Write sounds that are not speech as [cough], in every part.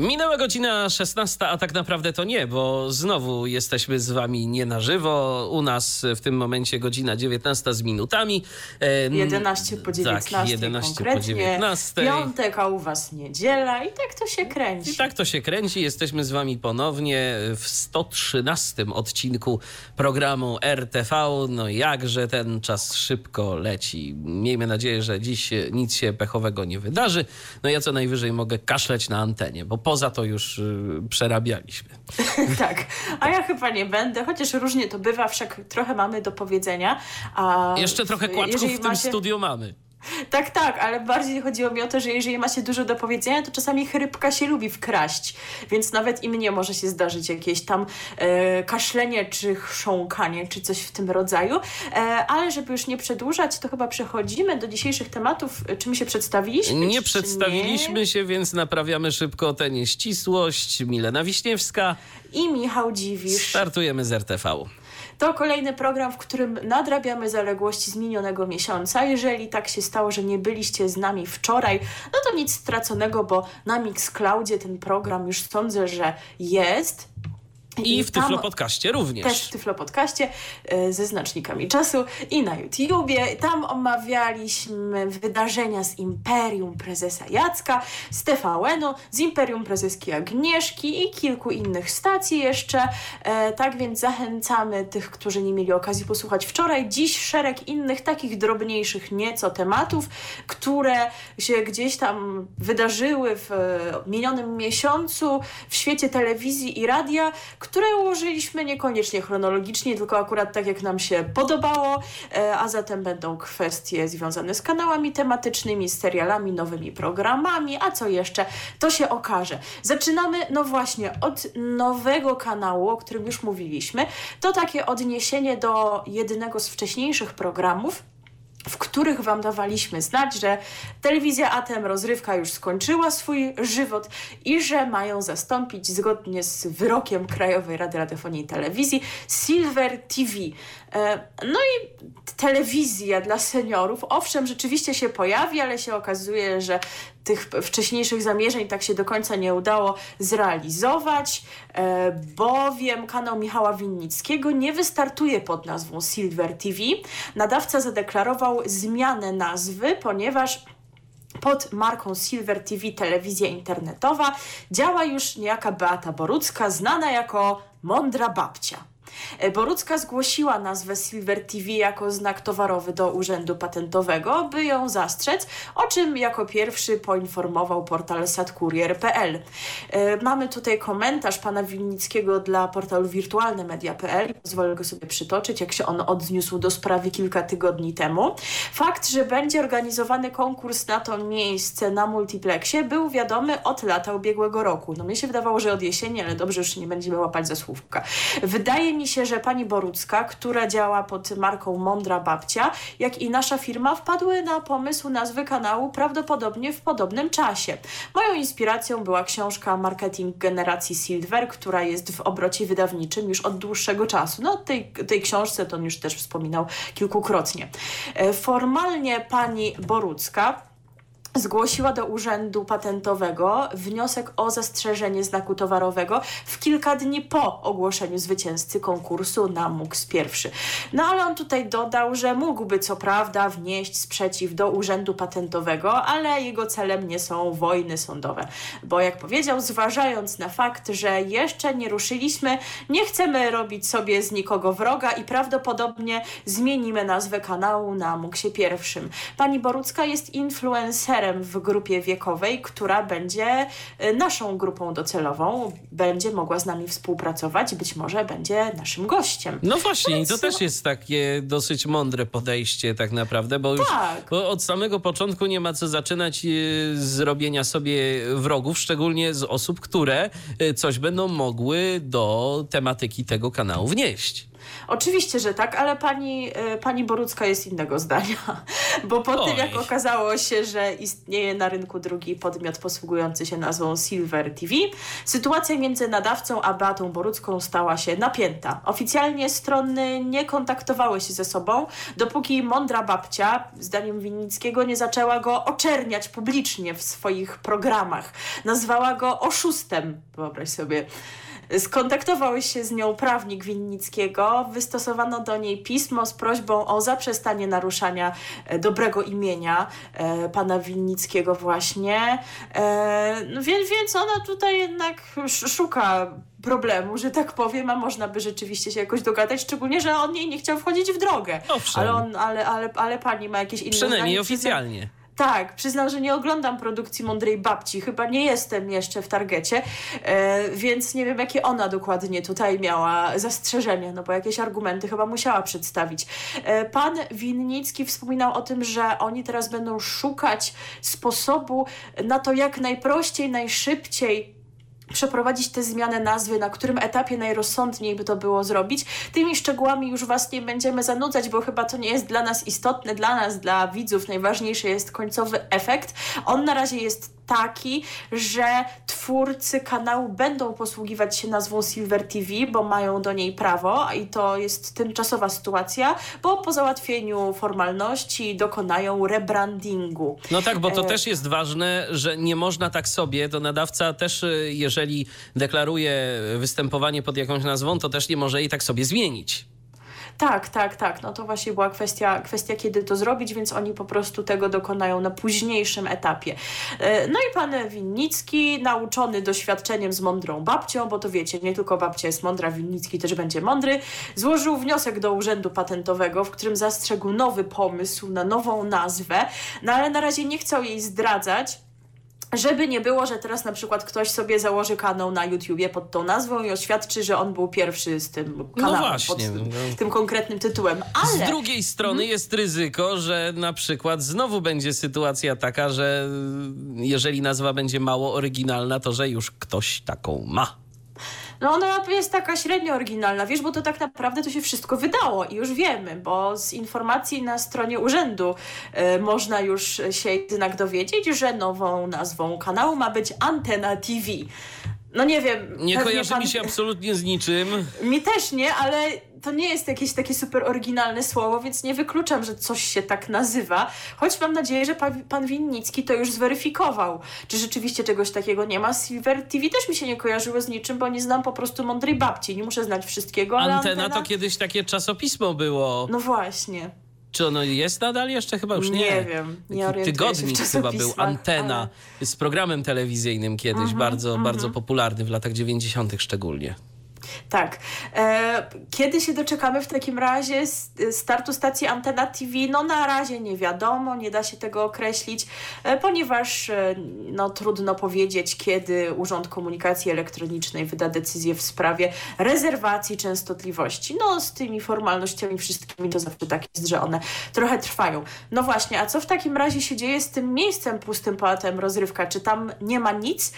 Minęła godzina 16, a tak naprawdę to nie, bo znowu jesteśmy z wami nie na żywo. U nas w tym momencie godzina 19 z minutami. 11 po 19. Tak, 11 konkretnie. po 19. Piątek, a u was niedziela i tak to się kręci. I tak to się kręci. Jesteśmy z wami ponownie w 113 odcinku programu RTV. No jakże ten czas szybko leci. Miejmy nadzieję, że dziś nic się pechowego nie wydarzy. No ja co najwyżej mogę kaszleć na antenie, bo poza to już y, przerabialiśmy. [laughs] tak, a ja chyba nie będę, chociaż różnie to bywa, wszak trochę mamy do powiedzenia. A Jeszcze trochę kłaczków w tym macie... studiu mamy. Tak, tak, ale bardziej chodziło mi o to, że jeżeli macie dużo do powiedzenia, to czasami chrypka się lubi wkraść, więc nawet i mnie może się zdarzyć jakieś tam e, kaszlenie, czy chrząkanie, czy coś w tym rodzaju. E, ale żeby już nie przedłużać, to chyba przechodzimy do dzisiejszych tematów. Czy my się przedstawiliśmy? Nie przedstawiliśmy nie? się, więc naprawiamy szybko tę nieścisłość. Milena Wiśniewska i Michał Dziwisz. Startujemy z RTV. To kolejny program, w którym nadrabiamy zaległości z minionego miesiąca. Jeżeli tak się stało, że nie byliście z nami wczoraj, no to nic straconego, bo na Mixcloudzie ten program już sądzę, że jest. I w Tyflo Podcaście również. Też w Tyflo Podcaście e, ze znacznikami czasu i na YouTubie. Tam omawialiśmy wydarzenia z Imperium Prezesa Jacka, z TVN-u, z Imperium Prezeski Agnieszki i kilku innych stacji jeszcze. E, tak więc zachęcamy tych, którzy nie mieli okazji posłuchać wczoraj. Dziś szereg innych takich drobniejszych nieco tematów, które się gdzieś tam wydarzyły w minionym miesiącu w świecie telewizji i radia, które ułożyliśmy niekoniecznie chronologicznie, tylko akurat tak jak nam się podobało, e, a zatem będą kwestie związane z kanałami tematycznymi, z serialami, nowymi programami, a co jeszcze, to się okaże. Zaczynamy, no właśnie, od nowego kanału, o którym już mówiliśmy. To takie odniesienie do jednego z wcześniejszych programów, w których Wam dawaliśmy znać, że telewizja ATM rozrywka już skończyła swój żywot i że mają zastąpić zgodnie z wyrokiem Krajowej Rady Radiofonii i Telewizji Silver TV. E, no i telewizja dla seniorów, owszem, rzeczywiście się pojawi, ale się okazuje, że tych wcześniejszych zamierzeń tak się do końca nie udało zrealizować, e, bowiem kanał Michała Winnickiego nie wystartuje pod nazwą Silver TV. Nadawca zadeklarował zmianę nazwy, ponieważ pod marką Silver TV telewizja internetowa działa już niejaka Beata Borucka, znana jako Mądra Babcia. E, Borucka zgłosiła nazwę Silver TV jako znak towarowy do Urzędu Patentowego, by ją zastrzec, o czym jako pierwszy poinformował portal satkurier.pl. E, mamy tutaj komentarz pana Winnickiego dla portalu wirtualnemedia.pl. Pozwolę go sobie przytoczyć, jak się on odniósł do sprawy kilka tygodni temu. Fakt, że będzie organizowany konkurs na to miejsce na multiplexie był wiadomy od lata ubiegłego roku. No mnie się wydawało, że od jesieni, ale dobrze, już nie będziemy łapać za słówka. Wydaje mi się, że pani Borucka, która działa pod marką Mądra Babcia, jak i nasza firma wpadły na pomysł nazwy kanału prawdopodobnie w podobnym czasie. Moją inspiracją była książka Marketing Generacji Silver, która jest w obrocie wydawniczym już od dłuższego czasu. No, tej, tej książce to on już też wspominał kilkukrotnie. E, formalnie pani Borucka zgłosiła do Urzędu Patentowego wniosek o zastrzeżenie znaku towarowego w kilka dni po ogłoszeniu zwycięzcy konkursu na MUX pierwszy. No ale on tutaj dodał, że mógłby co prawda wnieść sprzeciw do Urzędu Patentowego, ale jego celem nie są wojny sądowe, bo jak powiedział, zważając na fakt, że jeszcze nie ruszyliśmy, nie chcemy robić sobie z nikogo wroga i prawdopodobnie zmienimy nazwę kanału na MUXie pierwszym. Pani Borucka jest influencerem liderem w grupie wiekowej, która będzie e, naszą grupą docelową, będzie mogła z nami współpracować, być może będzie naszym gościem. No właśnie, Więc to też jest takie dosyć mądre podejście tak naprawdę, bo już Tak. bo od samego początku nie ma co zaczynać e, z robienia sobie wrogów, szczególnie z osób, które e, coś będą mogły do tematyki tego kanału wnieść. Oczywiście, że tak, ale pani, e, pani Borucka jest innego zdania, [laughs] bo po tym Oj. jak okazało się, że istnieje na rynku drugi podmiot posługujący się nazwą Silver TV, sytuacja między nadawcą a Beatą Borucką stała się napięta. Oficjalnie strony nie kontaktowały się ze sobą, dopóki mądra babcia, zdaniem Winnickiego, nie zaczęła go oczerniać publicznie w swoich programach. Nazwała go oszustem, wyobraź sobie. Skontaktował się z nią prawnik Winnickiego, wystosowano do niej pismo z prośbą o zaprzestanie naruszania e, dobrego imienia e, pana Winnickiego właśnie. E, no więc, więc ona tutaj jednak sz- szuka problemu, że tak powiem, a można by rzeczywiście się jakoś dogadać, szczególnie, że on jej nie chciał wchodzić w drogę. Owszem. Ale, on, ale, ale, ale pani ma jakieś inne Przynajmniej zdanie. oficjalnie. Tak, przyznam, że nie oglądam produkcji Mądrej Babci. Chyba nie jestem jeszcze w targecie, e, więc nie wiem, jakie ona dokładnie tutaj miała zastrzeżenia, no bo jakieś argumenty chyba musiała przedstawić. E, pan Winnicki wspominał o tym, że oni teraz będą szukać sposobu na to, jak najprościej, najszybciej przeprowadzić tę zmianę nazwy, na którym etapie najrozsądniej by to było zrobić. Tymi szczegółami już Was nie będziemy zanudzać, bo chyba to nie jest dla nas istotne, dla nas, dla widzów najważniejszy jest końcowy efekt. On na razie jest taki, że twórcy kanału będą posługiwać się nazwą Silver TV, bo mają do niej prawo i to jest tymczasowa sytuacja, bo po załatwieniu formalności dokonają rebrandingu. No tak, bo to E, też jest ważne, że nie można tak sobie, to nadawca też, y, jeżeli deklaruje występowanie pod jakąś nazwą, to też nie może jej tak sobie zmienić. Tak, tak, tak. No to właśnie była kwestia, kwestia, kiedy to zrobić, więc oni po prostu tego dokonają na późniejszym etapie. E, No i pan Winnicki, nauczony doświadczeniem z mądrą babcią, bo to wiecie, nie tylko babcia jest mądra, Winnicki też będzie mądry, złożył wniosek do Urzędu Patentowego, w którym zastrzegł nowy pomysł na nową nazwę, no ale na razie nie chciał jej zdradzać. Żeby nie było, że teraz na przykład ktoś sobie założy kanał na YouTubie pod tą nazwą i oświadczy, że on był pierwszy z tym kanałem właśnie, pod tym, no. tym konkretnym tytułem. Z Ale drugiej strony jest ryzyko, że na przykład znowu będzie sytuacja taka, że jeżeli nazwa będzie mało oryginalna, to że już ktoś taką ma. No ona jest taka średnio oryginalna, wiesz, bo to tak naprawdę to się wszystko wydało i już wiemy, bo z informacji na stronie urzędu e, można już się jednak dowiedzieć, że nową nazwą kanału ma być Antena TV. No nie wiem. Nie kojarzy pan- mi się absolutnie z niczym. Mi też nie, ale to nie jest jakieś takie super oryginalne słowo, więc nie wykluczam, że coś się tak nazywa. Choć mam nadzieję, że pan, pan Winnicki to już zweryfikował. Czy rzeczywiście czegoś takiego nie ma? Silver TV też mi się nie kojarzyło z niczym, bo nie znam po prostu mądrej babci. Nie muszę znać wszystkiego, ale Antena antena... to kiedyś takie czasopismo było. No właśnie. Czy ono jest nadal jeszcze? Chyba już nie. Nie wiem, nie Tygodnik chyba był, Antena, z programem telewizyjnym kiedyś, Mhm, bardzo, bardzo popularny w latach 90. szczególnie. Tak. E, kiedy się doczekamy w takim razie startu stacji Antena TV? No na razie nie wiadomo, nie da się tego określić, e, ponieważ e, no, trudno powiedzieć, kiedy Urząd Komunikacji Elektronicznej wyda decyzję w sprawie rezerwacji częstotliwości. No z tymi formalnościami wszystkimi to zawsze tak jest, że one trochę trwają. No właśnie, a co w takim razie się dzieje z tym miejscem pustym poetem rozrywka? Czy tam nie ma nic?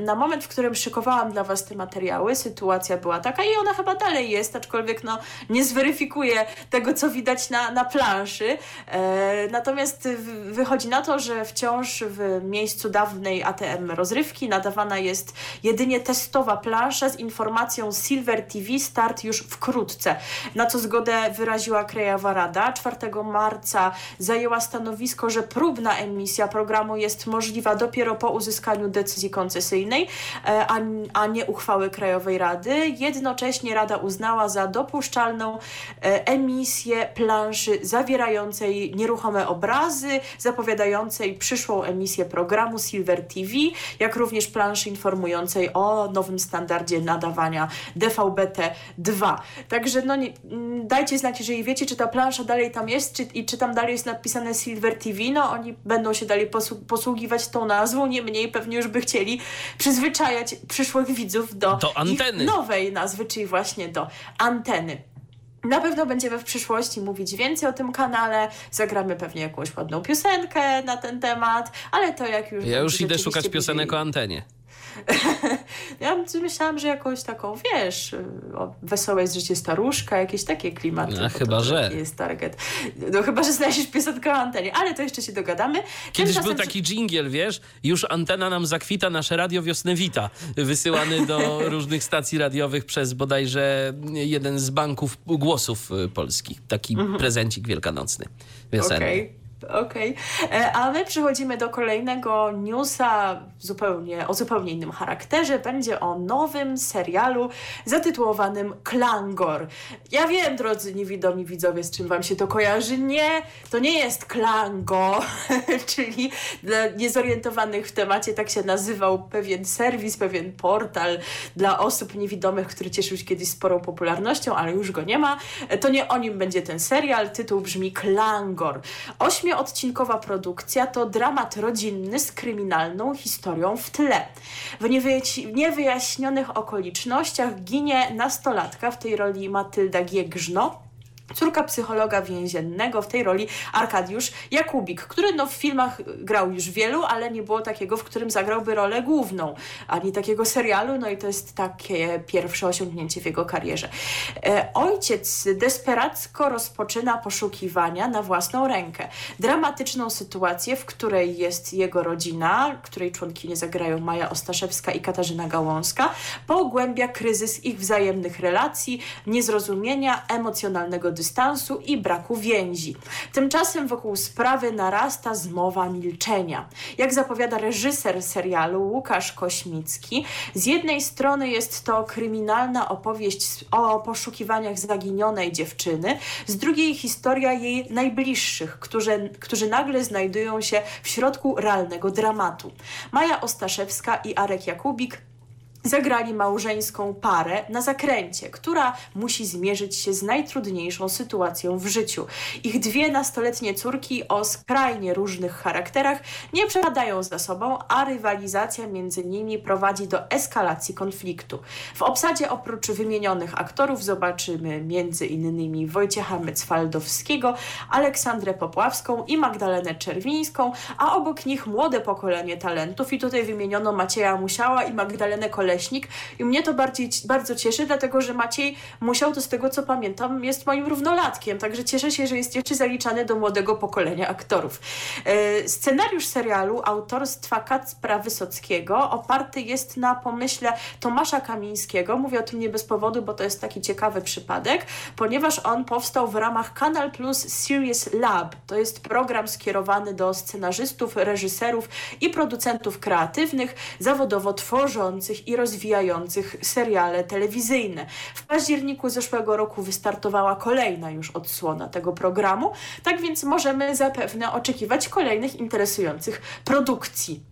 Na moment, w którym szykowałam dla Was te materiały, sytuacja była taka i ona chyba dalej jest, aczkolwiek no, nie zweryfikuję tego, co widać na, na planszy. E, natomiast wychodzi na to, że wciąż w miejscu dawnej ATM rozrywki nadawana jest jedynie testowa plansza z informacją Silver TV start już wkrótce. Na co zgodę wyraziła Krajowa Rada. 4 marca zajęła stanowisko, że próbna emisja programu jest możliwa dopiero po uzyskaniu decyzji koncesyjnej, e, a, a nie uchwały Krajowej Rady. Rady. Jednocześnie Rada uznała za dopuszczalną e, emisję planszy zawierającej nieruchome obrazy, zapowiadającej przyszłą emisję programu Silver TV, jak również planszy informującej o nowym standardzie nadawania DVB-T2. Także no, nie, mm, dajcie znać, jeżeli wiecie, czy ta plansza dalej tam jest, czy, i czy tam dalej jest napisane Silver TV. No oni będą się dalej posługiwać tą nazwą, niemniej pewnie już by chcieli przyzwyczajać przyszłych widzów do, do anteny. Nowej nazwy, czyli właśnie do anteny. Na pewno będziemy w przyszłości mówić więcej o tym kanale, zagramy pewnie jakąś ładną piosenkę na ten temat, ale to jak już... Ja już idę szukać piosenek o antenie. [laughs] ja myślałam, że jakąś taką, wiesz, o wesołe jest życie staruszka, jakieś takie klimaty. No, chyba, że. Jest target. No chyba, że znajdziesz piosenkę o antenie, ale to jeszcze się dogadamy. Kiedyś Tymczasem... był taki dżingiel, wiesz, już antena nam zakwita, nasze radio wiosnę wita, wysyłany do [laughs] różnych stacji radiowych przez bodajże jeden z banków głosów y, polskich. Taki mhm. prezencik wielkanocny, wiosenny. Okay. Okej, okay. E, a my przechodzimy do kolejnego newsa zupełnie, o zupełnie innym charakterze. Będzie o nowym serialu zatytułowanym Klangor. Ja wiem, drodzy niewidomi widzowie, z czym wam się to kojarzy. Nie, to nie jest Klango, [laughs] czyli dla niezorientowanych w temacie tak się nazywał pewien serwis, pewien portal dla osób niewidomych, który cieszył się kiedyś sporą popularnością, ale już go nie ma. E, to nie o nim będzie ten serial. Tytuł brzmi Klangor. Ośmiu ośmioodcinkowa produkcja to dramat rodzinny z kryminalną historią w tle. W niewyjaśnionych okolicznościach ginie nastolatka, w tej roli Matylda Giegrzno, córka psychologa więziennego, w tej roli Arkadiusz Jakubik, który no w filmach grał już wielu, ale nie było takiego, w którym zagrałby rolę główną, ani takiego serialu, no i to jest takie pierwsze osiągnięcie w jego karierze. E, ojciec desperacko rozpoczyna poszukiwania na własną rękę. Dramatyczną sytuację, w której jest jego rodzina, której członkinie zagrają Maja Ostaszewska i Katarzyna Gałązka, pogłębia kryzys ich wzajemnych relacji, niezrozumienia, emocjonalnego dystansu i braku więzi. Tymczasem wokół sprawy narasta zmowa milczenia. Jak zapowiada reżyser serialu Łukasz Kośmicki, z jednej strony jest to kryminalna opowieść o poszukiwaniach zaginionej dziewczyny, z drugiej historia jej najbliższych, którzy, którzy nagle znajdują się w środku realnego dramatu. Maja Ostaszewska i Arek Jakubik zagrali małżeńską parę na zakręcie, która musi zmierzyć się z najtrudniejszą sytuacją w życiu. Ich dwie nastoletnie córki o skrajnie różnych charakterach nie przepadają za sobą, a rywalizacja między nimi prowadzi do eskalacji konfliktu. W obsadzie oprócz wymienionych aktorów zobaczymy innymi Wojciecha Mycwaldowskiego, Aleksandrę Popławską i Magdalenę Czerwińską, a obok nich młode pokolenie talentów i tutaj wymieniono Macieja Musiała i Magdalenę Koleś I mnie to bardziej, bardzo cieszy, dlatego że Maciej Musiał, to z tego co pamiętam, jest moim równolatkiem, także cieszę się, że jest jeszcze zaliczany do młodego pokolenia aktorów. E, scenariusz serialu autorstwa Kacpra Wysockiego oparty jest na pomyśle Tomasza Kamińskiego. Mówię o tym nie bez powodu, bo to jest taki ciekawy przypadek, ponieważ on powstał w ramach Kanal Plus Series Lab. To jest program skierowany do scenarzystów, reżyserów i producentów kreatywnych, zawodowo tworzących i rozwijających seriale telewizyjne. W październiku zeszłego roku wystartowała kolejna już odsłona tego programu, tak więc możemy zapewne oczekiwać kolejnych interesujących produkcji.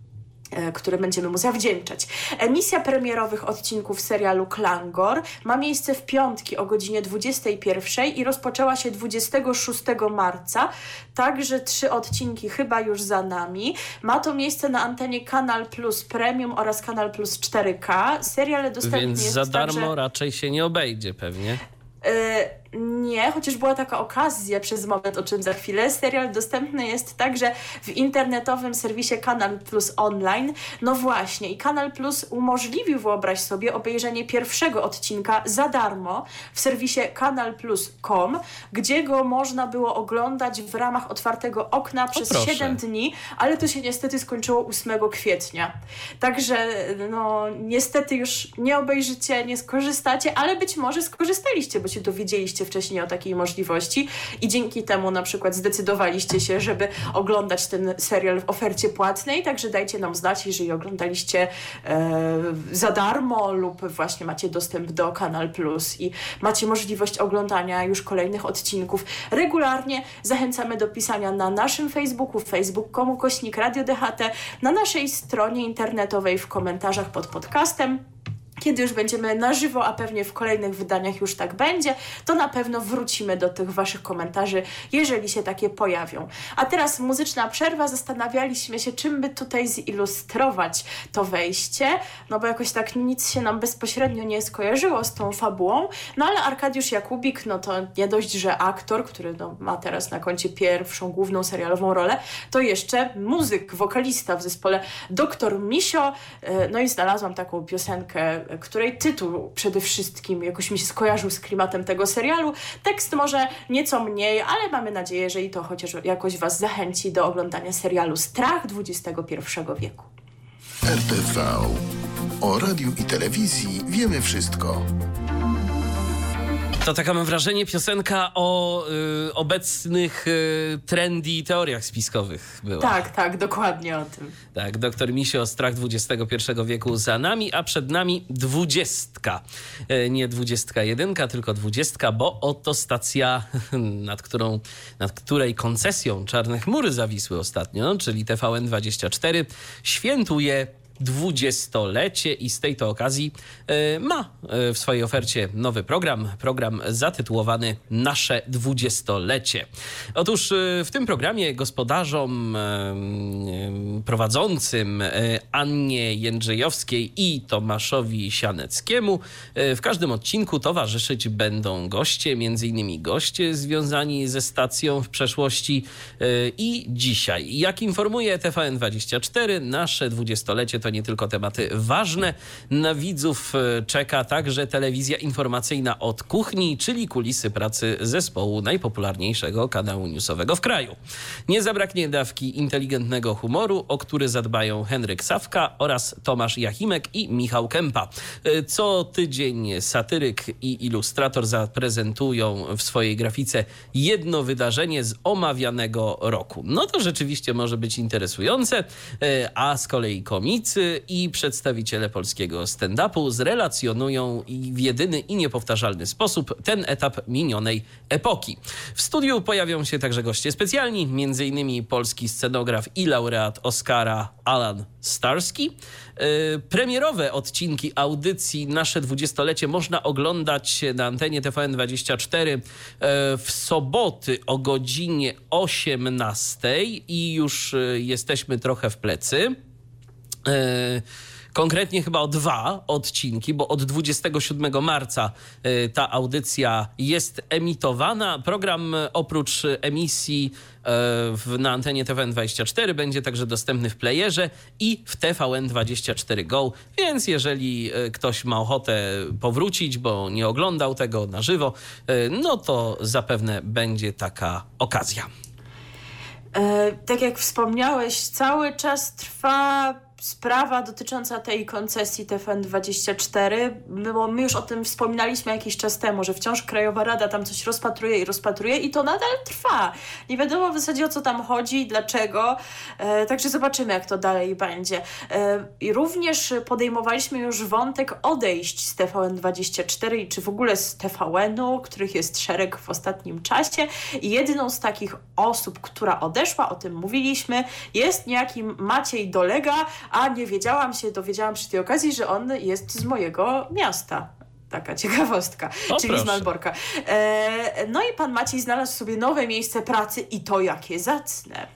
E, które będziemy mu zawdzięczać. Emisja premierowych odcinków serialu Klangor ma miejsce w piątki o godzinie 21 i rozpoczęła się 26 marca, także trzy odcinki chyba już za nami. Ma to miejsce na antenie Kanal Plus Premium oraz Kanal Plus 4K. Serial dostępny Więc jest za darmo także... raczej się nie obejdzie pewnie. E, nie, chociaż była taka okazja przez moment, o czym za chwilę. Serial dostępny jest także w internetowym serwisie Kanal Plus Online. No właśnie, i Kanal Plus umożliwił, wyobraź sobie, obejrzenie pierwszego odcinka za darmo w serwisie kanalplus.com, gdzie go można było oglądać w ramach otwartego okna przez o, 7 dni, ale to się niestety skończyło 8 kwietnia. Także, no, niestety już nie obejrzycie, nie skorzystacie, ale być może skorzystaliście, bo się dowiedzieliście wiedzieliście wcześniej o takiej możliwości. I dzięki temu na przykład zdecydowaliście się, żeby oglądać ten serial w ofercie płatnej, także dajcie nam znać, jeżeli oglądaliście e, za darmo lub właśnie macie dostęp do Kanal Plus i macie możliwość oglądania już kolejnych odcinków regularnie. Zachęcamy do pisania na naszym Facebooku, facebook.com kośnik Radio DHT, na naszej stronie internetowej w komentarzach pod podcastem kiedy już będziemy na żywo, a pewnie w kolejnych wydaniach już tak będzie, to na pewno wrócimy do tych Waszych komentarzy, jeżeli się takie pojawią. A teraz muzyczna przerwa. Zastanawialiśmy się, czym by tutaj zilustrować to wejście, no bo jakoś tak nic się nam bezpośrednio nie skojarzyło z tą fabułą. No ale Arkadiusz Jakubik, no to nie dość, że aktor, który no, ma teraz na koncie pierwszą główną serialową rolę, to jeszcze muzyk, wokalista w zespole Doktor Misio. E, no i znalazłam taką piosenkę której tytuł przede wszystkim jakoś mi się skojarzył z klimatem tego serialu. Tekst może nieco mniej, ale mamy nadzieję, że i to chociaż jakoś Was zachęci do oglądania serialu Strach XXI wieku. RTV. O radiu i telewizji wiemy wszystko. To taka mam wrażenie piosenka o y, obecnych y, trendy teoriach spiskowych była. Tak, tak, dokładnie o tym. Tak, doktor Misio, strach XXI wieku za nami, a przed nami dwudziestka. Y, nie dwudziestka jedynka, tylko dwudziestka, bo oto stacja, [laughs] nad, którą, nad której koncesją Czarne Chmury zawisły ostatnio, czyli TVN24, świętuje dwudziestolecie i z tej to okazji e, ma e, w swojej ofercie nowy program, program zatytułowany Nasze dwudziestolecie. Otóż e, w tym programie gospodarzom prowadzącym Annie Jędrzejowskiej i Tomaszowi Sianeckiemu w każdym odcinku towarzyszyć będą goście, między innymi goście związani ze stacją w przeszłości i dzisiaj. Jak informuje TVN24, nasze dwudziestolecie to to nie tylko tematy ważne. Na widzów e, czeka także telewizja informacyjna od kuchni, czyli kulisy pracy zespołu najpopularniejszego kanału newsowego w kraju. Nie zabraknie dawki inteligentnego humoru, o który zadbają Henryk Sawka oraz Tomasz Jachimek i Michał Kępa. E, co tydzień satyryk i ilustrator zaprezentują w swojej grafice jedno wydarzenie z omawianego roku. No to rzeczywiście może być interesujące, e, a z kolei komicy i przedstawiciele polskiego stand-upu zrelacjonują w jedyny i niepowtarzalny sposób ten etap minionej epoki. W studiu pojawią się także goście specjalni, m.in. polski scenograf i laureat Oscara Alan Starski. E, premierowe odcinki audycji Nasze Dwudziestolecie można oglądać na antenie TVN24 e, w soboty o godzinie 18 i już e, jesteśmy trochę w plecy. E, konkretnie chyba o dwa odcinki, bo od 27 marca e, ta audycja jest emitowana. Program oprócz emisji e, na antenie TVN24 będzie także dostępny w playerze i w TVN24 Go, więc jeżeli ktoś ma ochotę powrócić, bo nie oglądał tego na żywo, no to zapewne będzie taka okazja. E, tak jak wspomniałeś, cały czas trwa sprawa dotycząca tej koncesji TFN24, bo my już o tym wspominaliśmy jakiś czas temu, że wciąż Krajowa Rada tam coś rozpatruje i rozpatruje i to nadal trwa. Nie wiadomo w zasadzie o co tam chodzi, dlaczego, e, także zobaczymy jak to dalej będzie. E, I również podejmowaliśmy już wątek odejść z TVN24 i czy w ogóle z TVN-u, których jest szereg w ostatnim czasie i jedną z takich osób, która odeszła, o tym mówiliśmy, jest niejaki Maciej Dolega, a nie wiedziałam się, dowiedziałam przy tej okazji, że on jest z mojego miasta. Taka ciekawostka, o, czyli proszę. z Malborka. E, no i pan Maciej znalazł sobie nowe miejsce pracy i to jakie zacne.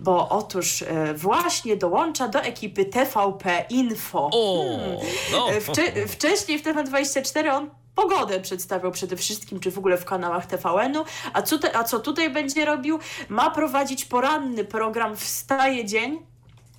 Bo otóż e, właśnie dołącza do ekipy TVP Info. O, hmm. no. E, wcze wcześniej w TV24 on pogodę przedstawiał przede wszystkim, czy w ogóle w kanałach TVN-u. A a co tutaj będzie robił? Ma prowadzić poranny program Wstaje Dzień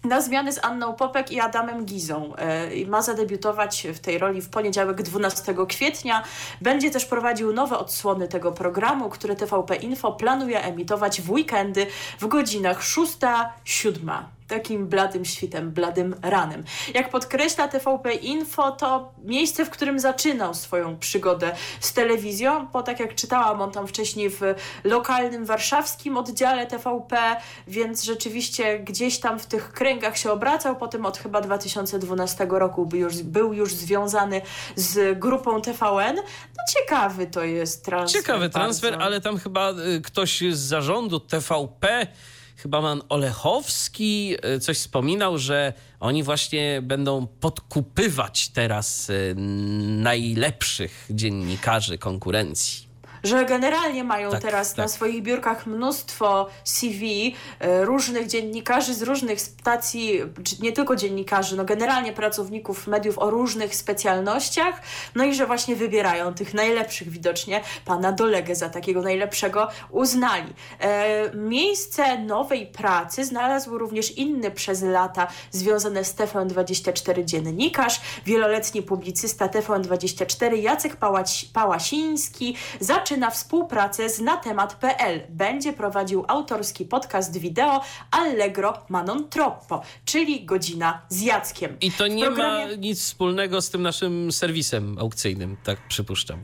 na zmiany z Anną Popek i Adamem Gizą. E, ma zadebiutować w tej roli w poniedziałek 12 kwietnia. Będzie też prowadził nowe odsłony tego programu, które TVP Info planuje emitować w weekendy w godzinach 6-7. Takim bladym świtem, bladym ranem. Jak podkreśla TVP Info, to miejsce, w którym zaczynał swoją przygodę z telewizją, bo tak jak czytałam, on tam wcześniej w lokalnym warszawskim oddziale TVP, więc rzeczywiście gdzieś tam w tych kręgach się obracał, potem od chyba 2012 roku był już, był już związany z grupą TVN. No ciekawy to jest transfer. Ciekawy transfer, bardzo. ale tam chyba y, ktoś z zarządu TVP chyba pan Olechowski y, coś wspominał, że oni właśnie będą podkupywać teraz y, najlepszych dziennikarzy konkurencji. Że generalnie mają Tak, teraz na tak. swoich biurkach mnóstwo CV e, różnych dziennikarzy z różnych stacji, czy nie tylko dziennikarzy, no generalnie pracowników mediów o różnych specjalnościach, no i że właśnie wybierają tych najlepszych widocznie. Pana Dolegę za takiego najlepszego uznali. E, miejsce nowej pracy znalazł również inny przez lata związany z TVN24 dziennikarz, wieloletni publicysta TVN24 Jacek Pałaci- Pałasiński zaczyna współpracę z natemat.pl. Będzie prowadził autorski podcast wideo Allegro Manon Troppo, czyli godzina z Jackiem. I to nie programie- ma nic wspólnego z tym naszym serwisem aukcyjnym, tak przypuszczam.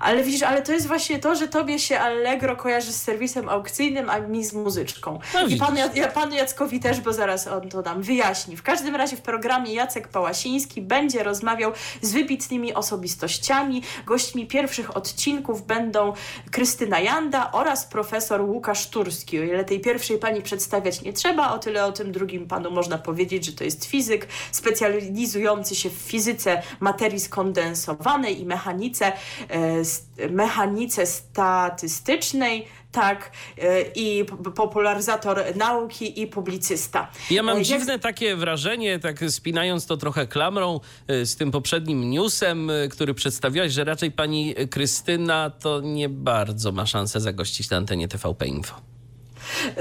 Ale widzisz, ale to jest właśnie to, że tobie się Allegro kojarzy z serwisem aukcyjnym, a mi z muzyczką. No I panu, ja, panu Jackowi też, bo zaraz on to nam wyjaśni. W każdym razie w programie Jacek Pałasiński będzie rozmawiał z wybitnymi osobistościami. Gośćmi pierwszych odcinków będą Krystyna Janda oraz profesor Łukasz Turski. O ile tej pierwszej pani przedstawiać nie trzeba, o tyle o tym drugim panu można powiedzieć, że to jest fizyk specjalizujący się w fizyce materii skondensowanej i mechanice, e, mechanice statystycznej, tak, e, i popularyzator nauki i publicysta. Ja mam E, dziwne takie wrażenie, tak spinając to trochę klamrą y, z tym poprzednim newsem, który przedstawiłaś, że raczej pani Krystyna to nie bardzo ma szansę zagościć na antenie TVP Info.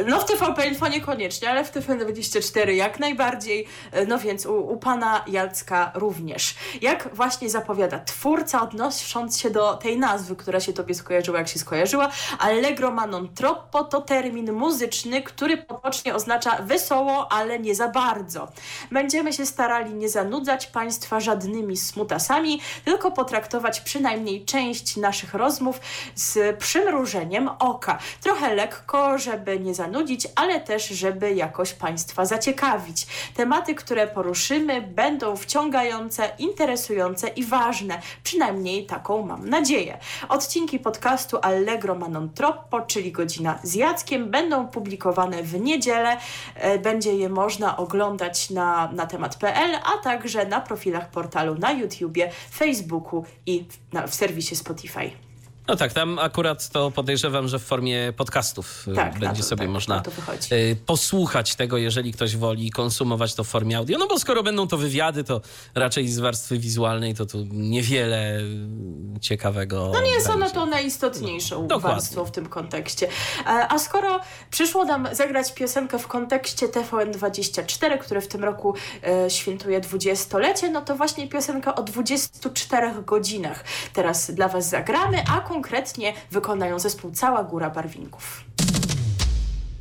No w TVP Info niekoniecznie, ale w TVN24 jak najbardziej, e, no więc u, u pana Jacka również. Jak właśnie zapowiada twórca, odnosząc się do tej nazwy, która się tobie skojarzyła, jak się skojarzyła, Allegro ma non troppo to termin muzyczny, który potocznie oznacza wesoło, ale nie za bardzo. Będziemy się starali nie zanudzać państwa żadnymi smutasami, tylko potraktować przynajmniej część naszych rozmów z przymrużeniem oka. Trochę lekko, żeby nie zanudzić, ale też, żeby jakoś Państwa zaciekawić. Tematy, które poruszymy, będą wciągające, interesujące i ważne. Przynajmniej taką mam nadzieję. Odcinki podcastu Allegro ma non troppo, czyli godzina z Jackiem, będą publikowane w niedzielę. E, Będzie je można oglądać na, na temat.pl, a także na profilach portalu na YouTubie, Facebooku i w, na, w serwisie Spotify. No tak, tam akurat to podejrzewam, że w formie podcastów y, Tak, będzie to- sobie tak, można y, posłuchać tego, jeżeli ktoś woli konsumować to w formie audio. No bo skoro będą to wywiady, to raczej z warstwy wizualnej to tu niewiele y, ciekawego. No nie jest ono to najistotniejszą Dokładnie. warstwą w tym kontekście. E, A skoro przyszło nam zagrać piosenkę w kontekście TVN24, które w tym roku e, świętuje dwudziestolecie, no to właśnie piosenka o 24 godzinach teraz dla Was zagramy, a konkretnie wykonają zespół Cała Góra Barwinków.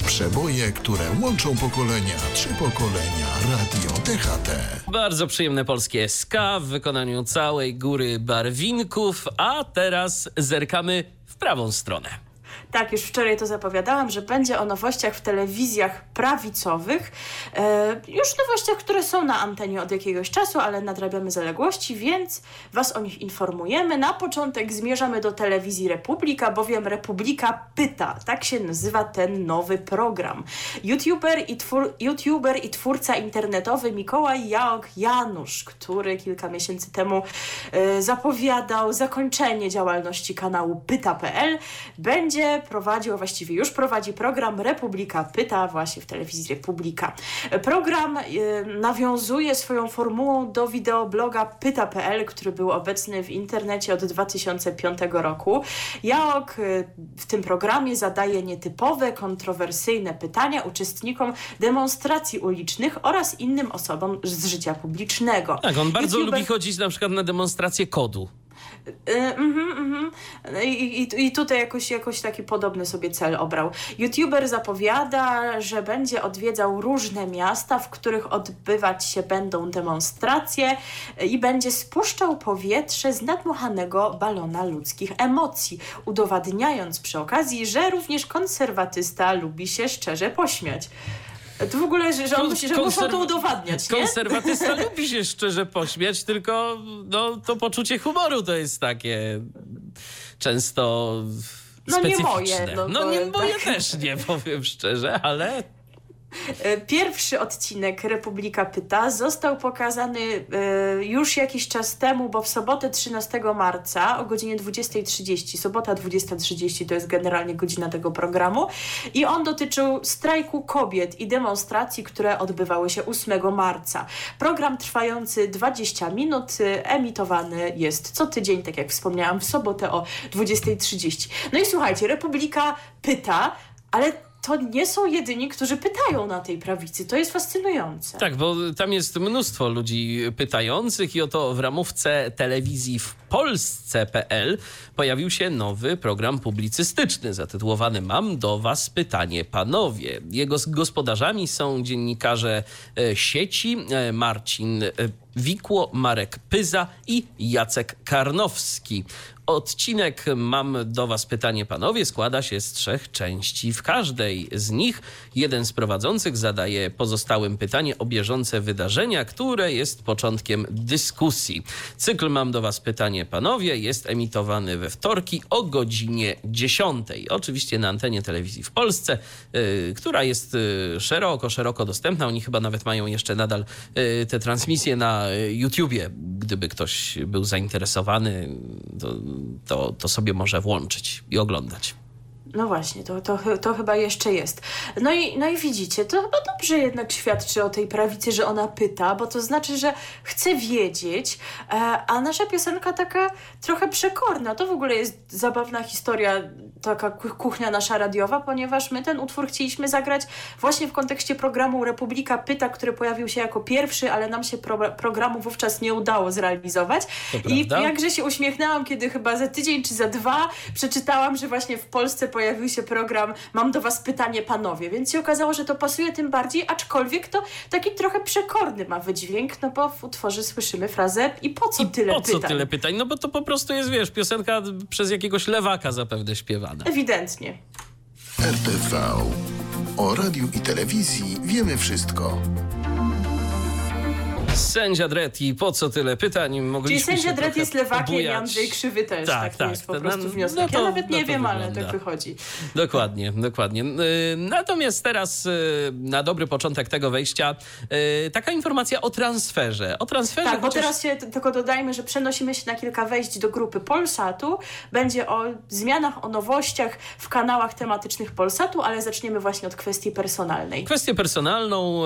Przeboje, które łączą pokolenia, trzy pokolenia, radio DHT. Bardzo przyjemne polskie ska w wykonaniu całej góry barwinków, a teraz zerkamy w prawą stronę. Tak, już wczoraj to zapowiadałam, że będzie o nowościach w telewizjach prawicowych. E, już nowościach, które są na antenie od jakiegoś czasu, ale nadrabiamy zaległości, więc Was o nich informujemy. Na początek zmierzamy do telewizji Republika, bowiem Republika pyta. Tak się nazywa ten nowy program. YouTuber i, twór, YouTuber i twórca internetowy Mikołaj Jaok Janusz, który kilka miesięcy temu e, zapowiadał zakończenie działalności kanału pyta.pl, będzie prowadził, a właściwie już prowadzi program Republika Pyta właśnie w telewizji Republika. Program e, nawiązuje swoją formułą do wideobloga pyta.pl, który był obecny w internecie od 2005 roku. Jaok e, w tym programie zadaje nietypowe, kontrowersyjne pytania uczestnikom demonstracji ulicznych oraz innym osobom z życia publicznego. Tak, on bardzo YouTuber- lubi chodzić na przykład na demonstrację kodu. Y, mhm, mhm. I, i, I tutaj jakoś, jakoś taki podobny sobie cel obrał. YouTuber zapowiada, że będzie odwiedzał różne miasta, w których odbywać się będą demonstracje i będzie spuszczał powietrze z nadmuchanego balona ludzkich emocji, udowadniając przy okazji, że również konserwatysta lubi się szczerze pośmiać. To w ogóle, że, że, on że muszą to udowadniać, nie? Konserwatysta [laughs] lubi się szczerze pośmiać, tylko no, to poczucie humoru to jest takie często No nie moje, no no nie moje tak. też nie, powiem szczerze, ale Pierwszy odcinek Republika Pyta został pokazany e, już jakiś czas temu, bo w sobotę 13 marca o godzinie 20.30, sobota 20.30 to jest generalnie godzina tego programu i on dotyczył strajku kobiet i demonstracji, które odbywały się 8 marca. Program trwający 20 minut e, emitowany jest co tydzień, tak jak wspomniałam, w sobotę o 20.30. No i słuchajcie, Republika Pyta, ale to nie są jedyni, którzy pytają na tej prawicy. To jest fascynujące. Tak, bo tam jest mnóstwo ludzi pytających i oto w ramówce telewizji w Polsce.pl pojawił się nowy program publicystyczny zatytułowany Mam do Was pytanie, panowie. Jego gospodarzami są dziennikarze e, sieci e, Marcin e, Wikło, Marek Pyza i Jacek Karnowski. Odcinek Mam do Was pytanie, panowie, składa się z trzech części. W każdej z nich jeden z prowadzących zadaje pozostałym pytanie o bieżące wydarzenia, które jest początkiem dyskusji. Cykl Mam do Was pytanie, panowie, jest emitowany we wtorki o godzinie 10. Oczywiście na antenie telewizji w Polsce, y, która jest y, szeroko, szeroko dostępna. Oni chyba nawet mają jeszcze nadal y, te transmisje na y, YouTubie. Gdyby ktoś był zainteresowany, to, to, to sobie może włączyć i oglądać. No właśnie, to, to, to chyba jeszcze jest. No i, no i widzicie, to chyba dobrze jednak świadczy o tej prawicy, że ona pyta, bo to znaczy, że chce wiedzieć, e, a nasza piosenka taka trochę przekorna. To w ogóle jest zabawna historia, taka ku- kuchnia nasza radiowa, ponieważ my ten utwór chcieliśmy zagrać właśnie w kontekście programu Republika Pyta, który pojawił się jako pierwszy, ale nam się pro, programu wówczas nie udało zrealizować. To I prawda. jakże się uśmiechnęłam, kiedy chyba za tydzień czy za dwa przeczytałam, że właśnie w Polsce pojawił się program Mam do Was pytanie, panowie. Więc się okazało, że to pasuje tym bardziej, aczkolwiek to taki trochę przekorny ma wydźwięk, no bo w utworze słyszymy frazę i po co I tyle po co pytań? tyle pytań? No bo to po prostu jest, wiesz, piosenka przez jakiegoś lewaka zapewne śpiewana. Ewidentnie. RTV. O radiu i telewizji wiemy wszystko. Sędzia Dredd i po co tyle pytań? Czyli Mogliśmy sędzia się Dredd trochę jest lewakiem i pobujać. Andrzej Krzywy też. Tak, Tak, tak. jest po To prostu wniosek. no to- ja nawet no nie wiem, ale wygląda. tak wychodzi. Dokładnie, dokładnie. Yy, Natomiast teraz yy, na dobry początek tego wejścia yy, taka informacja o transferze. O transferze Tak, bo chociaż- teraz się tylko dodajmy, że przenosimy się na kilka wejść do grupy Polsatu. Będzie o zmianach, o nowościach w kanałach tematycznych Polsatu, ale zaczniemy właśnie od kwestii personalnej. Kwestię personalną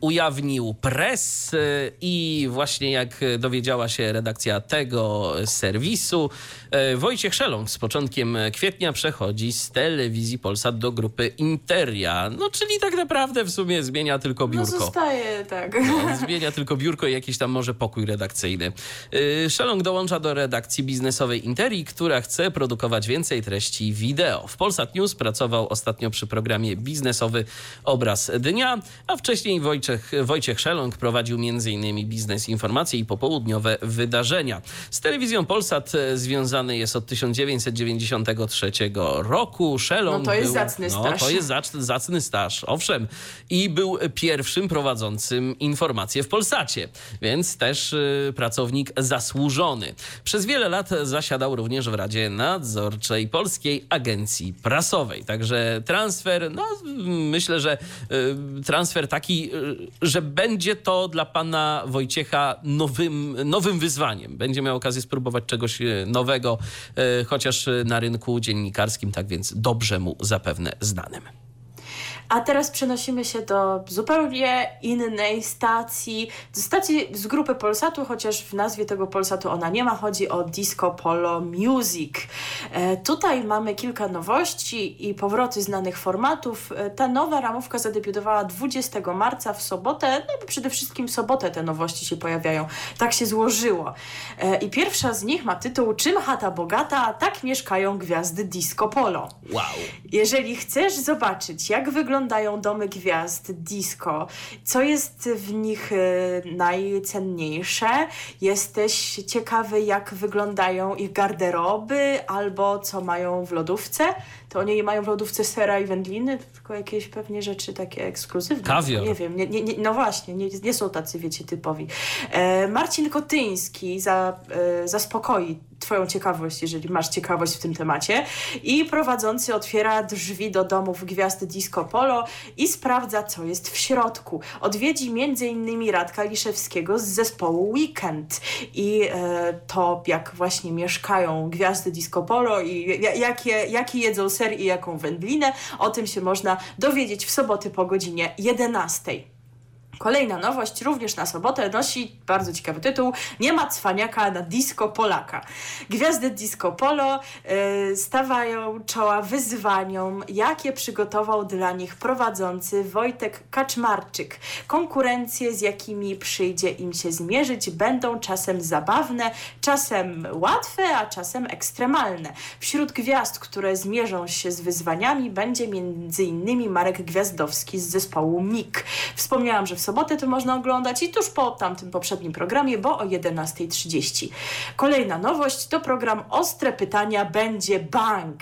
ujawnił press y, i właśnie jak dowiedziała się redakcja tego serwisu, e, Wojciech Szelong z początkiem kwietnia przechodzi z telewizji Polsat do grupy Interia. No czyli tak naprawdę w sumie zmienia tylko No biurko. zostaje, tak. No, zmienia tylko biurko i jakiś tam może pokój redakcyjny. Yy, Szelong dołącza do redakcji biznesowej Interi, która chce produkować więcej treści wideo. W Polsat News pracował ostatnio przy programie biznesowy Obraz Dnia, a wcześniej Wojciech, Wojciech Szelong prowadził m.in. biznes informacje i popołudniowe wydarzenia. Z telewizją Polsat e, związany jest od 1993 roku. Szelong No to jest był, zacny no, staż. to jest zacny, zacny staż, owszem. I był pierwszym prowadzącym informacje w Polsacie, więc też y, pracownik zasłużony. Przez wiele lat zasiadał również w Radzie Nadzorczej Polskiej Agencji Prasowej. Także transfer, no myślę, że y, transfer taki, że będzie to dla pana Wojciecha nowym, nowym wyzwaniem. Będzie miał okazję spróbować czegoś y, nowego, y, chociaż y, na rynku dziennikarskim, tak więc dobrze mu zapewne znanym. A teraz przenosimy się do zupełnie innej stacji, do stacji z grupy Polsatu, chociaż w nazwie tego Polsatu ona nie ma, chodzi o Disco Polo Music. E, tutaj mamy kilka nowości i powroty znanych formatów. E, ta nowa ramówka zadebiutowała 20 marca w sobotę, no bo przede wszystkim w sobotę te nowości się pojawiają. Tak się złożyło. E, I pierwsza z nich ma tytuł Czym chata bogata, tak mieszkają gwiazdy Disco Polo. Wow. Jeżeli chcesz zobaczyć, jak wyglądają domy gwiazd disco, co jest w nich y, najcenniejsze, jesteś ciekawy, jak wyglądają ich garderoby albo co mają w lodówce, to oni nie mają w lodówce sera i wędliny, tylko jakieś pewnie rzeczy takie ekskluzywne. Kawior. Nie wiem, nie, nie, nie, no właśnie, nie, nie są tacy, wiecie, typowi. E, Marcin Kotyński za, e, zaspokoi Twoją ciekawość, jeżeli masz ciekawość w tym temacie. I prowadzący otwiera drzwi do domów gwiazd Disco Polo i sprawdza, co jest w środku. Odwiedzi m.in. Radka Liszewskiego z zespołu Weekend i e, to, jak właśnie mieszkają gwiazdy Disco Polo i jakie, jaki jedzą ser i jaką wędlinę, o tym się można dowiedzieć w soboty po godzinie 11. Kolejna nowość, również na sobotę, nosi bardzo ciekawy tytuł Nie ma cwaniaka na disco Polaka. Gwiazdy disco polo y, stawają czoła wyzwaniom, jakie przygotował dla nich prowadzący Wojtek Kaczmarczyk. Konkurencje, z jakimi przyjdzie im się zmierzyć, będą czasem zabawne, czasem łatwe, a czasem ekstremalne. Wśród gwiazd, które zmierzą się z wyzwaniami, będzie m.in. Marek Gwiazdowski z zespołu MIG. Wspomniałam, że w sobotę to można oglądać i tuż po tamtym poprzednim programie, bo o 11.30. Kolejna nowość to program Ostre Pytania będzie bank.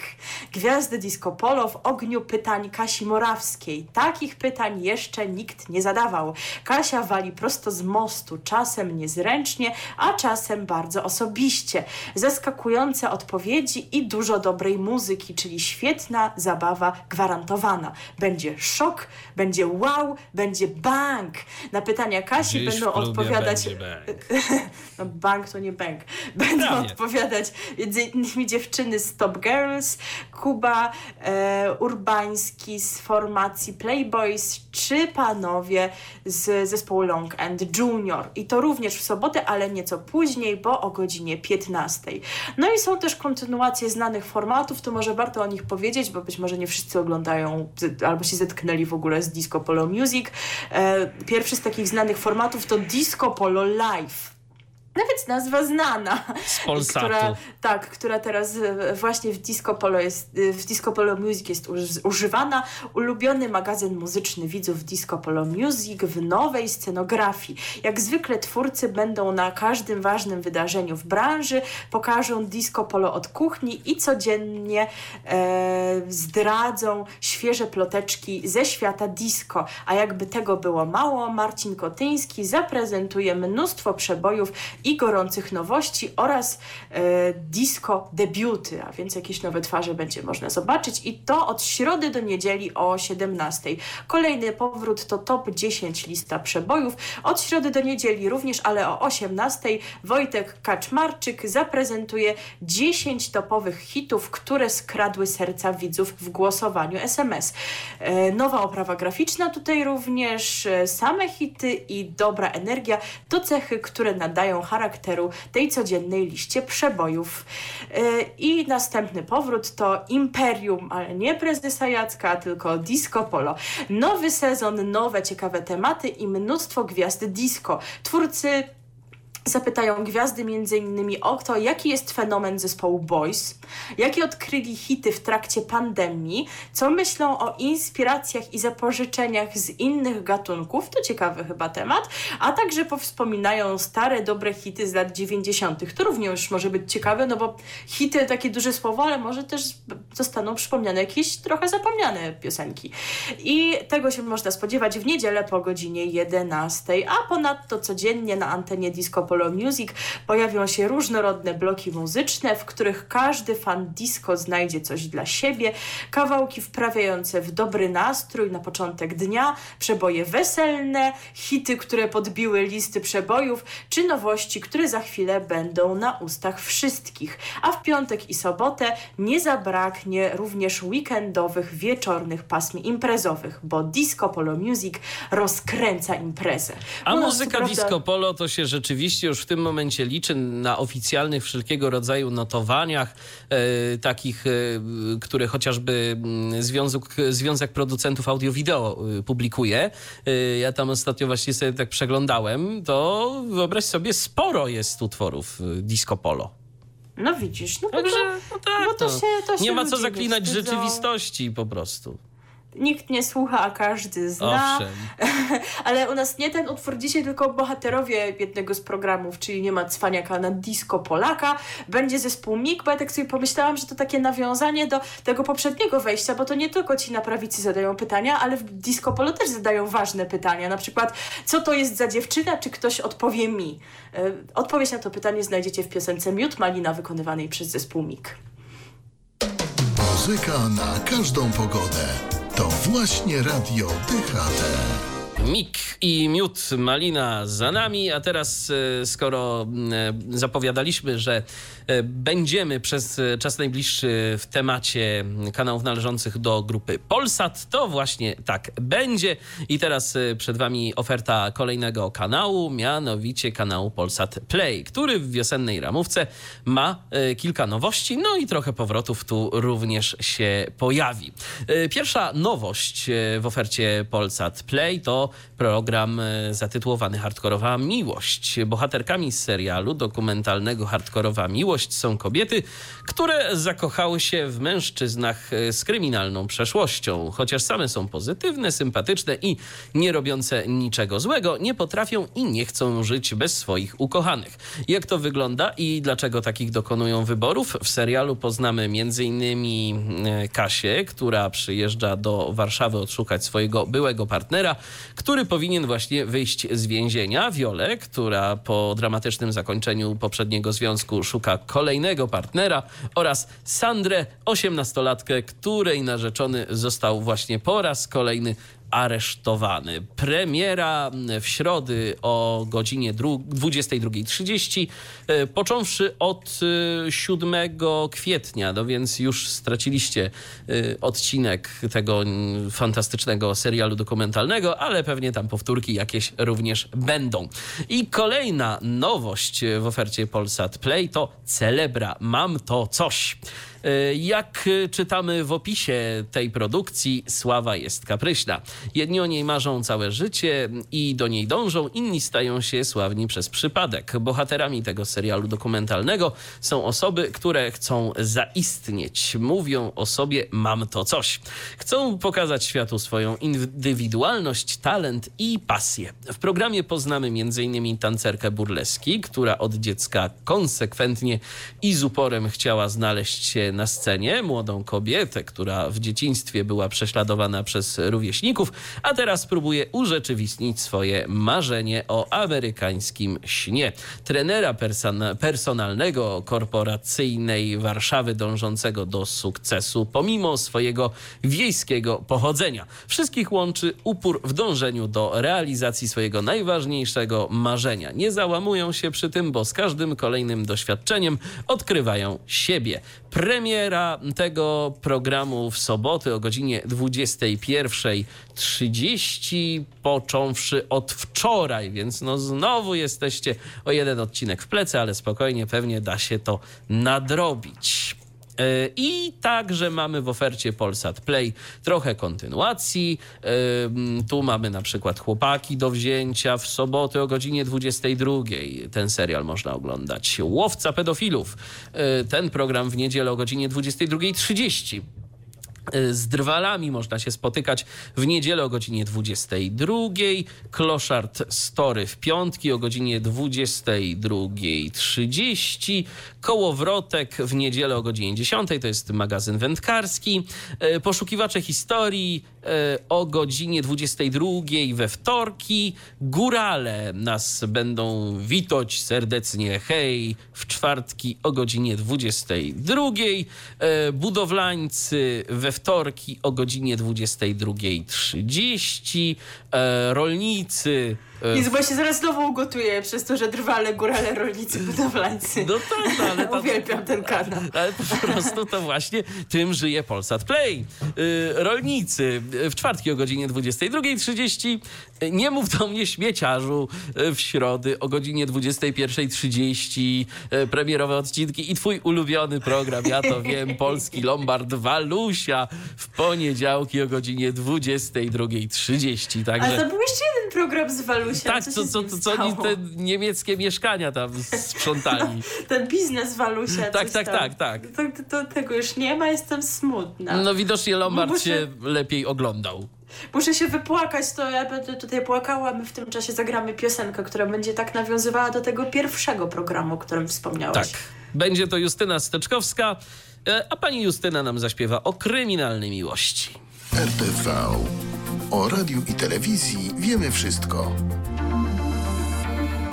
Gwiazdy Disco Polo w ogniu pytań Kasi Morawskiej. Takich pytań jeszcze nikt nie zadawał. Kasia wali prosto z mostu, czasem niezręcznie, a czasem bardzo osobiście. Zaskakujące odpowiedzi i dużo dobrej muzyki, czyli świetna zabawa gwarantowana. Będzie szok, będzie wow, będzie bang. Na pytania Kasi Dziś będą odpowiadać. bank. [laughs] No bank to nie bank. Będą Prawie. odpowiadać między innymi dziewczyny z Top Girls, Kuba e, Urbański z formacji Playboys, czy panowie z zespołu Long and Junior. I to również w sobotę, ale nieco później, bo o godzinie 15. No i są też kontynuacje znanych formatów, to może warto o nich powiedzieć, bo być może nie wszyscy oglądają albo się zetknęli w ogóle z Disco Polo Music. E, pierwszy z takich znanych formatów to Disco Polo Live. Nawet nazwa znana. Z Polsatu. Która, tak, która teraz e, właśnie w Disco Polo, jest, e, w Disco Polo Music jest uż- używana. Ulubiony magazyn muzyczny widzów Disco Polo Music w nowej scenografii. Jak zwykle twórcy będą na każdym ważnym wydarzeniu w branży, pokażą Disco Polo od kuchni i codziennie e, zdradzą świeże ploteczki ze świata disco. A jakby tego było mało, Marcin Kotyński zaprezentuje mnóstwo przebojów i gorących nowości oraz e, disco debiuty, a więc jakieś nowe twarze będzie można zobaczyć i to od środy do niedzieli o 17. Kolejny powrót to top 10 lista przebojów. Od środy do niedzieli również, ale o 18 Wojtek Kaczmarczyk zaprezentuje 10 topowych hitów, które skradły serca widzów w głosowaniu SMS. E, nowa oprawa graficzna tutaj również, e, same hity i dobra energia to cechy, które nadają charakteru tej codziennej liście przebojów. E, I następny powrót to Imperium, ale nie prezesa Jacka, tylko Disco Polo. Nowy sezon, nowe ciekawe tematy i mnóstwo gwiazd disco. Twórcy Zapytają gwiazdy innymi o to, jaki jest fenomen zespołu Boys, jakie odkryli hity w trakcie pandemii, co myślą o inspiracjach i zapożyczeniach z innych gatunków, to ciekawy chyba temat, a także powspominają stare, dobre hity z lat 90. To również może być ciekawe, no bo hity, takie duże słowo, ale może też zostaną przypomniane jakieś trochę zapomniane piosenki. I tego się można spodziewać w niedzielę po godzinie 11, a ponadto codziennie na antenie Disco Polo Music pojawią się różnorodne bloki muzyczne, w których każdy fan disco znajdzie coś dla siebie, kawałki wprawiające w dobry nastrój na początek dnia, przeboje weselne, hity, które podbiły listy przebojów, czy nowości, które za chwilę będą na ustach wszystkich. A w piątek i sobotę nie zabraknie również weekendowych, wieczornych pasm imprezowych, bo Disco Polo Music rozkręca imprezę. A muzyka prawda, disco polo to się rzeczywiście już w tym momencie liczy na oficjalnych wszelkiego rodzaju notowaniach, e, takich, e, które chociażby mm, Związek, Związek Producentów Audio-Wideo e, publikuje. Ja tam ostatnio właśnie sobie tak przeglądałem, to wyobraź sobie, sporo jest utworów disco polo. No widzisz, no bo to, Także, no tak, to no. się, to się nie ma co zaklinać wstydzą. rzeczywistości po prostu. Nikt nie słucha, a każdy zna. Owszem. [laughs] Ale u nas nie ten utwór dzisiaj, tylko bohaterowie jednego z programów, czyli nie ma cwaniaka na disco Polaka. Będzie zespół MIG, bo ja tak sobie pomyślałam, że to takie nawiązanie do tego poprzedniego wejścia, bo to nie tylko ci na prawicy zadają pytania, ale w disco polo też zadają ważne pytania. Na przykład, co to jest za dziewczyna, czy ktoś odpowie mi? E, Odpowiedź na to pytanie znajdziecie w piosence Miód Malina wykonywanej przez zespół MIG. Muzyka na każdą pogodę. To właśnie Radio DHT. Mik i miód malina za nami, a teraz e, skoro e, zapowiadaliśmy, że e, będziemy przez czas najbliższy w temacie kanałów należących do grupy Polsat, to właśnie tak będzie. I teraz przed wami oferta kolejnego kanału, mianowicie kanału Polsat Play, który w wiosennej ramówce ma kilka nowości, no i trochę powrotów tu również się pojawi. Pierwsza nowość w ofercie Polsat Play to program e, zatytułowany Hardkorowa Miłość. Bohaterkami serialu dokumentalnego Hardkorowa Miłość są kobiety, które zakochały się w mężczyznach e, z kryminalną przeszłością. Chociaż same są pozytywne, sympatyczne i nie robiące niczego złego, nie potrafią i nie chcą żyć bez swoich ukochanych. Jak to wygląda i dlaczego takich dokonują wyborów? W serialu poznamy m.in. e, Kasię, która przyjeżdża do Warszawy odszukać swojego byłego partnera, który powinien właśnie wyjść z więzienia. Wiolę, która po dramatycznym zakończeniu poprzedniego związku szuka kolejnego partnera oraz Sandrę, osiemnastolatkę, której narzeczony został właśnie po raz kolejny aresztowany. Premiera w środy o godzinie dru- 22.30, e, począwszy od e, 7 kwietnia, no więc już straciliście e, odcinek tego mm, fantastycznego serialu dokumentalnego, ale pewnie tam powtórki jakieś również będą. I kolejna nowość w ofercie Polsat Play to Celebra. Mam to coś. E, Jak e, czytamy w opisie tej produkcji, sława jest kapryśna. Jedni o niej marzą całe życie i do niej dążą, inni stają się sławni przez przypadek. Bohaterami tego serialu dokumentalnego są osoby, które chcą zaistnieć. Mówią o sobie mam to coś. Chcą pokazać światu swoją indywidualność, talent i pasję. W programie poznamy m.in. tancerkę burleski, która od dziecka konsekwentnie i z uporem chciała znaleźć się na scenie, młodą kobietę, która w dzieciństwie była prześladowana przez rówieśników, a teraz próbuje urzeczywistnić swoje marzenie o amerykańskim śnie. Trenera person- personalnego korporacyjnej Warszawy dążącego do sukcesu, pomimo swojego wiejskiego pochodzenia. Wszystkich łączy upór w dążeniu do realizacji swojego najważniejszego marzenia. Nie załamują się przy tym, bo z każdym kolejnym doświadczeniem odkrywają siebie. Premiera tego programu w soboty o godzinie 21.30, począwszy od wczoraj, więc no znowu jesteście o jeden odcinek w plecy, ale spokojnie, pewnie da się to nadrobić. E, I także mamy w ofercie Polsat Play trochę kontynuacji. E, m, Tu mamy na przykład Chłopaki do wzięcia w sobotę o godzinie 22. Ten serial można oglądać. Łowca pedofilów. E, Ten program w niedzielę o godzinie 22.30 z drwalami można się spotykać w niedzielę o godzinie 22. Kloszard Story w piątki o godzinie 22.30. Kołowrotek w niedzielę o godzinie 10. To jest magazyn wędkarski. E, Poszukiwacze historii o godzinie 22 we wtorki. Górale nas będą witać serdecznie. Hej, w czwartki o godzinie 22. E, budowlańcy we wtorki o godzinie 22.30. E, rolnicy i chyba się zaraz znowu ugotuję przez to, że drwale, górale, rolnicy, budowlańcy. No tak, no, ale... To, Uwielbiam ten kanał. Ale po prostu to właśnie tym żyje Polsat Play. Yy, rolnicy w czwartki o godzinie 22.30. Nie mów do mnie śmieciarzu w środy o godzinie 21.30. Premierowe odcinki i twój ulubiony program, ja to wiem, [laughs] Polski Lombard Walusia w poniedziałki o godzinie 22.30. Także... Ale to był jeszcze jeden program z Walusia tak, co, co, co, co oni te niemieckie mieszkania tam sprzątali. [laughs] Ten biznes Walusia. Tak, tak, tak, tak. To, to, tego już nie ma, jestem smutna. No widocznie Lombard Muszę... się lepiej oglądał. Muszę się wypłakać, to ja będę tutaj płakała, my w tym czasie zagramy piosenkę, która będzie tak nawiązywała do tego pierwszego programu, o którym wspomniałeś. Tak. Będzie to Justyna Steczkowska, e, a pani Justyna nam zaśpiewa o kryminalnej miłości. RTV. O radiu i telewizji wiemy wszystko.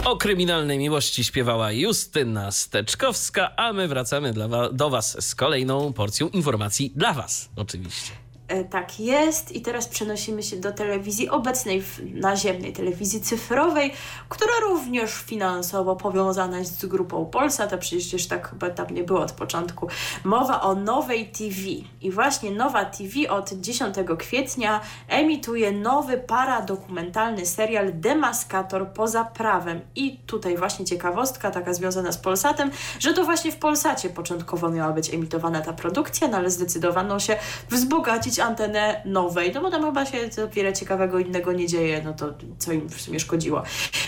O kryminalnej miłości śpiewała Justyna Steczkowska, a my wracamy wa do Was z kolejną porcją informacji dla Was, oczywiście. E, tak jest. I teraz przenosimy się do telewizji obecnej, naziemnej telewizji cyfrowej, która również finansowo powiązana jest z grupą Polsat, a przecież tak chyba tam nie było od początku. Mowa o Nowej TV i właśnie Nowa TV od 10 kwietnia emituje nowy paradokumentalny serial Demaskator poza prawem. I tutaj właśnie ciekawostka taka związana z Polsatem, że to właśnie w Polsacie początkowo miała być emitowana ta produkcja, no ale zdecydowano się wzbogacić antenę nowej, no bo tam chyba się wiele ciekawego innego nie dzieje, no to co im w sumie szkodziło.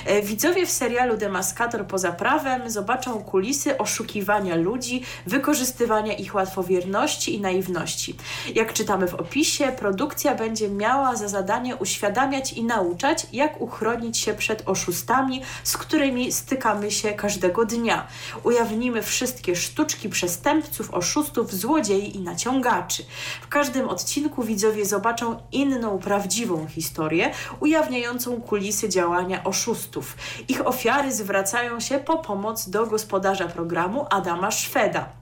E, widzowie w serialu Demaskator poza prawem zobaczą kulisy oszukiwania ludzi, wykorzystywania ich łatwowierności i naiwności. Jak czytamy w opisie, produkcja będzie miała za zadanie uświadamiać i nauczać, jak uchronić się przed oszustami, z którymi stykamy się każdego dnia. Ujawnimy wszystkie sztuczki przestępców, oszustów, złodziei i naciągaczy. W każdym odcinku odcinku widzowie zobaczą inną, prawdziwą historię, ujawniającą kulisy działania oszustów. Ich ofiary zwracają się po pomoc do gospodarza programu Adama Szweda.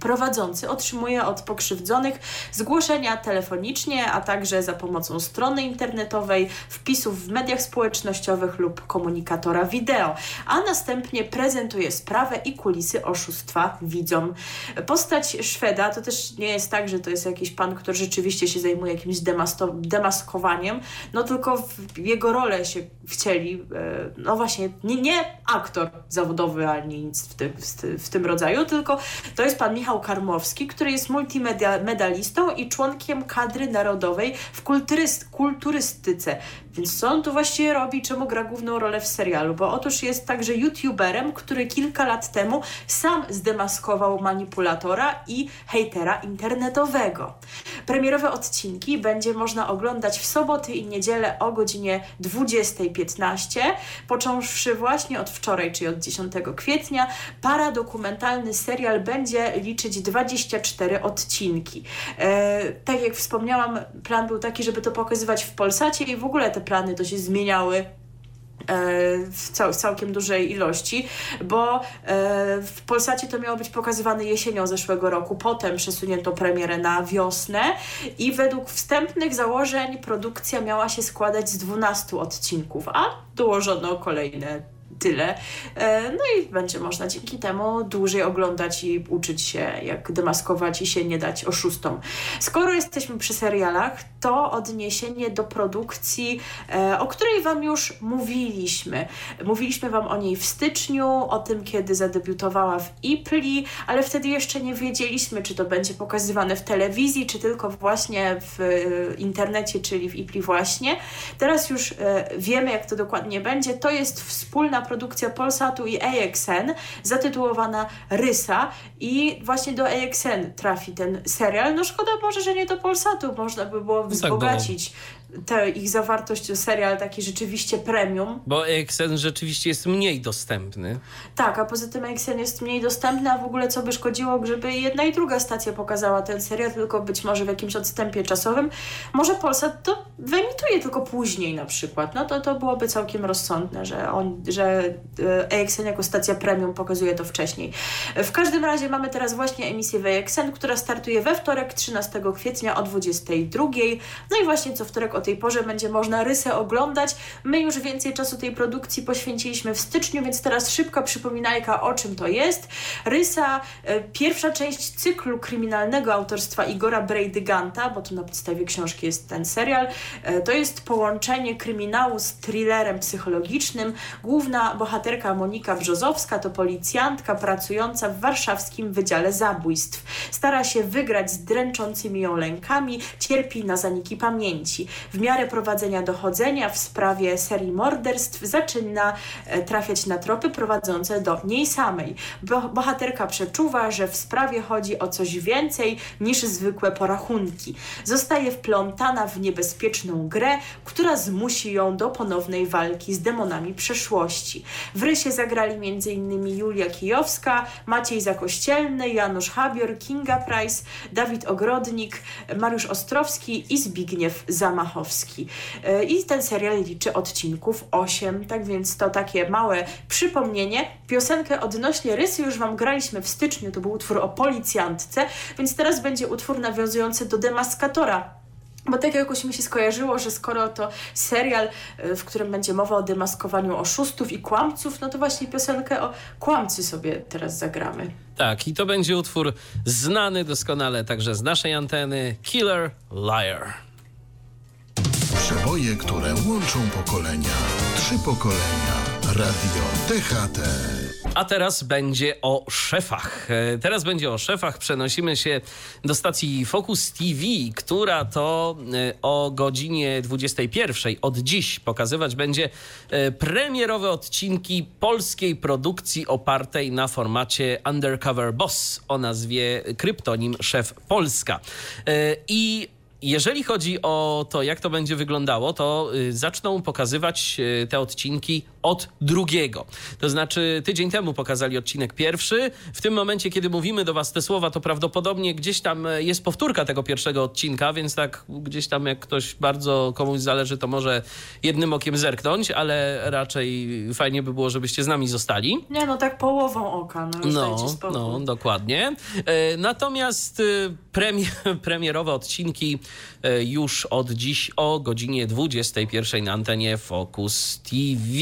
Prowadzący otrzymuje od pokrzywdzonych zgłoszenia telefonicznie, a także za pomocą strony internetowej, wpisów w mediach społecznościowych lub komunikatora wideo, a następnie prezentuje sprawę i kulisy oszustwa widzom. Postać Szweda to też nie jest tak, że to jest jakiś pan, który rzeczywiście się zajmuje jakimś demaskowaniem, no tylko jego rolę się wcieli, e, no właśnie, nie, nie aktor zawodowy ani nic w tym, w tym rodzaju, tylko to jest pan Michał Karmowski, który jest multimedalistą i członkiem kadry narodowej w kulturystyce. Więc co on tu właściwie robi, czemu gra główną rolę w serialu? Bo otóż jest także youtuberem, który kilka lat temu sam zdemaskował manipulatora i hejtera internetowego. Premierowe odcinki będzie można oglądać w soboty i niedzielę o godzinie 20.15, począwszy właśnie od wczoraj, czyli od 10 kwietnia. Paradokumentalny serial będzie liczyć 24 odcinki. E, tak jak wspomniałam, plan był taki, żeby to pokazywać w Polsacie i w ogóle te te plany to się zmieniały e, w, cał, całkiem dużej ilości, bo e, w Polsacie to miało być pokazywane jesienią zeszłego roku, potem przesunięto premierę na wiosnę i według wstępnych założeń produkcja miała się składać z 12 odcinków, a dołożono kolejne tyle. E, no i będzie można dzięki temu dłużej oglądać i uczyć się, jak demaskować i się nie dać oszustom. Skoro jesteśmy przy serialach, to odniesienie do produkcji, e, o której Wam już mówiliśmy. Mówiliśmy Wam o niej w styczniu, o tym, kiedy zadebiutowała w IPLI, ale wtedy jeszcze nie wiedzieliśmy, czy to będzie pokazywane w telewizji, czy tylko właśnie w e, internecie, czyli w IPLI właśnie. Teraz już wiemy, jak to dokładnie będzie. To jest wspólna produkcja Polsatu i AXN zatytułowana Rysa i właśnie do AXN trafi ten serial. No szkoda może, że nie do Polsatu, można by było wzbogacić. Te, ich zawartość to serial taki rzeczywiście premium. Bo AXN rzeczywiście jest mniej dostępny. Tak, a poza tym AXN jest mniej dostępny, a w ogóle co by szkodziło, żeby jedna i druga stacja pokazała ten serial, tylko być może w jakimś odstępie czasowym. Może Polsat to wyemituje tylko później na przykład. No to to byłoby całkiem rozsądne, że, on, że e, jako stacja premium pokazuje to wcześniej. W każdym razie mamy teraz właśnie emisję w AXN, która startuje we wtorek 13 kwietnia o 22. No i właśnie co wtorek o tej porze będzie można rysę oglądać. My już więcej czasu tej produkcji poświęciliśmy w styczniu, więc teraz szybko przypominajka o czym to jest. Rysa, e, pierwsza część cyklu kryminalnego autorstwa Igora Brejdyganta, bo to na podstawie książki jest ten serial. E, to jest połączenie kryminału z thrillerem psychologicznym. Główna bohaterka Monika Brzozowska to policjantka pracująca w warszawskim Wydziale Zabójstw. Stara się wygrać z dręczącymi ją lękami, cierpi na zaniki pamięci. W miarę prowadzenia dochodzenia w sprawie serii morderstw zaczyna e, trafiać na tropy prowadzące do niej samej. Bo bohaterka przeczuwa, że w sprawie chodzi o coś więcej niż zwykłe porachunki. Zostaje wplątana w niebezpieczną grę, która zmusi ją do ponownej walki z demonami przeszłości. W rysie zagrali m.in. Julia Kijowska, Maciej Zakościelny, Janusz Habior, Kinga Price, Dawid Ogrodnik, Mariusz Ostrowski i Zbigniew Zamachowski. E, I ten serial liczy odcinków 8, tak więc to takie małe przypomnienie. Piosenkę odnośnie rysy już Wam graliśmy w styczniu, to był utwór o policjantce, więc teraz będzie utwór nawiązujący do Demaskatora bo tak jakoś mi się skojarzyło, że skoro to serial, e, w którym będzie mowa o demaskowaniu oszustów i kłamców, no to właśnie piosenkę o kłamcy sobie teraz zagramy. Tak, i to będzie utwór znany doskonale także z naszej anteny Killer Liar. Przeboje, które łączą pokolenia. Trzy pokolenia. Radio DHT. A teraz będzie o szefach. E, Teraz będzie o szefach. Przenosimy się do stacji Focus TV, która to e, o godzinie 21 od dziś pokazywać będzie e, premierowe odcinki polskiej produkcji opartej na formacie Undercover Boss o nazwie Kryptonim Szef Polska. I jeżeli chodzi o to, jak to będzie wyglądało, to y, zaczną pokazywać y, te odcinki od drugiego. To znaczy, tydzień temu pokazali odcinek pierwszy. W tym momencie, kiedy mówimy do Was te słowa, to prawdopodobnie gdzieś tam y, jest powtórka tego pierwszego odcinka, więc tak gdzieś tam, jak ktoś bardzo komuś zależy, to może jednym okiem zerknąć, ale raczej fajnie by było, żebyście z nami zostali. Nie no, tak połową oka, no No, no, dokładnie. E, Natomiast e, premie, [laughs] premierowe odcinki już od dziś o godzinie 21 na antenie Focus TV.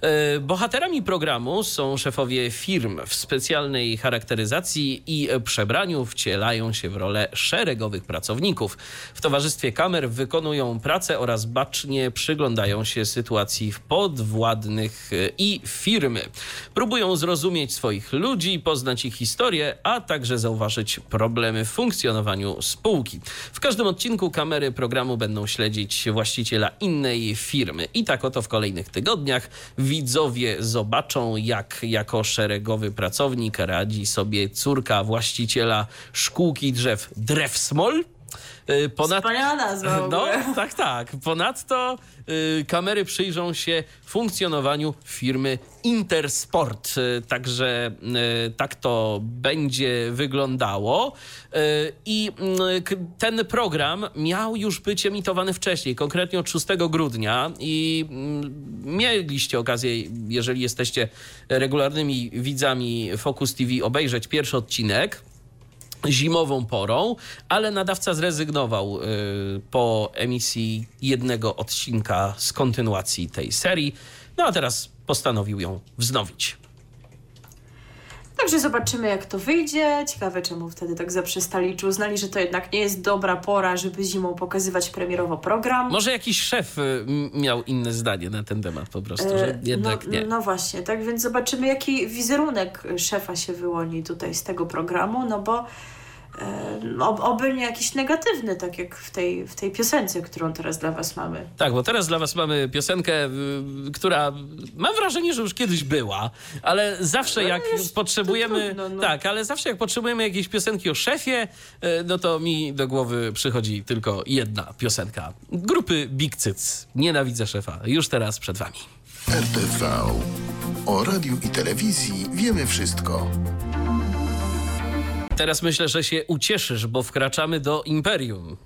E, Bohaterami programu są szefowie firm w specjalnej charakteryzacji i przebraniu wcielają się w rolę szeregowych pracowników. W towarzystwie kamer wykonują pracę oraz bacznie przyglądają się sytuacji podwładnych e, i firmy. Próbują zrozumieć swoich ludzi, poznać ich historię, a także zauważyć problemy w funkcjonowaniu spółki. W każdym odcinku kamery programu będą śledzić właściciela innej firmy. I tak oto w kolejnych tygodniach widzowie zobaczą, jak jako szeregowy pracownik radzi sobie córka właściciela szkółki drzew Drewsmol. Y, Ponad... Wspaniała No, tak, tak. Ponadto y, kamery przyjrzą się funkcjonowaniu firmy Intersport. Y, także y, tak to będzie wyglądało. I k- ten program miał już być emitowany wcześniej, konkretnie od 6 grudnia. I mm, mieliście okazję, jeżeli jesteście regularnymi widzami Focus TV, obejrzeć pierwszy odcinek zimową porą, ale nadawca zrezygnował y, po emisji jednego odcinka z kontynuacji tej serii. No a teraz postanowił ją wznowić. Także zobaczymy, jak to wyjdzie. Ciekawe, czemu wtedy tak zaprzestali, czy uznali, że to jednak nie jest dobra pora, żeby zimą pokazywać premierowo program. Może jakiś szef y, miał inne zdanie na ten temat po prostu, że E, jednak no, nie. No właśnie, tak więc zobaczymy, jaki wizerunek szefa się wyłoni tutaj z tego programu, no bo oby nie jakiś negatywny, tak jak w tej, w tej piosence, którą teraz dla was mamy. Tak, bo teraz dla was mamy piosenkę, która mam wrażenie, że już kiedyś była, ale zawsze jak potrzebujemy... Trudno, no. Tak, ale zawsze jak potrzebujemy jakiejś piosenki o szefie, y, no to mi do głowy przychodzi tylko jedna piosenka. Grupy Big Cyc. Nienawidzę szefa. Już teraz przed wami. RTV. O radiu i telewizji wiemy wszystko. Teraz myślę, że się ucieszysz, bo wkraczamy do Imperium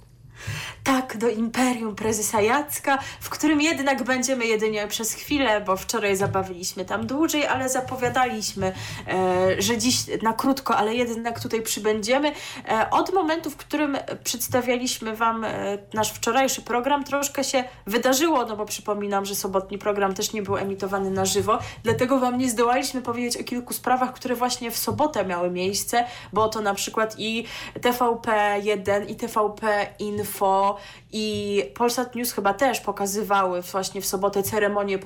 tak do imperium prezesa Jacka, w którym jednak będziemy jedynie przez chwilę, bo wczoraj zabawiliśmy tam dłużej, ale zapowiadaliśmy, e, że dziś na krótko, ale jednak tutaj przybędziemy. E, od momentu, w którym przedstawialiśmy Wam e, nasz wczorajszy program, troszkę się wydarzyło, no bo przypominam, że sobotni program też nie był emitowany na żywo, dlatego Wam nie zdołaliśmy powiedzieć o kilku sprawach, które właśnie w sobotę miały miejsce, bo to na przykład i TVP1 i TVP Info, i Polsat News chyba też pokazywały właśnie w sobotę ceremonię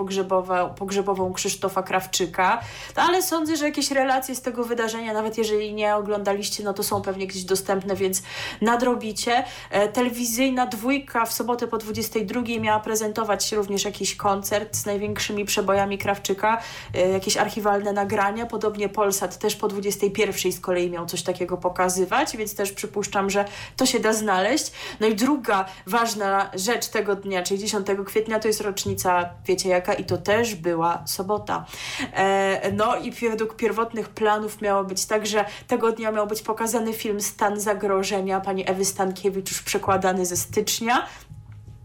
pogrzebową, Krzysztofa Krawczyka, no, ale sądzę, że jakieś relacje z tego wydarzenia, nawet jeżeli nie oglądaliście, no to są pewnie gdzieś dostępne, więc nadrobicie. E, telewizyjna dwójka w sobotę po 22 miała prezentować również jakiś koncert z największymi przebojami Krawczyka, e, jakieś archiwalne nagrania, podobnie Polsat też po 21 z kolei miał coś takiego pokazywać, więc też przypuszczam, że to się da znaleźć. No i druga ważna rzecz tego dnia, czyli 10 kwietnia, to jest rocznica, wiecie jaka, i to też była sobota. E, no i według pierwotnych planów miało być tak, że tego dnia miał być pokazany film Stan zagrożenia. Pani Ewy Stankiewicz, już przekładany ze stycznia,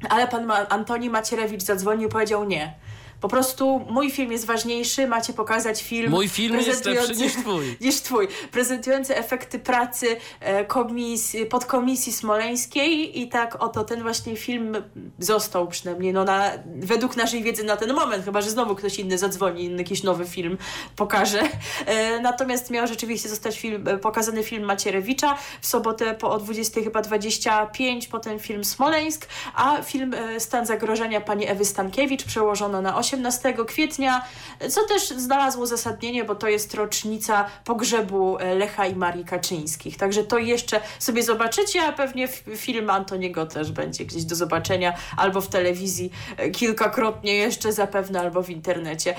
ale pan Antoni Macierewicz zadzwonił i powiedział nie po prostu mój film jest ważniejszy, macie pokazać film. Mój film jest lepszy niż twój. [laughs] niż twój. Prezentujący efekty pracy e, komisji, podkomisji smoleńskiej i tak oto ten właśnie film został przynajmniej no na, według naszej wiedzy na ten moment, chyba że znowu ktoś inny zadzwoni, jakiś nowy film pokaże. E, natomiast miał rzeczywiście zostać film, e, pokazany film Macierewicza w sobotę po o 20 chyba 25, potem film Smoleńsk, a film Stan zagrożenia pani Ewy Stankiewicz przełożono na 8 18 kwietnia, co też znalazło uzasadnienie, bo to jest rocznica pogrzebu e, Lecha i Marii Kaczyńskich. Także to jeszcze sobie zobaczycie, a pewnie film Antoniego też będzie gdzieś do zobaczenia albo w telewizji e, kilkakrotnie jeszcze zapewne, albo w internecie.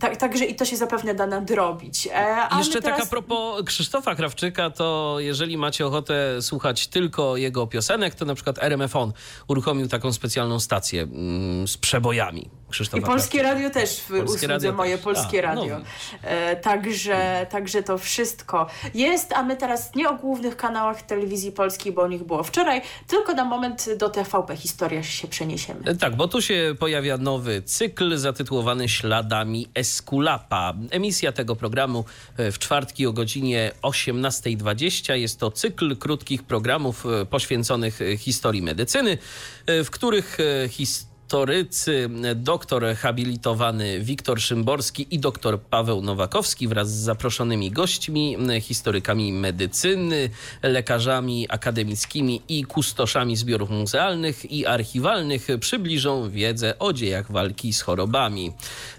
Tak, także i to się zapewne da nadrobić. E, jeszcze teraz... tak a propos Krzysztofa Krawczyka, to jeżeli macie ochotę słuchać tylko jego piosenek, to na przykład RMFON uruchomił taką specjalną stację mm, z przebojami Krzysztofa i Polskie Radio też w polskie usłudze moje też. Polskie a, no Radio. No e, także, także to wszystko jest, a my teraz nie o głównych kanałach telewizji polskiej, bo o nich było wczoraj, tylko na moment do TVP Historia się przeniesiemy. E, tak, bo tu się pojawia nowy cykl zatytułowany Śladami Eskulapa. Emisja tego programu e, w czwartki o godzinie 18.20. Jest to cykl krótkich programów e, poświęconych historii medycyny, w których historia historycy, doktor habilitowany Wiktor Szymborski i doktor Paweł Nowakowski wraz z zaproszonymi gośćmi, historykami medycyny, lekarzami akademickimi i kustoszami zbiorów muzealnych i archiwalnych przybliżą wiedzę o dziejach walki z chorobami.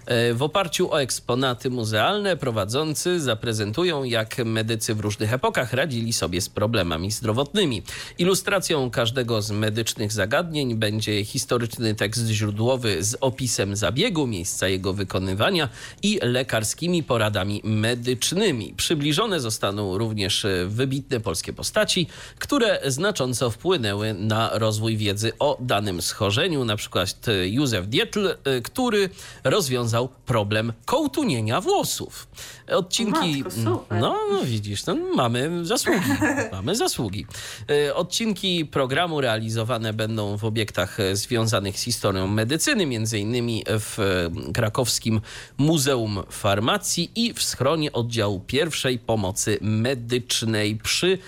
E, w oparciu o eksponaty muzealne prowadzący zaprezentują, jak medycy w różnych epokach radzili sobie z problemami zdrowotnymi. Ilustracją każdego z medycznych zagadnień będzie historyczny tekst źródłowy z opisem zabiegu, miejsca jego wykonywania i lekarskimi poradami medycznymi. Przybliżone zostaną również wybitne polskie postaci, które znacząco wpłynęły na rozwój wiedzy o danym schorzeniu, na przykład Józef Dietl, który rozwiązał problem kołtunienia włosów. Odcinki. Matko, no, no, widzisz, no, mamy zasługi. [laughs] mamy zasługi. E, odcinki programu realizowane będą w obiektach związanych z historią medycyny, między innymi w krakowskim Muzeum Farmacji i w schronie oddziału pierwszej pomocy medycznej przy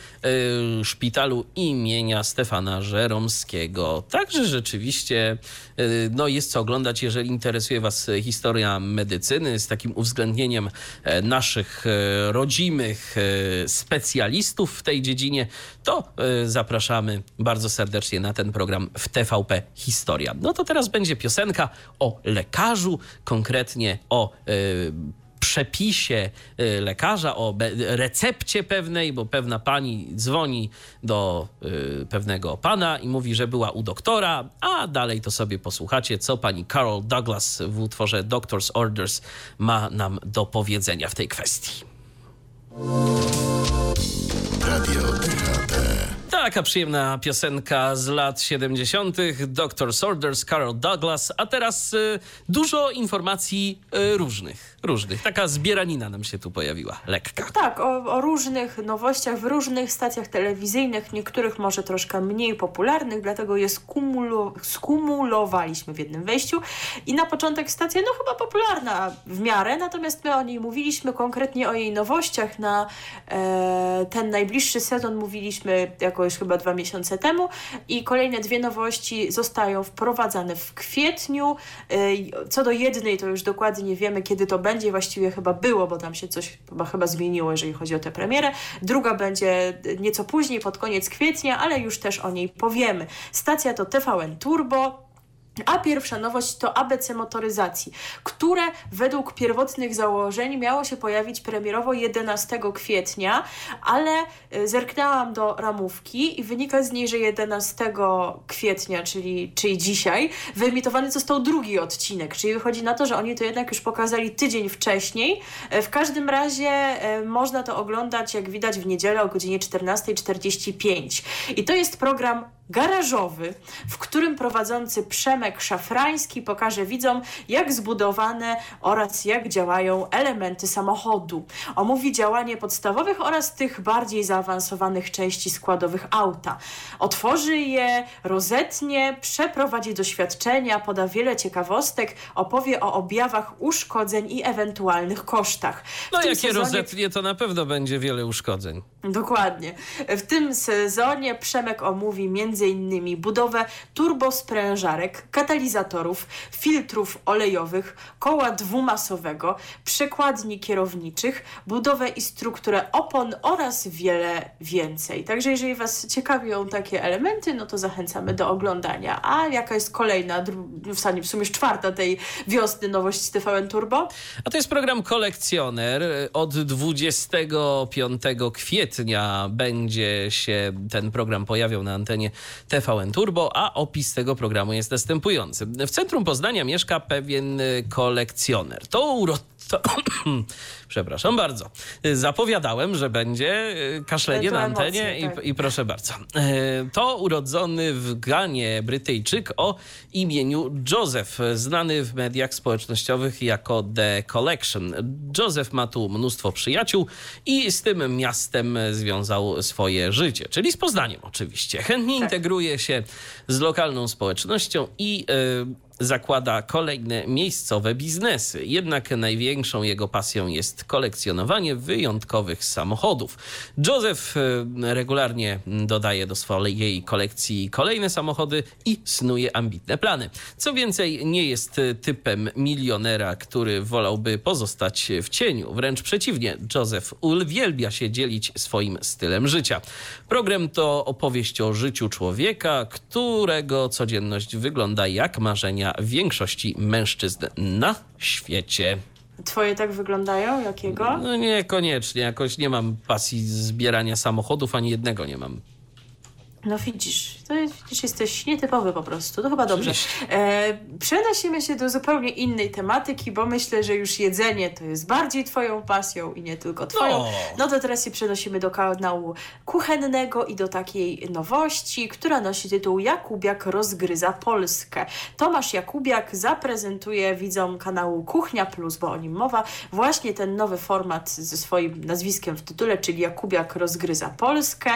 y, szpitalu imienia Stefana Żeromskiego. Także rzeczywiście no, jest co oglądać, jeżeli interesuje Was historia medycyny z takim uwzględnieniem naszych rodzimych specjalistów w tej dziedzinie, to zapraszamy bardzo serdecznie na ten program w TVP Historia. No to teraz będzie piosenka o lekarzu, konkretnie o przepisie y, lekarza, o recepcie pewnej, bo pewna pani dzwoni do y, pewnego pana i mówi, że była u doktora, a dalej to sobie posłuchacie, co pani Carol Douglas w utworze Doctor's Orders ma nam do powiedzenia w tej kwestii. Radio DHT. Taka przyjemna piosenka z lat 70. Dr. Sorders, Carol Douglas, a teraz y, dużo informacji różnych, różnych. Taka zbieranina nam się tu pojawiła, lekka. Tak, o, o, różnych nowościach w różnych stacjach telewizyjnych, niektórych może troszkę mniej popularnych, dlatego je skumulo skumulowaliśmy w jednym wejściu. I na początek stacja, no chyba popularna w miarę, natomiast my o niej mówiliśmy, konkretnie o jej nowościach na e, ten najbliższy sezon mówiliśmy jako już chyba dwa miesiące temu i kolejne dwie nowości zostają wprowadzane w kwietniu. Y, co do jednej to już dokładnie wiemy, kiedy to będzie. Właściwie chyba było, bo tam się coś chyba, chyba zmieniło, jeżeli chodzi o tę premierę. Druga będzie nieco później, pod koniec kwietnia, ale już też o niej powiemy. Stacja to TVN Turbo. A pierwsza nowość to ABC motoryzacji, które według pierwotnych założeń miało się pojawić premierowo 11 kwietnia, ale y, zerknęłam do ramówki i wynika z niej, że 11 kwietnia, czyli, czyli dzisiaj, wyemitowany został drugi odcinek, czyli wychodzi na to, że oni to jednak już pokazali tydzień wcześniej. E, w każdym razie e, można to oglądać, jak widać, w niedzielę o godzinie 14.45. I to jest program garażowy, w którym prowadzący Przemek Szafrański pokaże widzom, jak zbudowane oraz jak działają elementy samochodu. Omówi działanie podstawowych oraz tych bardziej zaawansowanych części składowych auta. Otworzy je, rozetnie, przeprowadzi doświadczenia, poda wiele ciekawostek, opowie o objawach uszkodzeń i ewentualnych kosztach. no jakie sezonie... rozetnie, to na pewno będzie wiele uszkodzeń. Dokładnie. W tym sezonie Przemek omówi między m.in. budowę turbosprężarek, katalizatorów, filtrów olejowych, koła dwumasowego, przekładni kierowniczych, budowę i strukturę opon oraz wiele więcej. Także jeżeli Was ciekawią takie elementy, no to zachęcamy do oglądania. A jaka jest kolejna, w sumie już czwarta tej wiosny nowość TVN Turbo? A to jest program Kolekcjoner. Od 25 kwietnia będzie się ten program pojawiał na antenie TVN Turbo, a opis tego programu jest następujący. W centrum Poznania mieszka pewien kolekcjoner. To uroczy [clears throat] przepraszam bardzo. Zapowiadałem, że będzie y, kaszlenie na antenie emocje, tak. i, i, proszę bardzo. Y, to urodzony w Ganie Brytyjczyk o imieniu Joseph, znany w mediach społecznościowych jako The Collection. Joseph ma tu mnóstwo przyjaciół i z tym miastem związał swoje życie, czyli z Poznaniem oczywiście. Chętnie tak. integruje się z lokalną społecznością i y, zakłada kolejne miejscowe biznesy. Jednak największą jego pasją jest kolekcjonowanie wyjątkowych samochodów. Joseph e, regularnie dodaje do swojej kolekcji kolejne samochody i snuje ambitne plany. Co więcej, nie jest typem milionera, który wolałby pozostać w cieniu. Wręcz przeciwnie, Joseph uwielbia się dzielić swoim stylem życia. Program to opowieść o życiu człowieka, którego codzienność wygląda jak większości mężczyzn na świecie. Twoje tak wyglądają? Jakiego? No niekoniecznie. Jakoś nie mam pasji zbierania samochodów, ani jednego nie mam. No widzisz, to jest, jesteś nietypowy po prostu, to chyba dobrze. E, przenosimy się do zupełnie innej tematyki, bo myślę, że już jedzenie to jest bardziej twoją pasją i nie tylko twoją. No, no to teraz się przenosimy do kanału kuchennego i do takiej nowości, która nosi tytuł Jakubiak rozgryza Polskę. Tomasz Jakubiak zaprezentuje widzom kanału Kuchnia Plus, bo o nim mowa, właśnie ten nowy format ze swoim nazwiskiem w tytule, czyli Jakubiak rozgryza Polskę.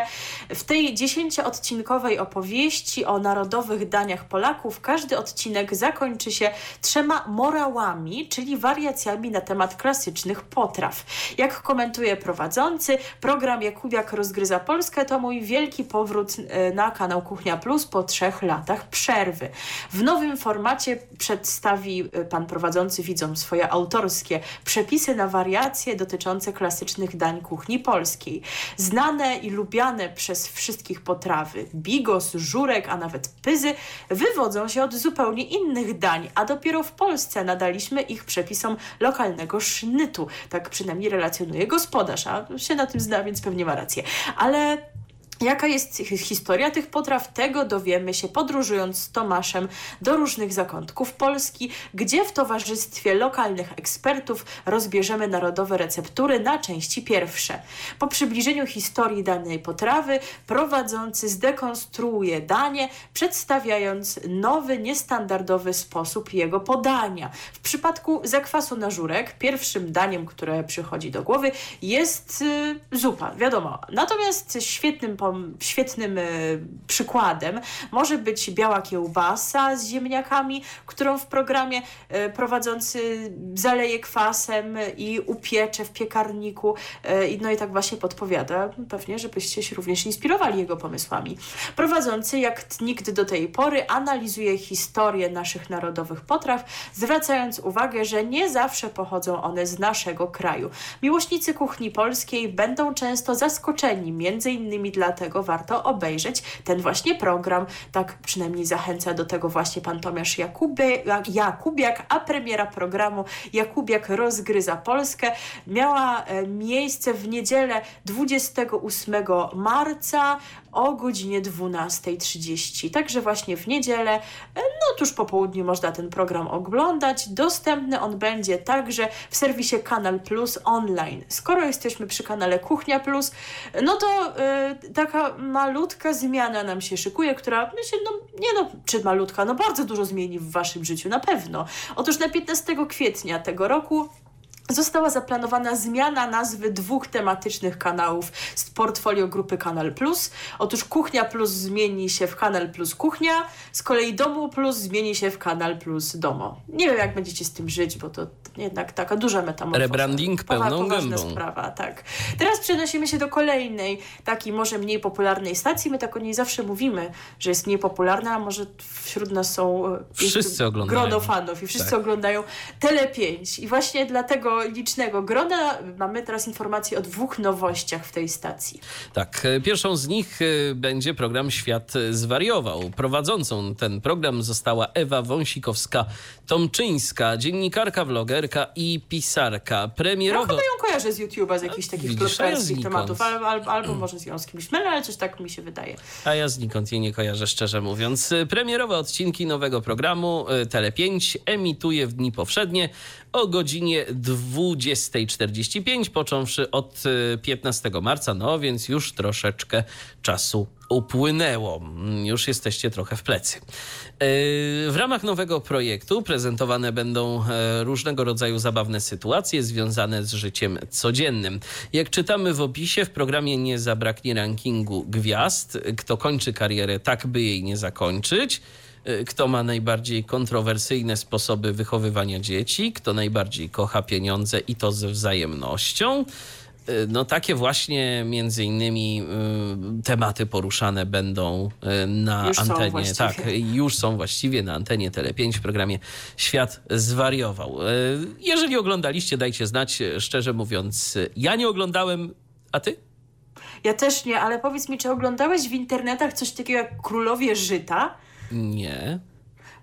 W tej 10 od odcinkowej opowieści o narodowych daniach Polaków każdy odcinek zakończy się trzema morałami, czyli wariacjami na temat klasycznych potraw. Jak komentuje prowadzący, program Jakubiak rozgryza Polskę to mój wielki powrót e, na kanał Kuchnia Plus po trzech latach przerwy. W nowym formacie przedstawi e, pan prowadzący widzom swoje autorskie przepisy na wariacje dotyczące klasycznych dań kuchni polskiej. Znane i lubiane przez wszystkich potrawy bigos, bigos, żurek, a nawet pyzy wywodzą się od zupełnie innych dań, a dopiero w Polsce nadaliśmy ich przepisom lokalnego sznytu. Tak przynajmniej relacjonuje gospodarz, a się na tym zna, więc pewnie ma rację. Ale Jaka jest historia tych potraw, tego dowiemy się podróżując z Tomaszem do różnych zakątków Polski, gdzie w towarzystwie lokalnych ekspertów rozbierzemy narodowe receptury na części pierwsze. Po przybliżeniu historii danej potrawy prowadzący zdekonstruuje danie, przedstawiając nowy, niestandardowy sposób jego podania. W przypadku zakwasu na żurek pierwszym daniem, które przychodzi do głowy jest y, zupa, wiadomo. Natomiast świetnym pomysłem świetnym e, przykładem może być biała kiełbasa z ziemniakami, którą w programie e, prowadzący zaleje kwasem i upiecze w piekarniku. E, no i tak właśnie podpowiada, pewnie, żebyście się również inspirowali jego pomysłami. Prowadzący, jak nikt do tej pory, analizuje historię naszych narodowych potraw, zwracając uwagę, że nie zawsze pochodzą one z naszego kraju. Miłośnicy kuchni polskiej będą często zaskoczeni, między innymi dlatego, dlatego warto obejrzeć ten właśnie program. Tak przynajmniej zachęca do tego właśnie pan Tomasz Jakubie, Jakubiak, a premiera programu Jakubiak rozgryza Polskę miała e, miejsce w niedzielę 28 marca o godzinie 12.30. Także właśnie w niedzielę, e, no tuż po południu można ten program oglądać. Dostępny on będzie także w serwisie Kanal Plus online. Skoro jesteśmy przy kanale Kuchnia Plus, no to yy, taka malutka zmiana nam się szykuje, która myślę, no nie no, czy malutka, no bardzo dużo zmieni w waszym życiu, na pewno. Otóż na 15 kwietnia tego roku Została zaplanowana zmiana nazwy dwóch tematycznych kanałów z portfolio grupy Kanal Plus. Otóż Kuchnia Plus zmieni się w Kanal Plus Kuchnia, z kolei Domu Plus zmieni się w Kanal Plus Domo. Nie wiem, jak będziecie z tym żyć, bo to jednak taka duża metamorfoza. Rebranding pełną gębą. sprawa, tak. Teraz przenosimy się do kolejnej, takiej może mniej popularnej stacji. My tak o niej zawsze mówimy, że jest mniej popularna, a może wśród nas są e, wszyscy oglądają. grono fanów i wszyscy tak. oglądają Tele 5. I właśnie dlatego licznego grona mamy teraz informacje o dwóch nowościach w tej stacji. Tak, e, pierwszą z nich e, będzie program Świat zwariował. Prowadzącą ten program została Ewa Wąsikowska-Tomczyńska, dziennikarka, vlogerka i pisarka. Premierowo... Ja chyba ją kojarzę z YouTube'a, z jakichś takich plotkarskich tematów, albo, albo, albo może z ją z kimś mylę, ale coś tak mi się wydaje. A ja znikąd jej nie kojarzę, szczerze mówiąc. Premierowe odcinki nowego programu e, Tele5 emituje w dni powszednie o godzinie 20.45, począwszy od 15 e, marca, no więc już troszeczkę czasu upłynęło. Już jesteście trochę w plecy. E, w ramach nowego projektu prezentowane będą e, różnego rodzaju zabawne sytuacje związane z życiem codziennym. Jak czytamy w opisie, w programie nie zabraknie rankingu gwiazd. Kto kończy karierę, tak by jej nie zakończyć. Y, kto ma najbardziej kontrowersyjne sposoby wychowywania dzieci, kto najbardziej kocha pieniądze i to ze wzajemnością. Y, no takie właśnie między innymi y, tematy poruszane będą na już antenie. Tak, już są właściwie na antenie Tele5 w programie Świat zwariował. Jeżeli oglądaliście, dajcie znać. Szczerze mówiąc, ja nie oglądałem, a ty? Ja też nie, ale powiedz mi, czy oglądałeś w internetach coś takiego jak Królowie Żyta? Nie.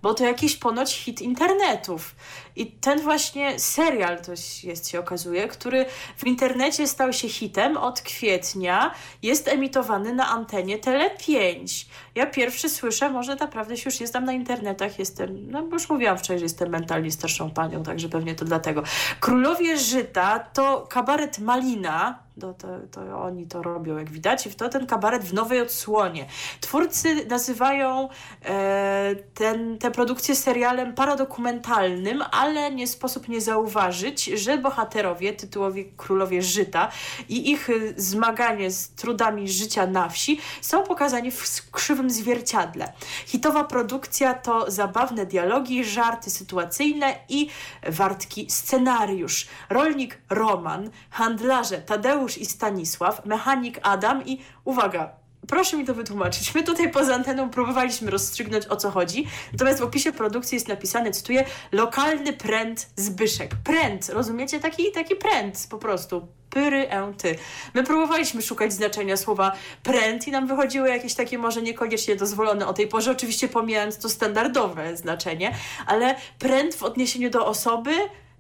Bo to jakiś ponoć hit internetów. I ten właśnie serial to jest, się okazuje, który w internecie stał się hitem od kwietnia, jest emitowany na antenie Tele5. Ja pierwszy słyszę, może naprawdę się już nie znam na internetach, jestem, no bo już mówiłam wczoraj, że jestem mentalnie starszą panią, także pewnie to dlatego. Królowie Żyta to kabaret Malina, to, to, to, oni to robią, jak widać. To ten kabaret w nowej odsłonie. Twórcy nazywają e, ten, tę produkcję serialem paradokumentalnym, ale nie sposób nie zauważyć, że bohaterowie, tytułowi królowie żyta i ich zmaganie z trudami życia na wsi są pokazani w krzywym zwierciadle. Hitowa produkcja to zabawne dialogi, żarty sytuacyjne i wartki scenariusz. Rolnik Roman, handlarze Tadeusz i Stanisław, mechanik Adam i uwaga, proszę mi to wytłumaczyć. My tutaj poza anteną próbowaliśmy rozstrzygnąć o co chodzi, natomiast w opisie produkcji jest napisane, cytuję, lokalny pręt Zbyszek. Pręt, rozumiecie? Taki, taki pręt po prostu. Pyry, ty. My próbowaliśmy szukać znaczenia słowa pręt i nam wychodziły jakieś takie może niekoniecznie dozwolone o tej porze, oczywiście pomijając to standardowe znaczenie, ale pręt w odniesieniu do osoby,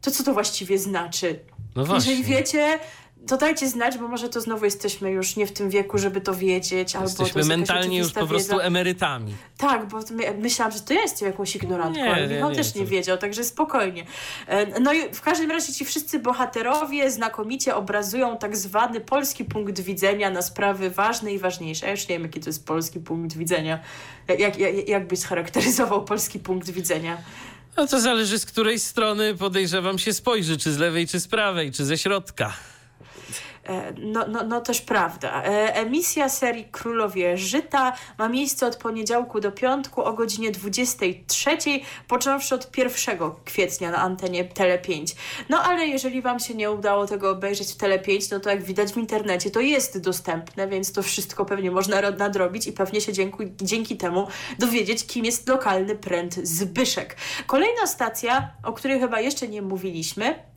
to co to właściwie znaczy? No właśnie. Jeżeli wiecie, to dajcie znać, bo może to znowu jesteśmy już nie w tym wieku, żeby to wiedzieć. Albo jesteśmy mentalnie już po prostu wiedza. emerytami. Tak, bo my, myślałam, że to ja jestem jakąś ignorantką, Nie, ale Michał nie, też nie wiedział, także spokojnie. E, No i w każdym razie ci wszyscy bohaterowie znakomicie obrazują tak zwany polski punkt widzenia na sprawy ważne i ważniejsze. Ja już nie wiem, jaki to jest polski punkt widzenia. Jak, jak, jak byś scharakteryzował polski punkt widzenia? No to zależy z której strony podejrzewam się spojrzy, czy z lewej, czy z prawej, czy ze środka. E, No, no, no też prawda. E, Emisja serii Królowie Żyta ma miejsce od poniedziałku do piątku o godzinie 23, począwszy od 1 kwietnia na antenie Tele5. No ale jeżeli Wam się nie udało tego obejrzeć w Tele5, no to jak widać w internecie to jest dostępne, więc to wszystko pewnie można ro- nadrobić i pewnie się dzięki, dzięki temu dowiedzieć, kim jest lokalny pręt Zbyszek. Kolejna stacja, o której chyba jeszcze nie mówiliśmy,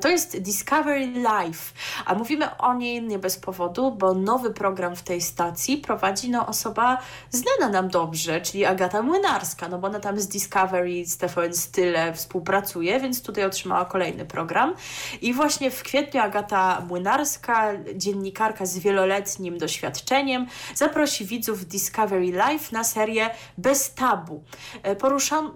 To jest Discovery Live, a mówimy o niej nie bez powodu, bo nowy program w tej stacji prowadzi no, osoba znana nam dobrze, czyli Agata Młynarska, no bo ona tam z Discovery, z TVN Style współpracuje, więc tutaj otrzymała kolejny program. I właśnie w kwietniu Agata Młynarska, dziennikarka z wieloletnim doświadczeniem, zaprosi widzów Discovery Live na serię Bez Tabu. E,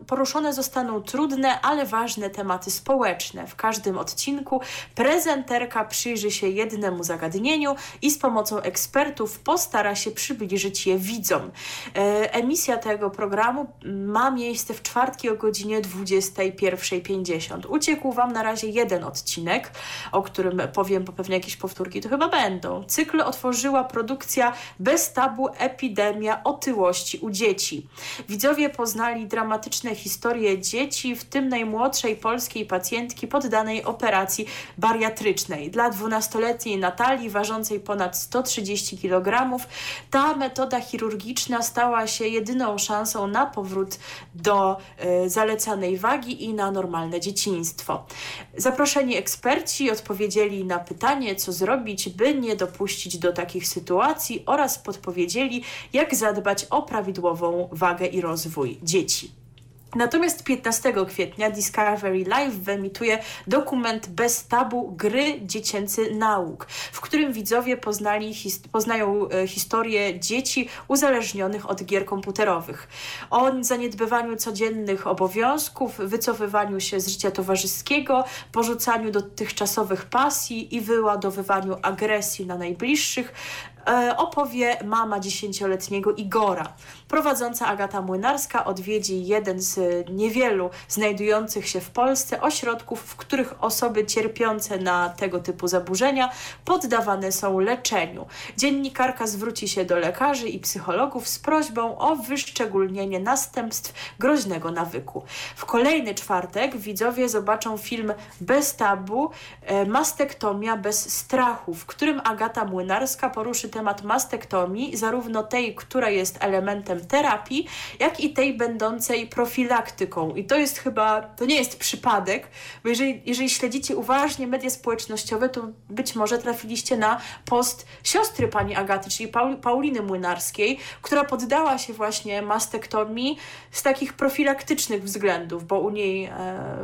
poruszone zostaną trudne, ale ważne tematy społeczne. W każdym odcinku prezenterka przyjrzy się jednemu zagadnieniu i z pomocą ekspertów postara się przybliżyć je widzom. E, Emisja tego programu ma miejsce w czwartki o godzinie 21.50. Uciekł Wam na razie jeden odcinek, o którym powiem, bo pewnie jakieś powtórki to chyba będą. Cykl otworzyła produkcja Bez tabu epidemia otyłości u dzieci. Widzowie poznali dramatyczne historie dzieci, w tym najmłodszej polskiej pacjentki poddanej operacji bariatrycznej. Dla 12-letniej Natalii, ważącej ponad 130 kg, ta metoda chirurgiczna stała się jedyną szansą na powrót do e, zalecanej wagi i na normalne dzieciństwo. Zaproszeni eksperci odpowiedzieli na pytanie, co zrobić, by nie dopuścić do takich sytuacji oraz podpowiedzieli, jak zadbać o prawidłową wagę i rozwój dzieci. Natomiast 15 kwietnia Discovery Live wyemituje dokument Bez tabu gry dziecięcy nauk, w którym widzowie poznali, his, poznają e, historię dzieci uzależnionych od gier komputerowych. O zaniedbywaniu codziennych obowiązków, wycofywaniu się z życia towarzyskiego, porzucaniu dotychczasowych pasji i wyładowywaniu agresji na najbliższych, opowie mama dziesięcioletniego Igora. Prowadząca Agata Młynarska odwiedzi jeden z niewielu znajdujących się w Polsce ośrodków, w których osoby cierpiące na tego typu zaburzenia poddawane są leczeniu. Dziennikarka zwróci się do lekarzy i psychologów z prośbą o wyszczególnienie następstw groźnego nawyku. W kolejny czwartek widzowie zobaczą film Bez tabu, e, Mastektomia bez strachu, w którym Agata Młynarska poruszy temat mastektomii, zarówno tej, która jest elementem terapii, jak i tej będącej profilaktyką. I to jest chyba, to nie jest przypadek, bo jeżeli, jeżeli śledzicie uważnie media społecznościowe, to być może trafiliście na post siostry pani Agaty, czyli Paul, Pauliny Młynarskiej, która poddała się właśnie mastektomii z takich profilaktycznych względów, bo u niej e,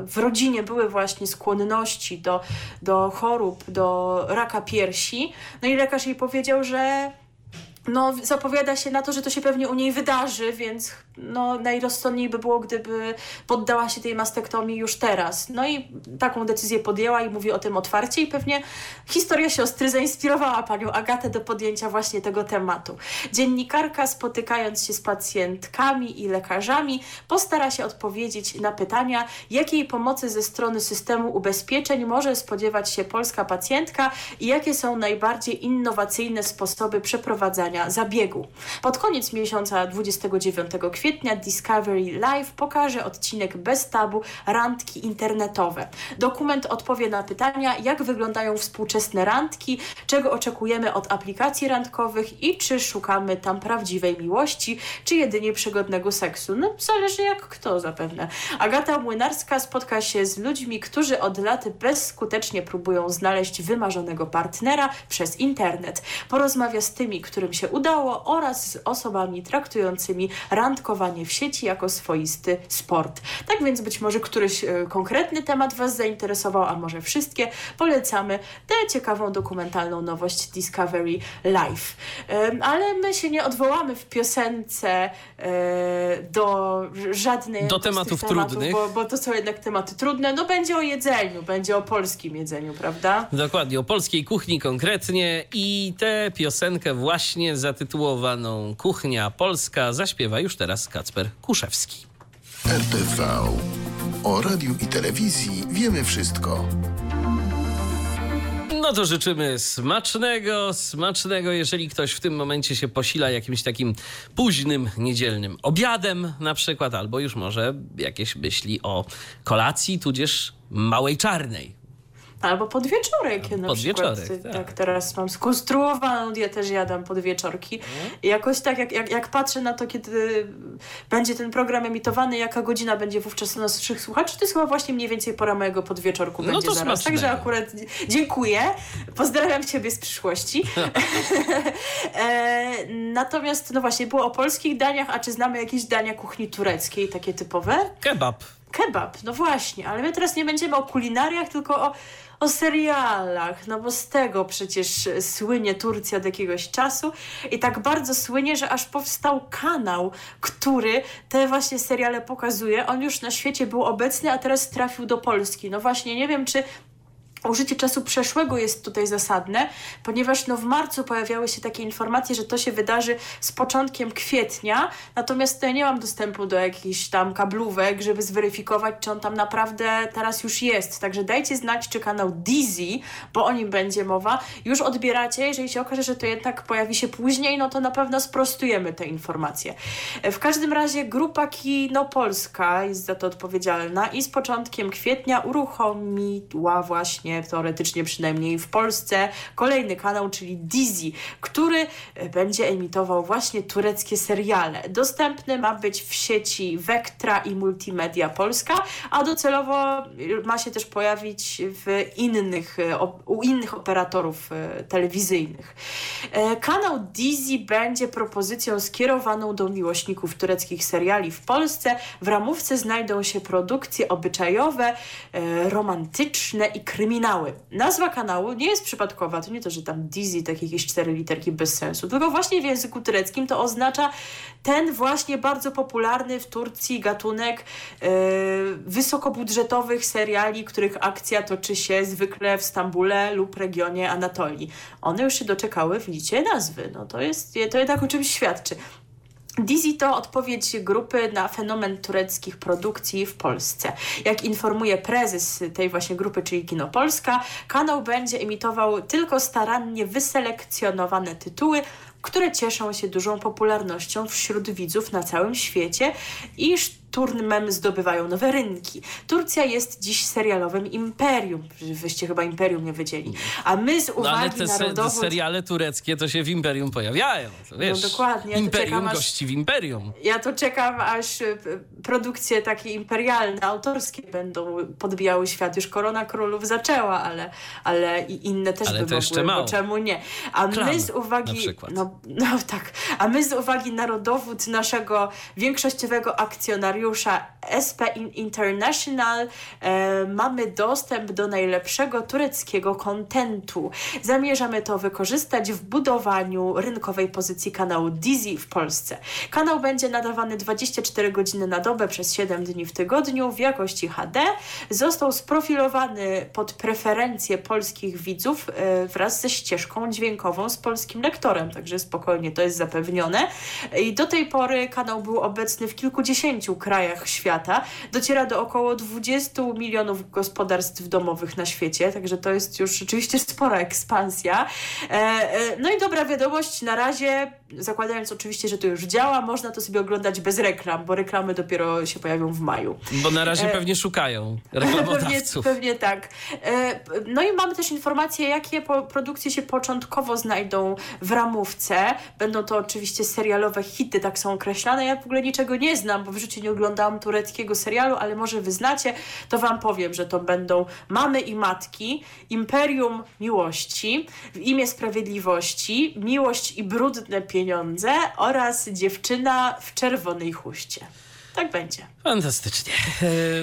w rodzinie były właśnie skłonności do, do chorób, do raka piersi. No i lekarz jej powiedział, że że no, zapowiada się na to, że to się pewnie u niej wydarzy, więc no, najrozsądniej by było, gdyby poddała się tej mastektomii już teraz. No i taką decyzję podjęła i mówi o tym otwarcie i pewnie historia siostry zainspirowała panią Agatę do podjęcia właśnie tego tematu. Dziennikarka spotykając się z pacjentkami i lekarzami postara się odpowiedzieć na pytania, jakiej pomocy ze strony systemu ubezpieczeń może spodziewać się polska pacjentka i jakie są najbardziej innowacyjne sposoby przeprowadzania oglądania zabiegu. Pod koniec miesiąca 29 kwietnia Discovery Live pokaże odcinek bez tabu randki internetowe. Dokument odpowie na pytania, jak wyglądają współczesne randki, czego oczekujemy od aplikacji randkowych i czy szukamy tam prawdziwej miłości, czy jedynie przygodnego seksu. No, zależy jak kto zapewne. Agata Młynarska spotka się z ludźmi, którzy od lat bezskutecznie próbują znaleźć wymarzonego partnera przez internet. Porozmawia z tymi, którym się udało oraz z osobami traktującymi randkowanie w sieci jako swoisty sport. Tak więc być może któryś e, konkretny temat Was zainteresował, a może wszystkie. Polecamy tę ciekawą dokumentalną nowość Discovery Live. E, ale my się nie odwołamy w piosence e, do żadnej Do tematów tematów, trudnych. Bo, bo to są jednak tematy trudne. No będzie o jedzeniu, będzie o polskim jedzeniu, prawda? Dokładnie, o polskiej kuchni konkretnie i tę piosenkę właśnie zatytułowaną Kuchnia Polska zaśpiewa już teraz Kacper Kuszewski. RTV. O radiu i telewizji wiemy wszystko. No to życzymy smacznego, smacznego, jeżeli ktoś w tym momencie się posila jakimś takim późnym, niedzielnym obiadem na przykład, albo już może jakieś myśli o kolacji, tudzież małej czarnej. Albo podwieczorek na Podwieczorek, przykład. tak. Tak. teraz mam skonstruowaną dietę, że jadam podwieczorki. I jakoś tak, jak, jak, jak patrzę na to, kiedy będzie ten program emitowany, jaka godzina będzie wówczas u naszych słuchaczy, to jest chyba właśnie mniej więcej pora mojego podwieczorku No będzie to zaraz. smacznego. Także akurat dziękuję. Pozdrawiam Ciebie z przyszłości. [laughs] [laughs] e, natomiast, no właśnie, było o polskich daniach, a czy znamy jakieś dania kuchni tureckiej, takie typowe? Kebab. Kebab, no właśnie, ale my teraz nie będziemy o kulinariach, tylko o, o serialach, no bo z tego przecież słynie Turcja od jakiegoś czasu i tak bardzo słynie, że aż powstał kanał, który te właśnie seriale pokazuje. On już na świecie był obecny, a teraz trafił do Polski. No właśnie, nie wiem, czy Użycie czasu przeszłego jest tutaj zasadne, ponieważ no w marcu pojawiały się takie informacje, że to się wydarzy z początkiem kwietnia, natomiast ja nie mam dostępu do jakichś tam kablówek, żeby zweryfikować, czy on tam naprawdę teraz już jest. Także dajcie znać, czy kanał Dizzy, bo o nim będzie mowa, już odbieracie. Jeżeli się okaże, że to jednak pojawi się później, no to na pewno sprostujemy te informacje. W każdym razie grupa Kino Polska jest za to odpowiedzialna i z początkiem kwietnia uruchomiła właśnie, teoretycznie przynajmniej w Polsce, kolejny kanał, czyli Dizzy, który e, będzie emitował właśnie tureckie seriale. Dostępny ma być w sieci Vectra i Multimedia Polska, a docelowo ma się też pojawić w innych, e, u innych operatorów e, telewizyjnych. E, Kanał Dizzy będzie propozycją skierowaną do miłośników tureckich seriali w Polsce. W ramówce znajdą się produkcje obyczajowe, e, romantyczne i kryminały. Nazwa kanału nie jest przypadkowa, to nie to, że tam Dizzy, takie jakieś cztery literki bez sensu, tylko właśnie w języku tureckim to oznacza ten właśnie bardzo popularny w Turcji gatunek e, wysokobudżetowych seriali, których akcja toczy się zwykle w Stambule lub regionie Anatolii. One już się doczekały, widzicie, nazwy. No to jest, to jednak o czymś świadczy. Dizzy to odpowiedź grupy na fenomen tureckich produkcji w Polsce. Jak informuje prezes tej właśnie grupy, czyli Kino Polska, kanał będzie emitował tylko starannie wyselekcjonowane tytuły, które cieszą się dużą popularnością wśród widzów na całym świecie i szturmem zdobywają nowe rynki. Turcja jest dziś serialowym imperium. Wyście chyba imperium nie wiedzieli. A my z No uwagi ale te na se- rodowód... seriale tureckie to się w Imperium pojawiają. To wiesz, No dokładnie, ja Imperium czekam, aż- gości w Imperium. Ja to czekam, aż p- produkcje takie imperialne, autorskie będą podbijały świat. Już Korona Królów zaczęła, ale, ale i inne też Ale by to jeszcze mogły, mało. bo czemu nie? A Klan my z uwagi... na przykład. No, no tak. A my z uwagi na rodowód naszego większościowego akcjonariusza SP In- International e, mamy dostęp do najlepszego tureckiego kontentu. Zamierzamy to wykorzystać w budowaniu rynkowej pozycji kanału Dizzy w Polsce. Kanał będzie nadawany 24 godziny na dobę przez 7 dni w tygodniu w jakości HD. Został sprofilowany pod preferencje polskich widzów e, wraz ze ścieżką dźwiękową z polskim lektorem, także spokojnie to jest zapewnione. I do tej pory kanał był obecny w kilkudziesięciu krajach krajach świata. Dociera do około 20 milionów gospodarstw domowych na świecie, także to jest już rzeczywiście spora ekspansja. No i dobra wiadomość, na razie, zakładając oczywiście, że to już działa, można to sobie oglądać bez reklam, bo reklamy dopiero się pojawią w maju. Bo na razie pewnie szukają [laughs] reklamodawców. Pewnie, pewnie tak. No i mamy też informacje, jakie produkcje się początkowo znajdą w ramówce. Będą to oczywiście serialowe hity, tak są określane. Ja w ogóle niczego nie znam, bo w życiu nie oglądałam tureckiego serialu, ale może wy znacie, to wam powiem, że to będą Mamy i Matki, Imperium Miłości, W imię Sprawiedliwości, Miłość i Brudne Pieniądze oraz Dziewczyna w czerwonej chuście. Tak będzie. Fantastycznie.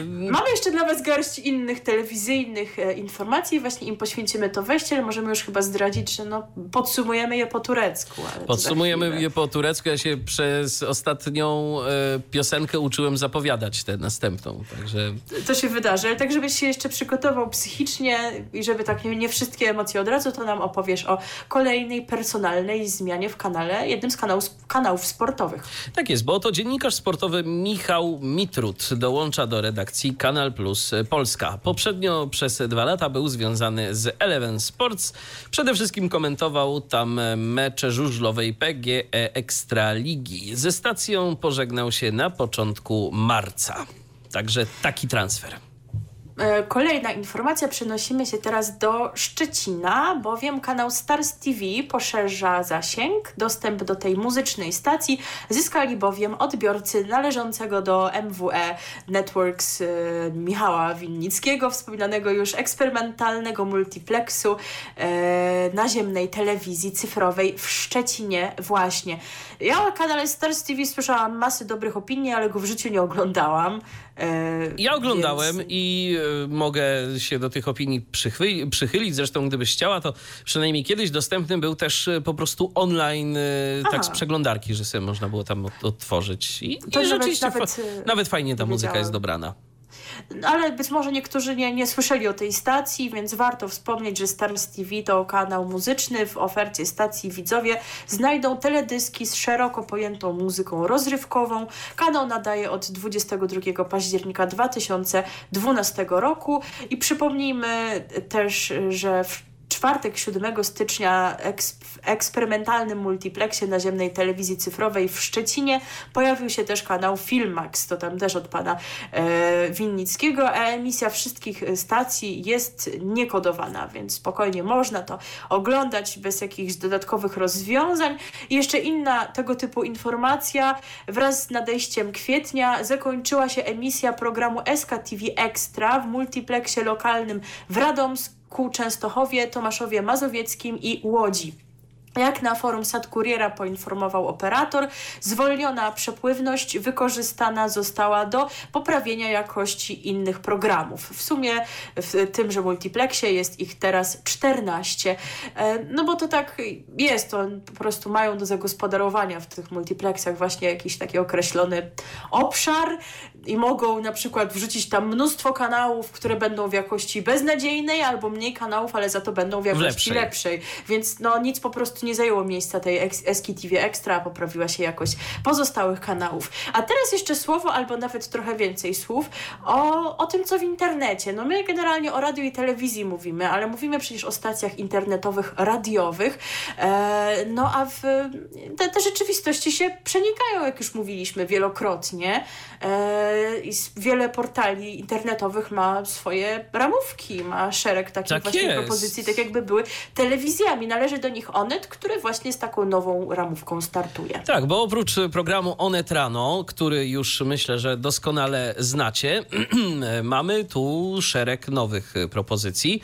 Mamy jeszcze dla Was garść innych telewizyjnych e, informacji. Właśnie im poświęcimy to wejście, ale możemy już chyba zdradzić, że no, podsumujemy je po turecku. Podsumujemy je po turecku. Ja się przez ostatnią e, piosenkę uczyłem zapowiadać tę następną. Także... To się wydarzy. Ale tak, żebyś się jeszcze przygotował psychicznie i żeby tak nie, nie wszystkie emocje od razu, to nam opowiesz o kolejnej personalnej zmianie w kanale, jednym z kanałów, kanałów sportowych. Tak jest, bo to dziennikarz sportowy Michał Mit Mitrud dołącza do redakcji Kanal Plus Polska. Poprzednio przez dwa lata był związany z Eleven Sports. Przede wszystkim komentował tam mecze żużlowej PGE Ekstraligi. Ze stacją pożegnał się na początku marca. Także taki transfer. E, kolejna informacja, przenosimy się teraz do Szczecina, bowiem kanał Stars TV poszerza zasięg. Dostęp do tej muzycznej stacji zyskali bowiem odbiorcy należącego do MWE Networks e, Michała Winnickiego, wspominanego już eksperymentalnego multiplexu e, naziemnej telewizji cyfrowej w Szczecinie właśnie. Ja o kanale Stars TV słyszałam masy dobrych opinii, ale go w życiu nie oglądałam. Ja oglądałem więc... i mogę się do tych opinii przychylić. przychylić. Zresztą gdybyś chciała, to przynajmniej kiedyś dostępny był też e, po prostu online, e, Aha. tak z przeglądarki, że sobie można było tam otworzyć. I, to i rzeczywiście nawet, fa e, nawet fajnie ta muzyka jest dobrana ale być może niektórzy nie, nie słyszeli o tej stacji, więc warto wspomnieć, że Stars TV to kanał muzyczny. W ofercie stacji widzowie znajdą teledyski z szeroko pojętą muzyką rozrywkową. Kanał nadaje od 22 października 2012 roku i przypomnijmy też, że w czwartek 7 stycznia w eksperymentalnym multiplexie naziemnej telewizji cyfrowej w Szczecinie. Pojawił się też kanał Filmax, to tam też od pana e, Winnickiego, a emisja wszystkich stacji jest niekodowana, więc spokojnie można to oglądać bez jakichś dodatkowych rozwiązań. I jeszcze inna tego typu informacja, wraz z nadejściem kwietnia zakończyła się emisja programu SKTV Extra w multiplexie lokalnym w Radomsku ku Częstochowie, Tomaszowie Mazowieckim i Łodzi. Jak na forum Sadkuriera poinformował operator, zwolniona przepływność wykorzystana została do poprawienia jakości innych programów. W sumie w tymże multiplexie jest ich teraz 14. E, no bo to tak jest, to po prostu mają do zagospodarowania w tych multiplexach właśnie jakiś taki określony obszar i mogą na przykład wrzucić tam mnóstwo kanałów, które będą w jakości beznadziejnej albo mniej kanałów, ale za to będą w jakości lepszej. lepszej. Więc no nic po prostu nie zajęło miejsca tej SKTV Extra, poprawiła się jakość pozostałych kanałów. A teraz jeszcze słowo albo nawet trochę więcej słów o, o tym, co w internecie. No my generalnie o radiu i telewizji mówimy, ale mówimy przecież o stacjach internetowych, radiowych. E, no a w, te, te rzeczywistości się przenikają, jak już mówiliśmy wielokrotnie. E, wiele portali internetowych ma swoje ramówki, ma szereg takich tak właśnie jest. propozycji, tak jakby były telewizjami. Należy do nich Onet, który właśnie z taką nową ramówką startuje. Tak, bo oprócz programu Onet Rano, który już myślę, że doskonale znacie, [clears throat] mamy tu szereg nowych propozycji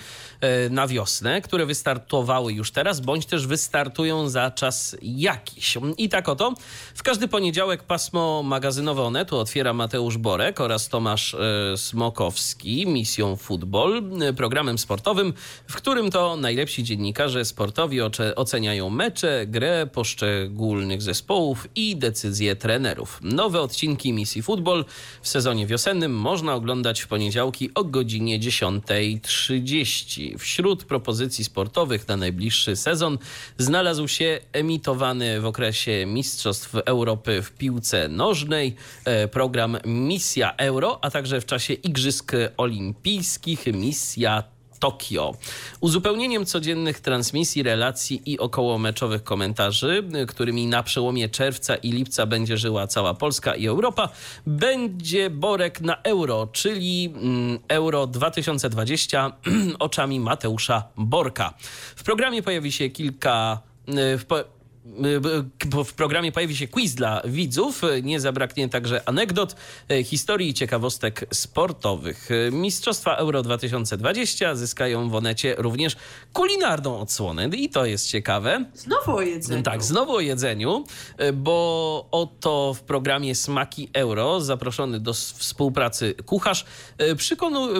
na wiosnę, które wystartowały już teraz, bądź też wystartują za czas jakiś. I tak oto, w każdy poniedziałek pasmo magazynowe Onetu otwiera Mateusz Borek oraz Tomasz e, Smokowski misją Futbol, e, programem sportowym, w którym to najlepsi dziennikarze sportowi oceniają mecze, grę poszczególnych zespołów i decyzje trenerów. Nowe odcinki misji Futbol w sezonie wiosennym można oglądać w poniedziałki o godzinie 10.30. Wśród propozycji sportowych na najbliższy sezon znalazł się emitowany w okresie Mistrzostw Europy w piłce nożnej e, program misja Euro, a także w czasie Igrzysk Olimpijskich misja Tokio. Uzupełnieniem codziennych transmisji, relacji i okołomeczowych komentarzy, którymi na przełomie czerwca i lipca będzie żyła cała Polska i Europa, będzie Borek na Euro, czyli mm, Euro 2020 [clears throat] oczami Mateusza Borka. W programie pojawi się kilka. Y, w w programie pojawi się quiz dla widzów. Nie zabraknie także anegdot, e, historii i ciekawostek sportowych. Mistrzostwa Euro 2020 zyskają w Onecie również kulinarną odsłonę i to jest ciekawe. Znowu o jedzeniu. Tak, znowu o jedzeniu, bo oto w programie Smaki Euro zaproszony do współpracy kucharz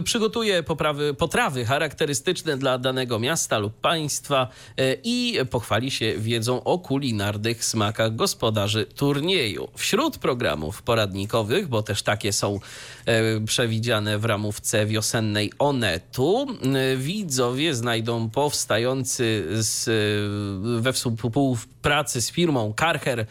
przygotuje poprawy, potrawy charakterystyczne dla danego miasta lub państwa i pochwali się wiedzą o kulinarnych smakach gospodarzy turnieju. Wśród programów poradnikowych, bo też takie są e, przewidziane w ramówce wiosennej Onetu, e, widzowie znajdą powstający z, e, we współpracy z firmą Karcher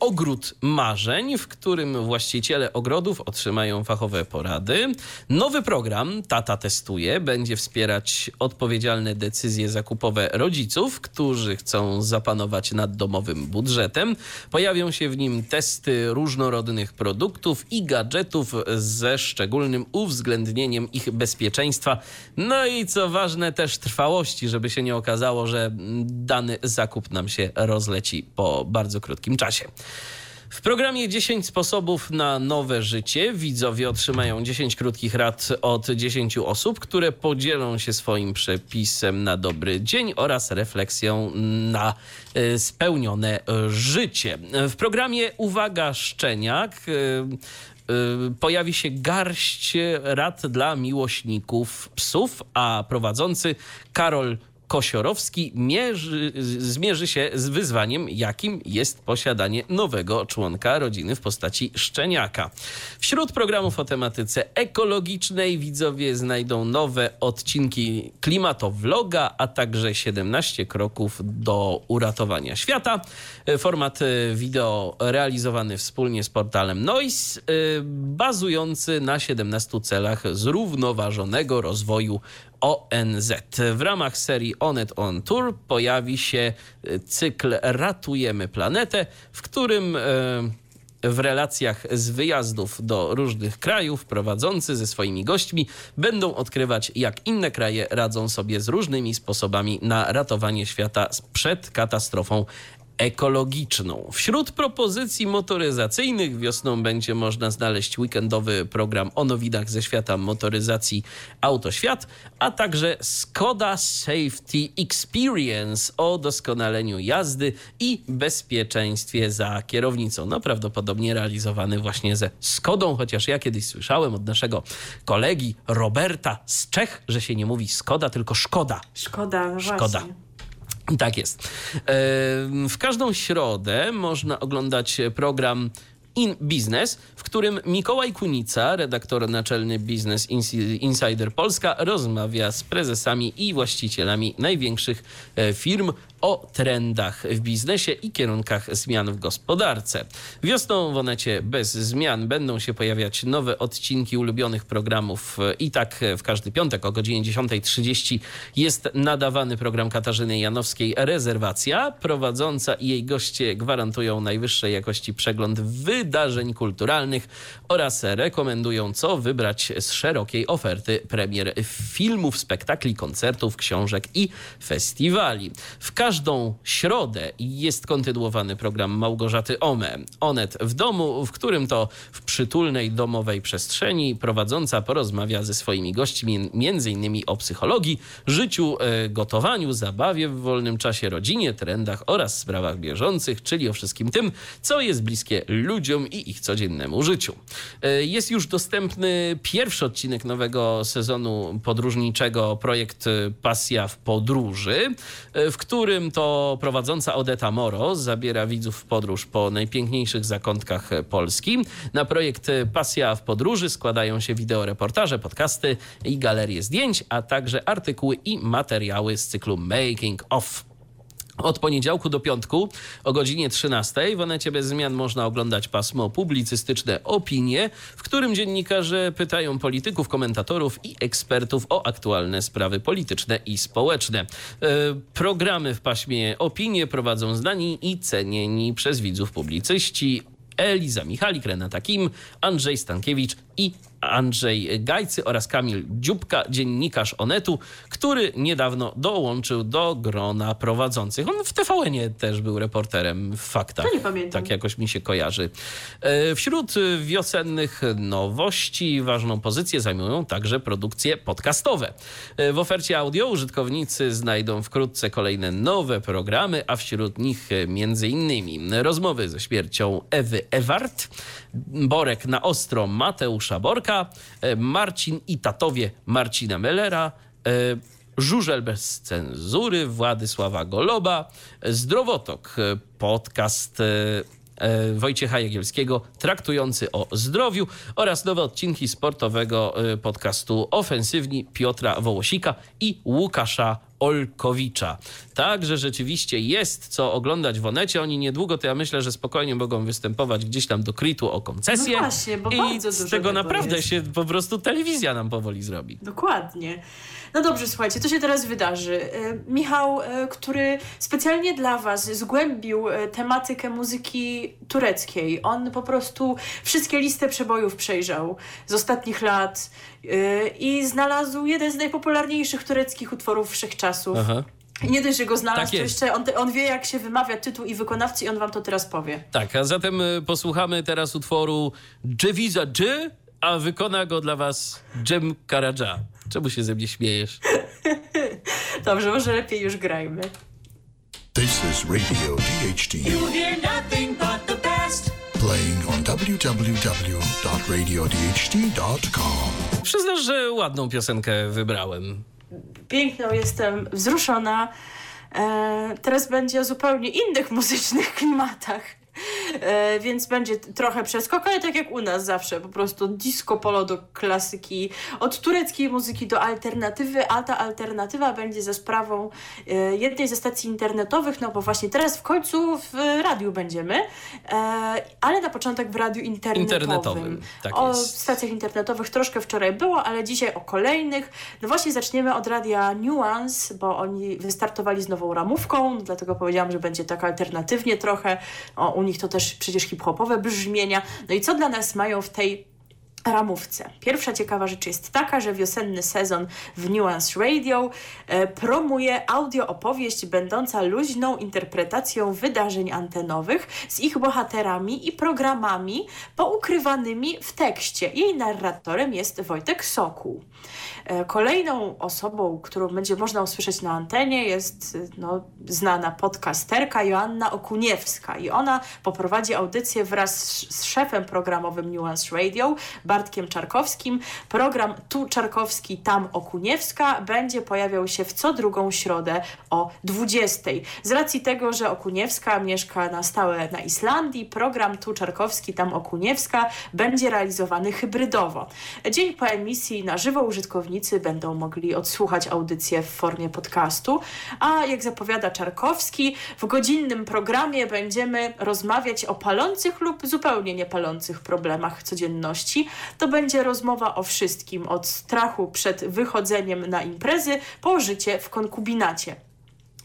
ogród marzeń, w którym właściciele ogrodów otrzymają fachowe porady. Nowy program Tata Testuje będzie wspierać odpowiedzialne decyzje zakupowe rodziców, którzy chcą zapanować nad domowym budżetem. Pojawią się w nim testy różnorodnych produktów i gadżetów ze szczególnym uwzględnieniem ich bezpieczeństwa. No i co ważne, też trwałości, żeby się nie okazało, że dany zakup nam się rozleci po bardzo krótkim czasie. W programie 10 sposobów na nowe życie widzowie otrzymają 10 krótkich rad od 10 osób, które podzielą się swoim przepisem na dobry dzień oraz refleksją na e, spełnione życie. W programie Uwaga Szczeniak e, e, pojawi się garść rad dla miłośników psów, a prowadzący Karol Kosiorowski mierzy, zmierzy się z wyzwaniem, jakim jest posiadanie nowego członka rodziny w postaci szczeniaka. Wśród programów o tematyce ekologicznej widzowie znajdą nowe odcinki klimatowloga, a także 17 kroków do uratowania świata. Format wideo realizowany wspólnie z portalem Noise, bazujący na 17 celach zrównoważonego rozwoju ONZ. W ramach serii Onet On Tour pojawi się e, cykl Ratujemy Planetę, w którym e, w relacjach z wyjazdów do różnych krajów prowadzący ze swoimi gośćmi będą odkrywać, jak inne kraje radzą sobie z różnymi sposobami na ratowanie świata przed katastrofą ekologiczną. Wśród propozycji motoryzacyjnych wiosną będzie można znaleźć weekendowy program o nowinach ze świata motoryzacji Autoświat, a także Skoda Safety Experience o doskonaleniu jazdy i bezpieczeństwie za kierownicą. No prawdopodobnie realizowany właśnie ze Skodą, chociaż ja kiedyś słyszałem od naszego kolegi Roberta z Czech, że się nie mówi Skoda, tylko Szkoda. Szkoda, no Szkoda. Właśnie. Tak jest. W każdą środę można oglądać program In Business, w którym Mikołaj Kunica, redaktor naczelny Business Insider Polska, rozmawia z prezesami i właścicielami największych e, firm o trendach w biznesie i kierunkach zmian w gospodarce. Wiosną w Onecie bez zmian będą się pojawiać nowe odcinki ulubionych programów i tak w każdy piątek o godzinie 10.30 jest nadawany program Katarzyny Janowskiej Rezerwacja. Prowadząca i jej goście gwarantują najwyższej jakości przegląd wydarzeń kulturalnych oraz rekomendują co wybrać z szerokiej oferty premier filmów, spektakli, koncertów, książek i festiwali. W każdą środę jest kontynuowany program Małgorzaty Ome. Onet w domu, w którym to w przytulnej domowej przestrzeni prowadząca porozmawia ze swoimi gośćmi m.in. o psychologii, życiu, e, gotowaniu, zabawie w wolnym czasie, rodzinie, trendach oraz sprawach bieżących, czyli o wszystkim tym, co jest bliskie ludziom i ich codziennemu życiu. E, jest już dostępny pierwszy odcinek nowego sezonu podróżniczego projekt Pasja w podróży, e, w którym to prowadząca Odeta Moro zabiera widzów w podróż po najpiękniejszych zakątkach Polski. Na projekt Pasja w podróży składają się wideoreportaże, podcasty i galerie zdjęć, a także artykuły i materiały z cyklu Making of. Od poniedziałku do piątku o godzinie 13 w Onecie bez zmian można oglądać pasmo publicystyczne Opinie, w którym dziennikarze pytają polityków, komentatorów i ekspertów o aktualne sprawy polityczne i społeczne. E, programy w paśmie Opinie prowadzą znani i cenieni przez widzów publicyści Eliza Michalik, Renata Kim, Andrzej Stankiewicz i Andrzej Gajcy oraz Kamil Dziubka, dziennikarz Onetu, który niedawno dołączył do grona prowadzących. On w TVN-ie też był reporterem w faktach. To nie pamiętam. Tak jakoś mi się kojarzy. E, Wśród wiosennych nowości ważną pozycję zajmują także produkcje podcastowe. E, W ofercie audio użytkownicy znajdą wkrótce kolejne nowe programy, a wśród nich między innymi rozmowy ze śmiercią Ewy Ewart, Borek na ostro Mateusza Borka, e, Marcin i tatowie Marcina Mellera, e, Żużel bez cenzury Władysława Goloba, Zdrowotok, e, podcast e, e, Wojciecha Jagielskiego traktujący o zdrowiu oraz nowe odcinki sportowego podcastu Ofensywni Piotra Wołosika i Łukasza Olkowicza. Także rzeczywiście jest co oglądać w Onecie. Oni niedługo, to ja myślę, że spokojnie mogą występować gdzieś tam do Kritu o koncesję. No właśnie, bo I bardzo z tego tego naprawdę jest. się po prostu telewizja nam powoli zrobi. Dokładnie. No dobrze, słuchajcie, co się teraz wydarzy? E, Michał, e, który specjalnie dla Was zgłębił e, tematykę muzyki tureckiej. On po prostu wszystkie listy przebojów przejrzał z ostatnich lat i znalazł jeden z najpopularniejszych tureckich utworów wszechczasów. Aha. Nie dość, że go znalazł, Tak to jeszcze on, on wie, jak się wymawia tytuł i wykonawcy i on Wam to teraz powie. Tak, a zatem posłuchamy teraz utworu Dżewiza Dż, a wykona go dla was Jem Karadża. Czemu się ze mnie śmiejesz? [laughs] Dobrze, może lepiej już grajmy. This is Radio DHT You hear nothing but the best. playing on www.radiodht.com. Przyznasz, że ładną piosenkę wybrałem. piękną, jestem wzruszona. E, teraz będzie o zupełnie innych muzycznych klimatach. E, więc będzie trochę przeskok, ale tak jak u nas zawsze, po prostu disco polo do klasyki, od tureckiej muzyki do alternatywy, a ta alternatywa będzie za sprawą e, jednej ze stacji internetowych, no bo właśnie teraz w końcu w radiu będziemy, e, ale na początek w radiu internetowym. Internetowym, tak o jest. stacjach internetowych troszkę wczoraj było, ale dzisiaj o kolejnych. No właśnie zaczniemy od radia Nuance, bo oni wystartowali z nową ramówką, dlatego powiedziałam, że będzie tak alternatywnie trochę. O, u nich to też przecież hip-hopowe brzmienia. No i co dla nas mają w tej ramówce. Pierwsza ciekawa rzecz jest taka, że wiosenny sezon w Nuance Radio e, promuje audio opowieść będąca luźną interpretacją wydarzeń antenowych z ich bohaterami i programami poukrywanymi w tekście. Jej narratorem jest Wojtek Sokół. E, Kolejną osobą, którą będzie można usłyszeć na antenie jest e, no, znana podcasterka Joanna Okuniewska i ona poprowadzi audycję wraz z, z szefem programowym Nuance Radio, Bartkiem Czarkowskim. Program Tu Czarkowski, tam Okuniewska będzie pojawiał się w co drugą środę o 20. Z racji tego, że Okuniewska mieszka na stałe na Islandii, program Tu Czarkowski, tam Okuniewska będzie realizowany hybrydowo. Dzień po emisji na żywo użytkownicy będą mogli odsłuchać audycję w formie podcastu, a jak zapowiada Czarkowski, w godzinnym programie będziemy rozmawiać o palących lub zupełnie niepalących problemach codzienności. To będzie rozmowa o wszystkim, od strachu przed wychodzeniem na imprezy po życie w konkubinacie.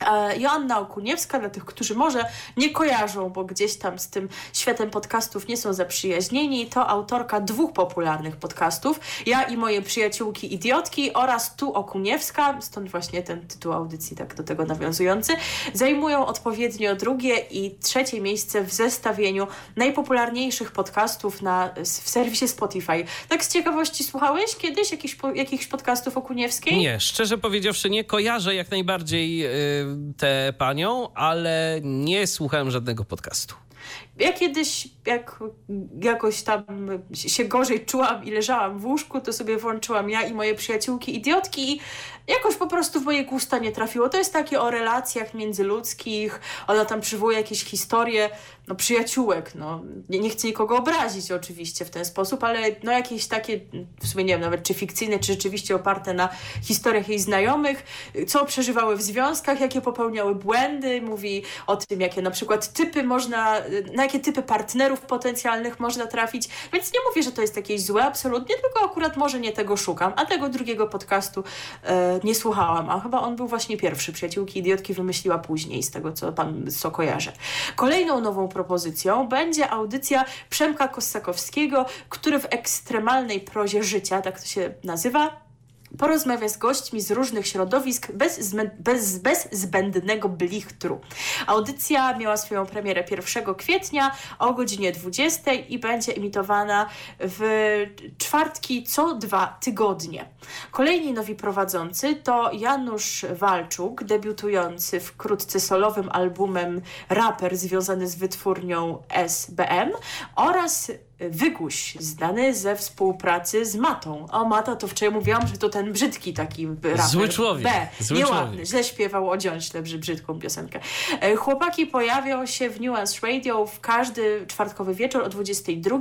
E, Joanna Okuniewska, dla tych, którzy może nie kojarzą, bo gdzieś tam z tym światem podcastów nie są zaprzyjaźnieni, to autorka dwóch popularnych podcastów. Ja i moje przyjaciółki idiotki oraz Tu Okuniewska, stąd właśnie ten tytuł audycji tak do tego nawiązujący, zajmują odpowiednio drugie i trzecie miejsce w zestawieniu najpopularniejszych podcastów na, w serwisie Spotify. Tak z ciekawości słuchałeś kiedyś jakichś, jakichś podcastów Okuniewskiej? Nie, szczerze powiedziawszy, nie kojarzę jak najbardziej y, tę panią, ale nie słuchałem żadnego podcastu. Ja kiedyś, jak jakoś tam się gorzej czułam i leżałam w łóżku, to sobie włączyłam ja i moje przyjaciółki idiotki i jakoś po prostu w moje gusta nie trafiło. To jest takie o relacjach międzyludzkich, ona tam przywołuje jakieś historie, no przyjaciółek, no. Nie, nie chcę nikogo obrazić oczywiście w ten sposób, ale no jakieś takie, w sumie nie wiem nawet czy fikcyjne, czy rzeczywiście oparte na historiach jej znajomych, co przeżywały w związkach, jakie popełniały błędy, mówi o tym, jakie na przykład typy można, na jakie typy partnerów potencjalnych można trafić, więc nie mówię, że to jest jakieś złe absolutnie, tylko akurat może nie tego szukam, a tego drugiego podcastu e, nie słuchałam, a chyba on był właśnie pierwszy, Przyjaciółki Idiotki wymyśliła później, z tego co pan co kojarzę. Kolejną nową propozycją będzie audycja Przemka Kossakowskiego, który w ekstremalnej prozie życia, tak to się nazywa, porozmawia z gośćmi z różnych środowisk bez, bez, bez zbędnego blichtru. Audycja miała swoją premierę 1 kwietnia o godzinie 20 i będzie emitowana w czwartki co dwa tygodnie. Kolejni nowi prowadzący to Janusz Walczuk, debiutujący wkrótce solowym albumem raper związany z wytwórnią SBM oraz Wyguś, znany ze współpracy z Matą. O, Mata to wczoraj mówiłam, że to ten brzydki taki raper. Zły człowiek. B. Zły Nieładny. człowiek. Źle śpiewał o dziąśle brzydką piosenkę. E, Chłopaki pojawią się w Nuance Radio w każdy czwartkowy wieczór o 22,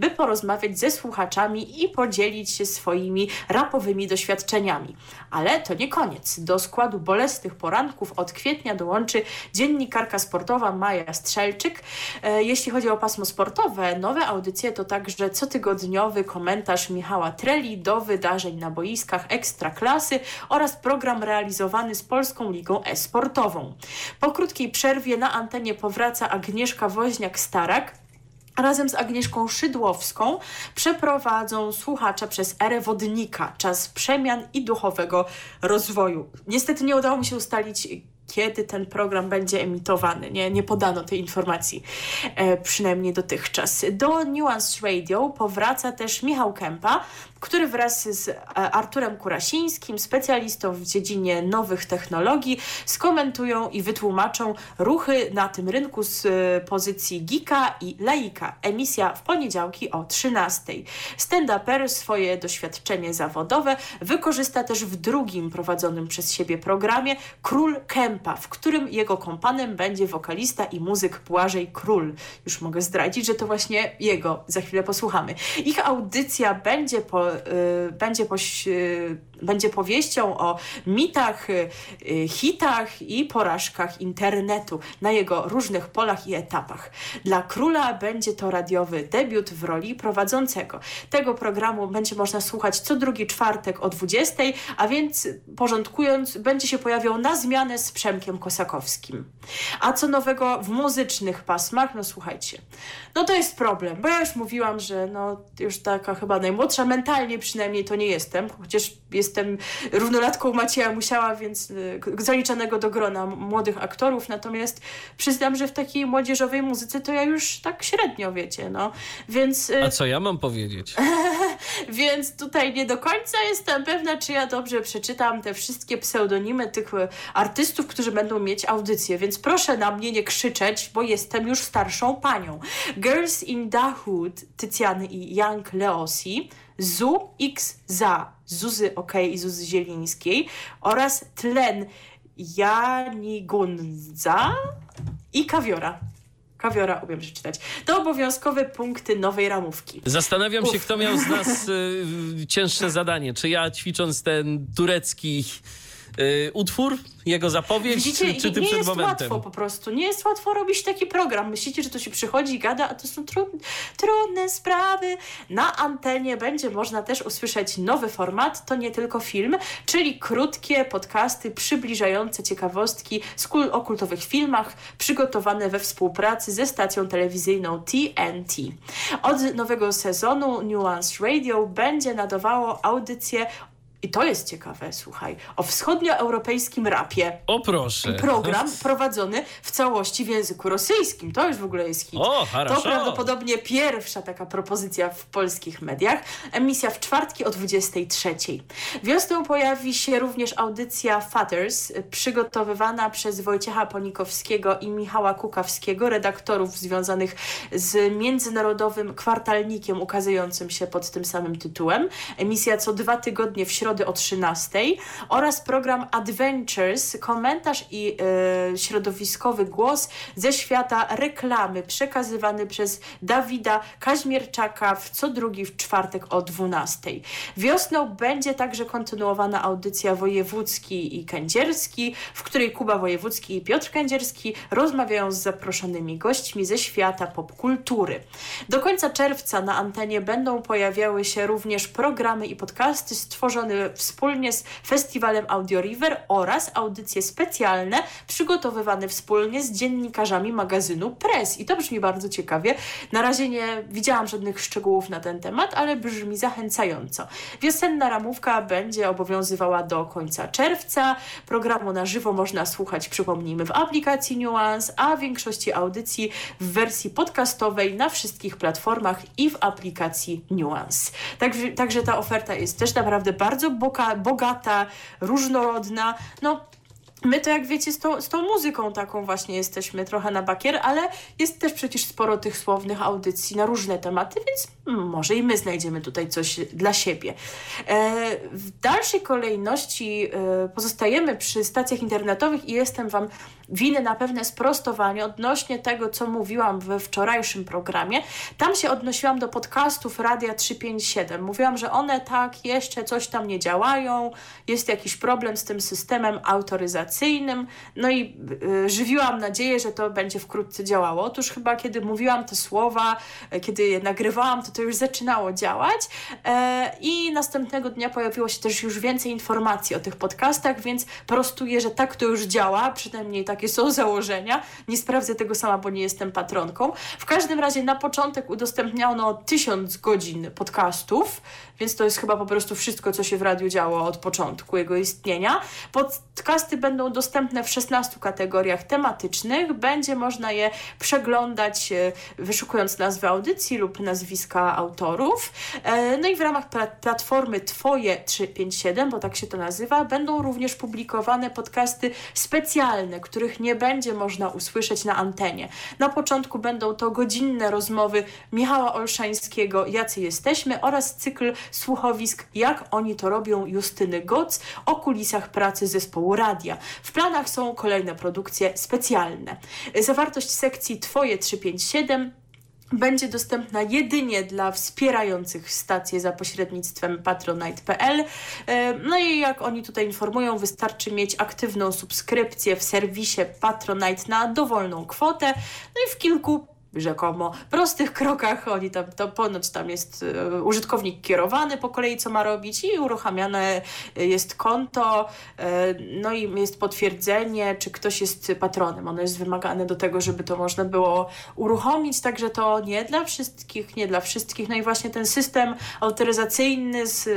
by porozmawiać ze słuchaczami i podzielić się swoimi rapowymi doświadczeniami. Ale to nie koniec. Do składu bolesnych poranków od kwietnia dołączy dziennikarka sportowa Maja Strzelczyk. E, Jeśli chodzi o pasmo sportowe, nowe audycje to także cotygodniowy komentarz Michała Treli do wydarzeń na boiskach ekstraklasy oraz program realizowany z Polską Ligą E-Sportową. Po krótkiej przerwie na antenie powraca Agnieszka Woźniak-Starak, Razem z Agnieszką Szydłowską przeprowadzą słuchacza przez erę wodnika, czas przemian i duchowego rozwoju. Niestety nie udało mi się ustalić, kiedy ten program będzie emitowany. Nie, nie podano tej informacji, e, przynajmniej dotychczas. Do Nuance Radio powraca też Michał Kępa, który wraz z e, Arturem Kurasińskim, specjalistą w dziedzinie nowych technologii, skomentują i wytłumaczą ruchy na tym rynku z e, pozycji geeka i laika. Emisja w poniedziałki o 13. Stand-uper swoje doświadczenie zawodowe wykorzysta też w drugim prowadzonym przez siebie programie Król Kępa, w którym jego kompanem będzie wokalista i muzyk Błażej Król. Już mogę zdradzić, że to właśnie jego. Za chwilę posłuchamy. Ich audycja będzie po będzie, poś, y, będzie powieścią o mitach, y, hitach i porażkach internetu na jego różnych polach i etapach. Dla króla będzie to radiowy debiut w roli prowadzącego. Tego programu będzie można słuchać co drugi czwartek o 20, a więc porządkując, będzie się pojawiał na zmianę z Przemkiem Kosakowskim. A co nowego w muzycznych pasmach? No słuchajcie, no to jest problem, bo ja już mówiłam, że no już taka chyba najmłodsza mentalnie przynajmniej to nie jestem, chociaż jestem równolatką Macieja Musiała, więc y, zaliczanego do grona młodych aktorów, natomiast przyznam, że w takiej młodzieżowej muzyce to ja już tak średnio, wiecie, no. Więc... y, A co ja mam powiedzieć? [laughs] więc tutaj nie do końca jestem pewna, czy ja dobrze przeczytam te wszystkie pseudonimy tych e, artystów, którzy będą mieć audycję, więc proszę na mnie nie krzyczeć, bo jestem już starszą panią. Girls in the Hood Tycjany i Young Leosi, Zu X Za, Zuzy OK i Zuzy Zielińskiej oraz Tlen Janigunza i Kawiora. Kawiora umiem przeczytać. To obowiązkowe punkty nowej ramówki. Zastanawiam się, Uf. kto miał z nas [laughs] y, cięższe zadanie. Czy ja ćwicząc ten turecki y, utwór, jego zapowiedź, Widzicie, czy, czy ty nie przed jest momentem? łatwo po prostu. Nie jest łatwo robić taki program. Myślicie, że to się przychodzi i gada, a to są tru trudne sprawy. Na antenie będzie można też usłyszeć nowy format, to nie tylko film, czyli krótkie podcasty przybliżające ciekawostki z kul o kultowych filmach, przygotowane we współpracy ze stacją telewizyjną TNT. Od nowego sezonu Nuance Radio będzie nadawało audycje i to jest ciekawe, słuchaj, o wschodnioeuropejskim rapie. O proszę. Program prowadzony w całości w języku rosyjskim. To już w ogóle jest hit. O. To prawdopodobnie pierwsza taka propozycja w polskich mediach. Emisja w czwartki o 23. Wiosną pojawi się również audycja Fathers, przygotowywana przez Wojciecha Ponikowskiego i Michała Kukawskiego, redaktorów związanych z międzynarodowym kwartalnikiem ukazującym się pod tym samym tytułem. Emisja co dwa tygodnie w środę o 13 oraz program Adventures, komentarz i e, środowiskowy głos ze świata reklamy przekazywany przez Dawida Kaźmierczaka w co drugi w czwartek o 12. Wiosną będzie także kontynuowana audycja Wojewódzki i Kędzierski, w której Kuba Wojewódzki i Piotr Kędzierski rozmawiają z zaproszonymi gośćmi ze świata popkultury. Do końca czerwca na antenie będą pojawiały się również programy i podcasty stworzone wspólnie z Festiwalem Audio River oraz audycje specjalne przygotowywane wspólnie z dziennikarzami magazynu Press. I to brzmi bardzo ciekawie. Na razie nie widziałam żadnych szczegółów na ten temat, ale brzmi zachęcająco. Wiosenna ramówka będzie obowiązywała do końca czerwca. Programu na żywo można słuchać, przypomnijmy, w aplikacji Nuance, a większości audycji w wersji podcastowej na wszystkich platformach i w aplikacji Nuance. Także, także ta oferta jest też naprawdę bardzo boga, bogata, różnorodna. No, My to jak wiecie z tą, z tą muzyką taką właśnie jesteśmy trochę na bakier, ale jest też przecież sporo tych słownych audycji na różne tematy, więc może i my znajdziemy tutaj coś dla siebie. E, w dalszej kolejności e, pozostajemy przy stacjach internetowych i jestem Wam winny na pewne sprostowanie odnośnie tego, co mówiłam we wczorajszym programie. Tam się odnosiłam do podcastów Radia 357. Mówiłam, że one tak jeszcze coś tam nie działają, jest jakiś problem z tym systemem autoryzacyjnym, no i y, żywiłam nadzieję, że to będzie wkrótce działało. Otóż chyba kiedy mówiłam te słowa, y, kiedy je nagrywałam, to to już zaczynało działać e, i następnego dnia pojawiło się też już więcej informacji o tych podcastach, więc prostuję, że tak to już działa, przynajmniej takie są założenia. Nie sprawdzę tego sama, bo nie jestem patronką. W każdym razie na początek udostępniano tysiąc godzin podcastów, więc to jest chyba po prostu wszystko, co się w radiu działo od początku jego istnienia. Podcasty będą dostępne w 16 kategoriach tematycznych. Będzie można je przeglądać, e, wyszukując nazwy audycji lub nazwiska autorów. E, No i w ramach pla- platformy Twoje 357, bo tak się to nazywa, będą również publikowane podcasty specjalne, których nie będzie można usłyszeć na antenie. Na początku będą to godzinne rozmowy Michała Olszańskiego, Jacy jesteśmy oraz cykl słuchowisk Jak oni to robią Justyny Goc o kulisach pracy zespołu radia. W planach są kolejne produkcje specjalne. Zawartość sekcji Twoje 357 będzie dostępna jedynie dla wspierających stację za pośrednictwem patronite.pl. E, No i jak oni tutaj informują, wystarczy mieć aktywną subskrypcję w serwisie Patronite na dowolną kwotę. No i w kilku rzekomo prostych krokach oni tam, to ponoć tam jest e, użytkownik kierowany po kolei, co ma robić i uruchamiane jest konto, e, no i jest potwierdzenie, czy ktoś jest patronem. Ono jest wymagane do tego, żeby to można było uruchomić, także to nie dla wszystkich, nie dla wszystkich. No i właśnie ten system autoryzacyjny z,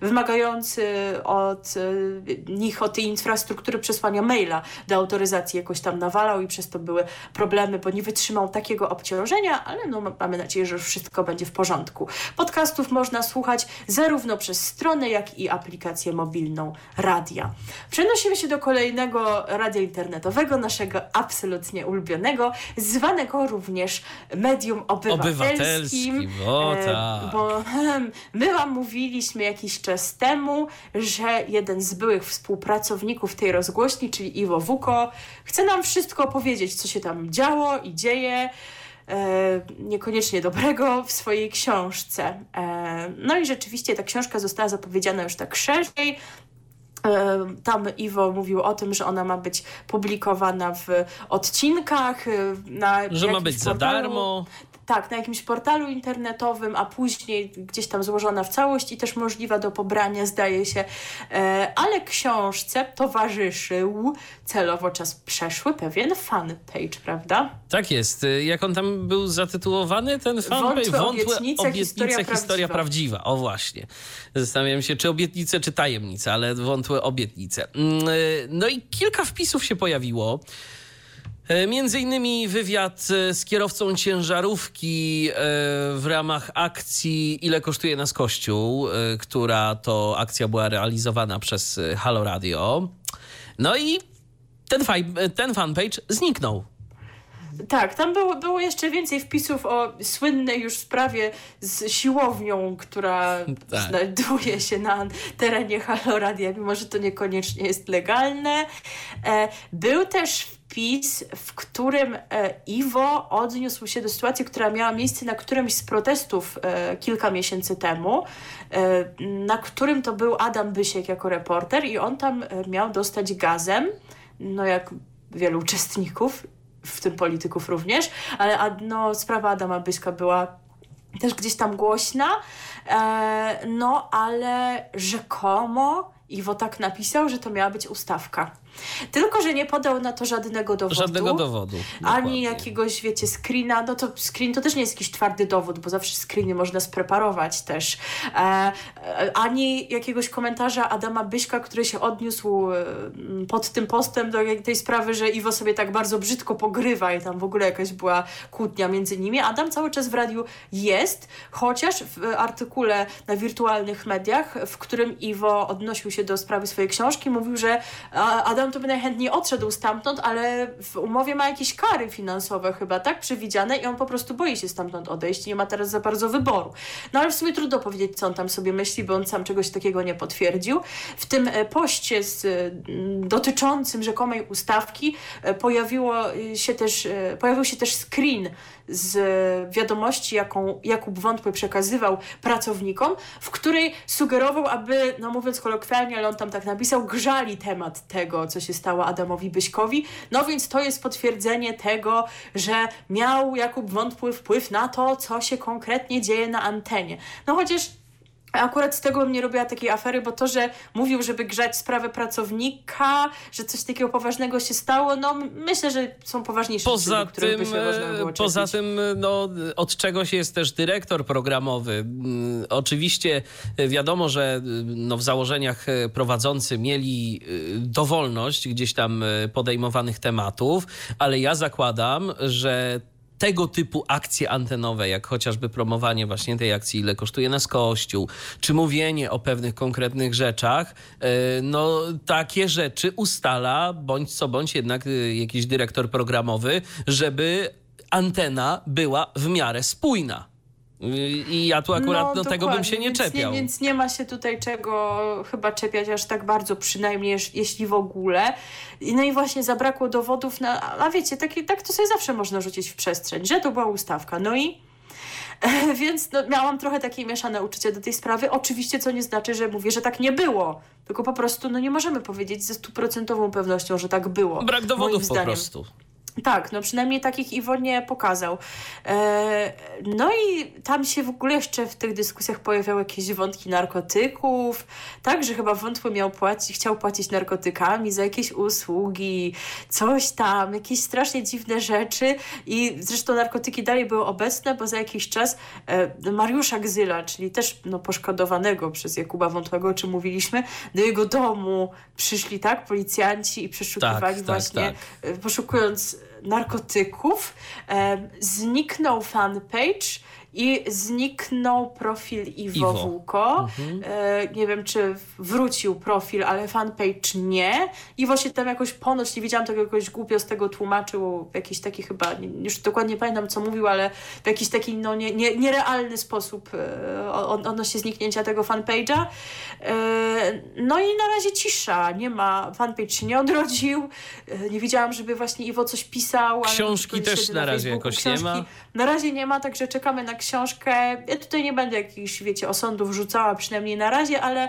wymagający od e, nich, od tej infrastruktury przesłania maila do autoryzacji jakoś tam nawalał i przez to były problemy, bo nie wytrzymał takiego obciążenia, ale no, mamy nadzieję, że już wszystko będzie w porządku. Podcastów można słuchać zarówno przez stronę, jak i aplikację mobilną radia. Przenosimy się do kolejnego radia internetowego, naszego absolutnie ulubionego, zwanego również medium obywatelskim. Obywatelskim, o E, tak. Bo hmm, my Wam mówiliśmy jakiś czas temu, że jeden z byłych współpracowników tej rozgłośni, czyli Iwo Wuko, chce nam wszystko opowiedzieć, co się tam działo i dzieje. E, niekoniecznie dobrego w swojej książce. E, no i rzeczywiście ta książka została zapowiedziana już tak szerzej. E, Tam Iwo mówił o tym, że ona ma być publikowana w odcinkach. Na Że ma być za portalu. darmo. Tak, na jakimś portalu internetowym, a później gdzieś tam złożona w całość i też możliwa do pobrania, zdaje się. E, ale książce towarzyszył celowo czas przeszły pewien fanpage, prawda? Tak jest. Jak on tam był zatytułowany, ten fanpage? Wątłe obietnice, historia historia prawdziwa. O właśnie. Zastanawiam się, czy obietnice, czy tajemnice, ale wątłe obietnice. Mm, no i kilka wpisów się pojawiło. E, między innymi wywiad e, z kierowcą ciężarówki e, w ramach akcji Ile kosztuje nas Kościół, która to akcja była realizowana przez Halo Radio. No i ten, ten fanpage zniknął. Tak, tam było, było jeszcze więcej wpisów o słynnej już sprawie z siłownią, która tak. znajduje się na terenie Haloradia, mimo że to niekoniecznie jest legalne. Był też wpis, w którym e, Iwo odniósł się do sytuacji, która miała miejsce na którymś z protestów e, kilka miesięcy temu, e, na którym to był Adam Bysiek jako reporter i on tam miał dostać gazem, no jak wielu uczestników, w tym polityków również, ale no, sprawa Adama Byśka była też gdzieś tam głośna, no ale rzekomo Iwo tak napisał, że to miała być ustawka. Tylko, że nie podał na to żadnego dowodu. Żadnego dowodu. Dokładnie. Ani jakiegoś, wiecie, screena. No to screen to też nie jest jakiś twardy dowód, bo zawsze screeny można spreparować też. E, e, ani jakiegoś komentarza Adama Byśka, który się odniósł e, pod tym postem do tej sprawy, że Iwo sobie tak bardzo brzydko pogrywa i tam w ogóle jakaś była kłótnia między nimi. Adam cały czas w radiu jest, chociaż w artykule na wirtualnych mediach, w którym Iwo odnosił się do sprawy swojej książki, mówił, że Adam to by najchętniej odszedł stamtąd, ale w umowie ma jakieś kary finansowe chyba, tak? Przewidziane i on po prostu boi się stamtąd odejść i nie ma teraz za bardzo wyboru. No ale w sumie trudno powiedzieć, co on tam sobie myśli, bo on sam czegoś takiego nie potwierdził. W tym e, poście z, dotyczącym rzekomej ustawki e, pojawiło się też, e, pojawił się też screen z wiadomości, jaką Jakub Wątły przekazywał pracownikom, w której sugerował, aby, no mówiąc kolokwialnie, ale on tam tak napisał, grzali temat tego, co się stało Adamowi Byśkowi. No więc to jest potwierdzenie tego, że miał Jakub Wątły wpływ na to, co się konkretnie dzieje na antenie. No chociaż Akurat z tego bym nie robiła takiej afery, bo to, że mówił, żeby grzać sprawę pracownika, że coś takiego poważnego się stało, no myślę, że są poważniejsze poza rzeczy, tym, by się można było Poza tym, no, od czegoś jest też dyrektor programowy. Mm, oczywiście wiadomo, że no, w założeniach prowadzący mieli dowolność gdzieś tam podejmowanych tematów, ale ja zakładam, że tego typu akcje antenowe, jak chociażby promowanie właśnie tej akcji, ile kosztuje nas kościół, czy mówienie o pewnych konkretnych rzeczach, e, no takie rzeczy ustala bądź co bądź jednak e, jakiś dyrektor programowy, żeby antena była w miarę spójna. I ja tu akurat no, do tego bym się nie więc czepiał. Nie, więc nie ma się tutaj czego chyba czepiać aż tak bardzo, przynajmniej jeśli w ogóle. No i właśnie zabrakło dowodów na. A wiecie, taki, tak to sobie zawsze można rzucić w przestrzeń, że to była ustawka. No i. [laughs] Więc no, miałam trochę takie mieszane uczucie do tej sprawy. Oczywiście, co nie znaczy, że mówię, że tak nie było. Tylko po prostu no, nie możemy powiedzieć ze stuprocentową pewnością, że tak było. Brak dowodów po prostu. Tak, no przynajmniej takich Iwo nie pokazał. E, no i tam się w ogóle jeszcze w tych dyskusjach pojawiały jakieś wątki narkotyków, tak, że chyba wątły miał płacić, chciał płacić narkotykami za jakieś usługi, coś tam, jakieś strasznie dziwne rzeczy i zresztą narkotyki dalej były obecne, bo za jakiś czas e, Mariusza Gzyla, czyli też no, poszkodowanego przez Jakuba Wątłego, o czym mówiliśmy, do jego domu przyszli, tak, policjanci i przeszukiwali tak, tak właśnie, tak, tak. poszukując narkotyków, e, zniknął fanpage i zniknął profil Iwo, Iwo. Wółko. Mhm. E, nie wiem, czy wrócił profil, ale fanpage nie. Iwo się tam jakoś ponoć, nie widziałam tego jakoś głupio z tego tłumaczył, w jakiś taki chyba, już dokładnie pamiętam co mówił, ale w jakiś taki no, nie, nie, nierealny sposób e, odnośnie zniknięcia tego fanpage'a. E, no i na razie cisza, nie ma, fanpage się nie odrodził, e, nie widziałam, żeby właśnie Iwo coś pisał. Książki też na, na razie jakoś Książki nie ma. Na razie nie ma, także czekamy na książkę. Ja tutaj nie będę jakichś, wiecie, osądów rzucała, przynajmniej na razie, ale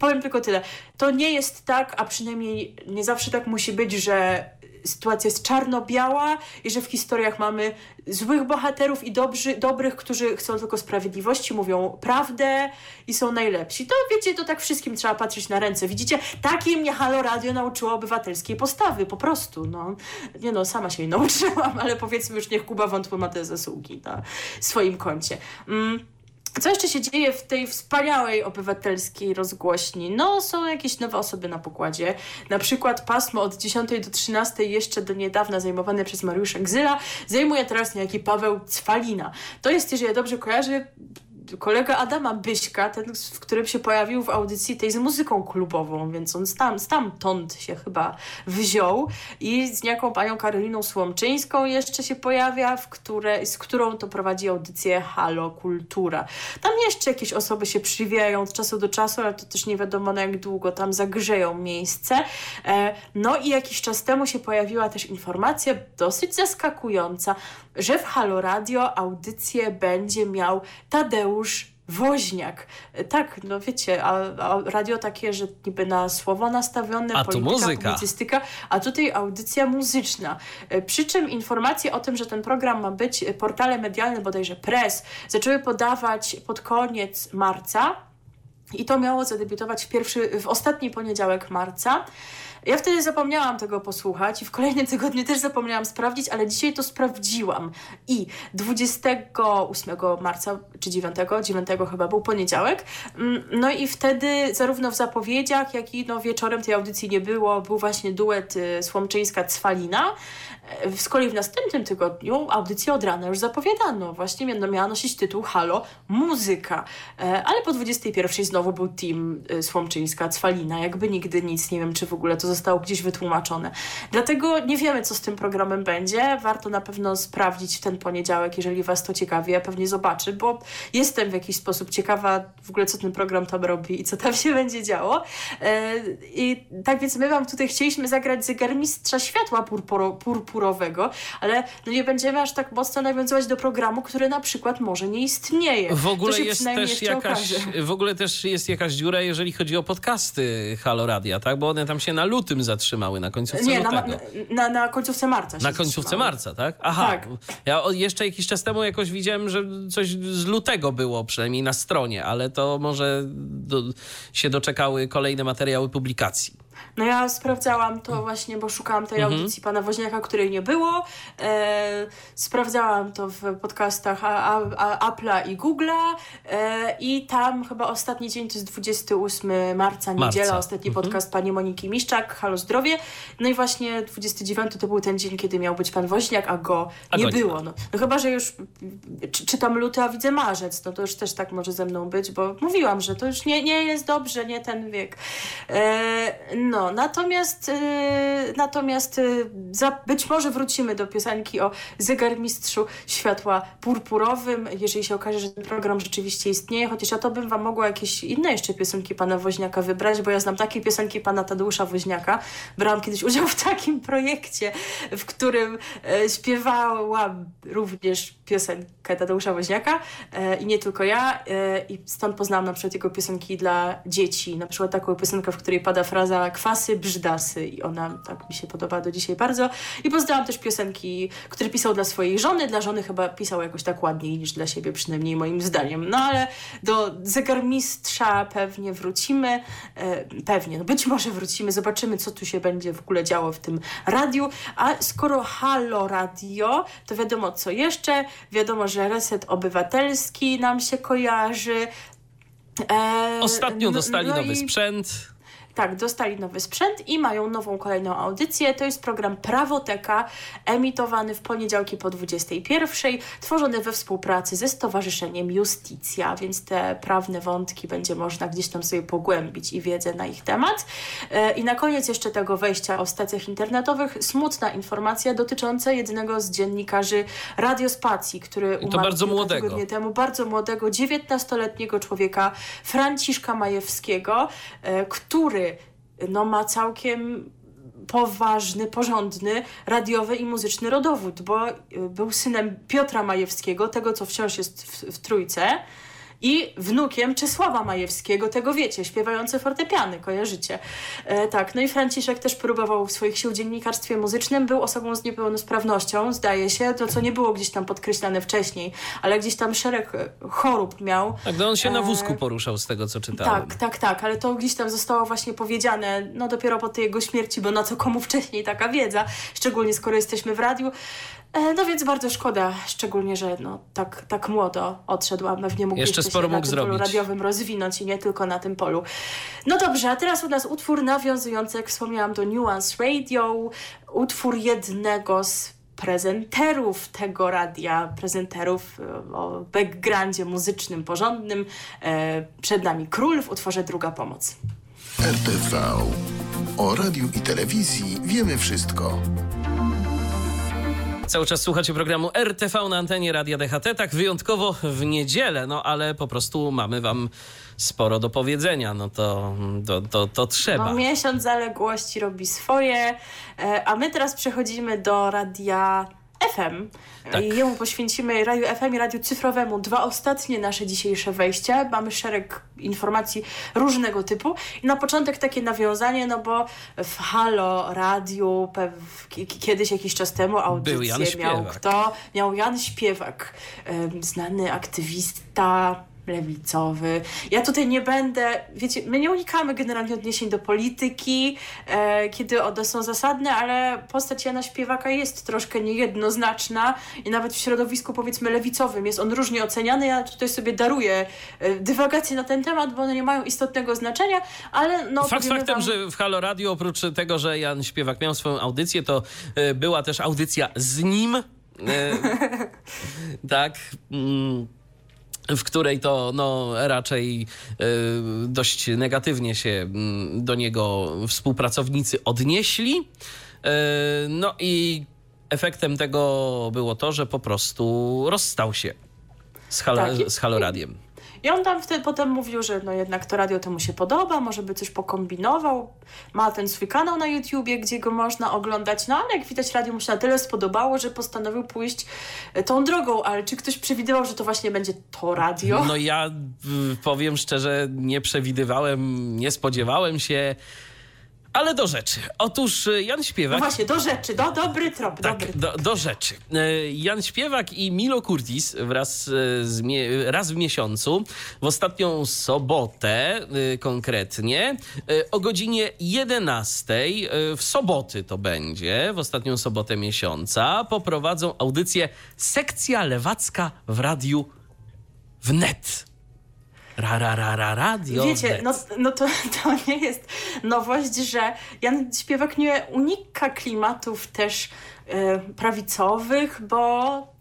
powiem tylko tyle. To nie jest tak, a przynajmniej nie zawsze tak musi być, że sytuacja jest czarno-biała i że w historiach mamy złych bohaterów i dobrzy, dobrych, którzy chcą tylko sprawiedliwości, mówią prawdę i są najlepsi. To wiecie, to tak wszystkim trzeba patrzeć na ręce. Widzicie, takie mnie Halo Radio nauczyło obywatelskiej postawy, po prostu. No. Nie no, sama się jej [laughs] nauczyłam, ale powiedzmy już niech Kuba Wątły ma te zasługi na swoim koncie. Mm. Co jeszcze się dzieje w tej wspaniałej obywatelskiej rozgłośni? No, są jakieś nowe osoby na pokładzie. Na przykład pasmo od 10 do 13 jeszcze do niedawna zajmowane przez Mariusza Gzyla zajmuje teraz niejaki Paweł Cwalina. To jest, jeżeli ja dobrze kojarzę, kolega Adama Byśka, ten, w którym się pojawił w audycji tej z muzyką klubową, więc on tam, stamtąd się chyba wziął i z niejaką panią Karoliną Słomczyńską jeszcze się pojawia, w które, z którą to prowadzi audycję Halo Kultura. Tam jeszcze jakieś osoby się przywijają od czasu do czasu, ale to też nie wiadomo na jak długo tam zagrzeją miejsce. E, no i jakiś czas temu się pojawiła też informacja dosyć zaskakująca, że w Halo Radio audycję będzie miał Tadeusz Woźniak. Tak, no wiecie, a, a, radio takie, że niby na słowo nastawione, a polityka, muzyka. publicystyka, a tutaj audycja muzyczna. Przy czym informacje o tym, że ten program ma być, portale medialne, bodajże press, zaczęły podawać pod koniec marca i to miało zadebiutować w, pierwszy, w ostatni poniedziałek marca. Ja wtedy zapomniałam tego posłuchać i w kolejnym tygodniu też zapomniałam sprawdzić, ale dzisiaj to sprawdziłam. I 28 marca, czy 9, 9 chyba był poniedziałek, mm, no i wtedy zarówno w zapowiedziach, jak i no wieczorem tej audycji nie było, był właśnie duet y, Słomczyńska-Cwalina. E, z kolei w następnym tygodniu audycję od rana już zapowiadano. Właśnie miała nosić tytuł Halo Muzyka. E, ale po 21 znowu był team y, Słomczyńska-Cwalina. Jakby nigdy nic, nie wiem czy w ogóle to zostało gdzieś wytłumaczone. Dlatego nie wiemy, co z tym programem będzie. Warto na pewno sprawdzić w ten poniedziałek, jeżeli Was to ciekawi. Ja pewnie zobaczę, bo jestem w jakiś sposób ciekawa w ogóle, co ten program tam robi i co tam się będzie działo. E, I tak więc my Wam tutaj chcieliśmy zagrać zegarmistrza światła purpuro, ale no nie będziemy aż tak mocno nawiązywać do programu, który na przykład może nie istnieje. W ogóle jest też jakaś, w ogóle też jest jakaś dziura, jeżeli chodzi o podcasty Halo Radia, tak? Bo one tam się na lutym zatrzymały, na końcówce Nie, na, na, na końcówce marca. Na końcówce zatrzymały. marca, tak? Aha. Tak. Ja jeszcze jakiś czas temu jakoś widziałem, że coś z lutego było, przynajmniej na stronie, ale to może do, się doczekały kolejne materiały publikacji. No ja sprawdzałam to właśnie, bo szukałam tej Mhm. audycji pana Woźniaka, której nie było. E, sprawdzałam to w podcastach a, a, Apple'a i Google'a e, i tam chyba ostatni dzień to jest 28 marca, niedziela, Marca. ostatni Mhm. podcast pani Moniki Miszczak, Halo Zdrowie. No i właśnie 29 to był ten dzień, kiedy miał być pan Woźniak, a go A nie było. No, no chyba, że już czy, czytam luty, a widzę marzec, no to już też tak może ze mną być, bo mówiłam, że to już nie, nie jest dobrze, nie ten wiek. E, no, natomiast e, natomiast e, za, być może wrócimy do piosenki o zegarmistrzu światła purpurowym, jeżeli się okaże, że ten program rzeczywiście istnieje, chociaż ja to bym wam mogła jakieś inne jeszcze piosenki pana Woźniaka wybrać, bo ja znam takie piosenki pana Tadeusza Woźniaka. Brałam kiedyś udział w takim projekcie, w którym e, śpiewałam również piosenkę Tadeusza Woźniaka e, i nie tylko ja. E, I stąd poznałam na przykład jego piosenki dla dzieci. Na przykład taką piosenkę, w której pada fraza kwasy, brzdasy i ona tak mi się podoba do dzisiaj bardzo. I poznałam też piosenki, które pisał dla swojej żony. Dla żony chyba pisał jakoś tak ładniej niż dla siebie, przynajmniej moim zdaniem. No ale do zegarmistrza pewnie wrócimy. E, pewnie, no być może wrócimy. Zobaczymy, co tu się będzie w ogóle działo w tym radiu. A skoro Halo Radio, to wiadomo co jeszcze. Wiadomo, że Reset Obywatelski nam się kojarzy. E, Ostatnio no- dostali no nowy i- sprzęt. Tak, dostali nowy sprzęt i mają nową kolejną audycję. To jest program Prawoteka, emitowany w poniedziałki po 21, tworzony we współpracy ze Stowarzyszeniem Justicja, więc te prawne wątki będzie można gdzieś tam sobie pogłębić i wiedzę na ich temat. E, I na koniec jeszcze tego wejścia o stacjach internetowych, smutna informacja dotycząca jednego z dziennikarzy Radiospacji, który umarł bardzo młodego. temu, bardzo młodego, 19-letniego człowieka, Franciszka Majewskiego, e, który no, ma całkiem poważny, porządny, radiowy i muzyczny rodowód, bo e, był synem Piotra Majewskiego, tego co wciąż jest w, w trójce. I wnukiem Czesława Majewskiego, tego wiecie, śpiewający fortepiany, kojarzycie. E, tak, no i Franciszek też próbował w swoich sił w dziennikarstwie muzycznym, był osobą z niepełnosprawnością, zdaje się, to co nie było gdzieś tam podkreślane wcześniej, ale gdzieś tam szereg e, chorób miał. Tak, no on się na E, wózku poruszał z tego, co czytałem. Tak, tak, tak, ale to gdzieś tam zostało właśnie powiedziane, no dopiero po tej jego śmierci, bo na co komu wcześniej taka wiedza, szczególnie skoro jesteśmy w radiu. E, No więc bardzo szkoda, szczególnie, że no, tak, tak młodo odszedł, a pewnie mógł Jeszcze jeszcze, sporo się na mógł polu zrobić. radiowym rozwinąć i nie tylko na tym polu. No dobrze, a teraz u nas utwór nawiązujący, jak wspomniałam, do Nuance Radio, utwór jednego z prezenterów tego radia, prezenterów e, o backgroundzie muzycznym porządnym. E, Przed nami Król w utworze Druga Pomoc. RTV. O radiu i telewizji wiemy wszystko. Cały czas słuchacie programu RTV na antenie Radia DHT, tak wyjątkowo w niedzielę, no ale po prostu mamy wam sporo do powiedzenia, no to, to, to, to trzeba. No, miesiąc zaległości robi swoje, e, a my teraz przechodzimy do radia FM. Tak. I jemu poświęcimy Radiu FM i Radiu Cyfrowemu dwa ostatnie nasze dzisiejsze wejścia. Mamy szereg informacji różnego typu. I na początek takie nawiązanie, no bo w Halo Radiu kiedyś jakiś czas temu audycję miał kto? Miał Jan Śpiewak, znany aktywista lewicowy. Ja tutaj nie będę, wiecie, my nie unikamy generalnie odniesień do polityki, e, kiedy one są zasadne, ale postać Jana Śpiewaka jest troszkę niejednoznaczna i nawet w środowisku powiedzmy lewicowym jest on różnie oceniany. Ja tutaj sobie daruję e, dywagacje na ten temat, bo one nie mają istotnego znaczenia, ale no Fakt faktem, wam- że w Halo Radio oprócz tego, że Jan Śpiewak miał swoją audycję, to e, była też audycja z nim. E, [laughs] tak. W której to no, raczej e, dość negatywnie się mm, do niego współpracownicy odnieśli. E, no i efektem tego było to, że po prostu rozstał się z, Halo, Tak, z Halo Radiem. I on tam wtedy potem mówił, że no jednak to radio to mu się podoba, może by coś pokombinował. Ma ten swój kanał na YouTubie, gdzie go można oglądać, no ale jak widać radio mu się na tyle spodobało, że postanowił pójść e, tą drogą. Ale czy ktoś przewidywał, że to właśnie będzie to radio? No ja y, powiem szczerze, nie przewidywałem, nie spodziewałem się, ale do rzeczy. Otóż y, Jan No Śpiewak... właśnie, do rzeczy, do, dobry trop, Tak, dobry do, do rzeczy. Y, Jan Śpiewak i Milo Curtis wraz y, z raz w miesiącu, w ostatnią sobotę konkretnie, o godzinie 11 y, w soboty to będzie, w ostatnią sobotę miesiąca, poprowadzą audycję Sekcja Lewacka w Radiu Wnet. Ra, ra, ra, ra, radio. Wiecie, no, no to, to nie jest nowość, że Jan Śpiewak nie unika klimatów też e, prawicowych, bo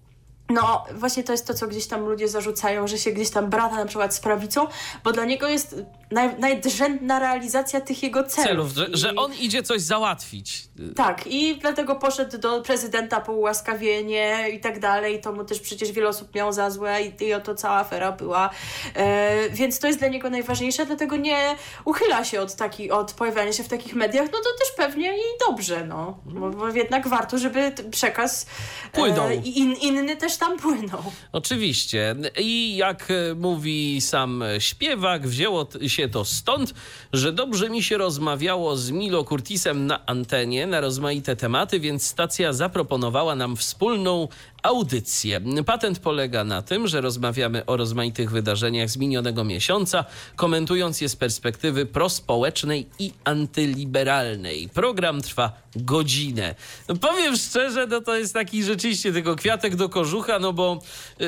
no właśnie to jest to, co gdzieś tam ludzie zarzucają, że się gdzieś tam brata na przykład z prawicą, bo dla niego jest naj, najdrzędna realizacja tych jego celów. celów, że, I- że on idzie coś załatwić. Tak, i dlatego poszedł do prezydenta po ułaskawienie i tak dalej. To mu też przecież wiele osób miało za złe i, i oto cała afera była. E, więc to jest dla niego najważniejsze, dlatego nie uchyla się od, taki, od pojawiania się w takich mediach. No to też pewnie i dobrze, no. Bo, bo jednak warto, żeby przekaz Płynął. e, in, inny też tam płynął. Oczywiście. I jak e, mówi sam śpiewak, wzięło t- się to stąd, że dobrze mi się rozmawiało z Milo Curtisem na antenie na rozmaite tematy, więc stacja zaproponowała nam wspólną audycję. Patent polega na tym, że rozmawiamy o rozmaitych wydarzeniach z minionego miesiąca, komentując je z perspektywy prospołecznej i antyliberalnej. Program trwa godzinę. Powiem szczerze, no to jest taki rzeczywiście tylko kwiatek do kożucha, no bo y,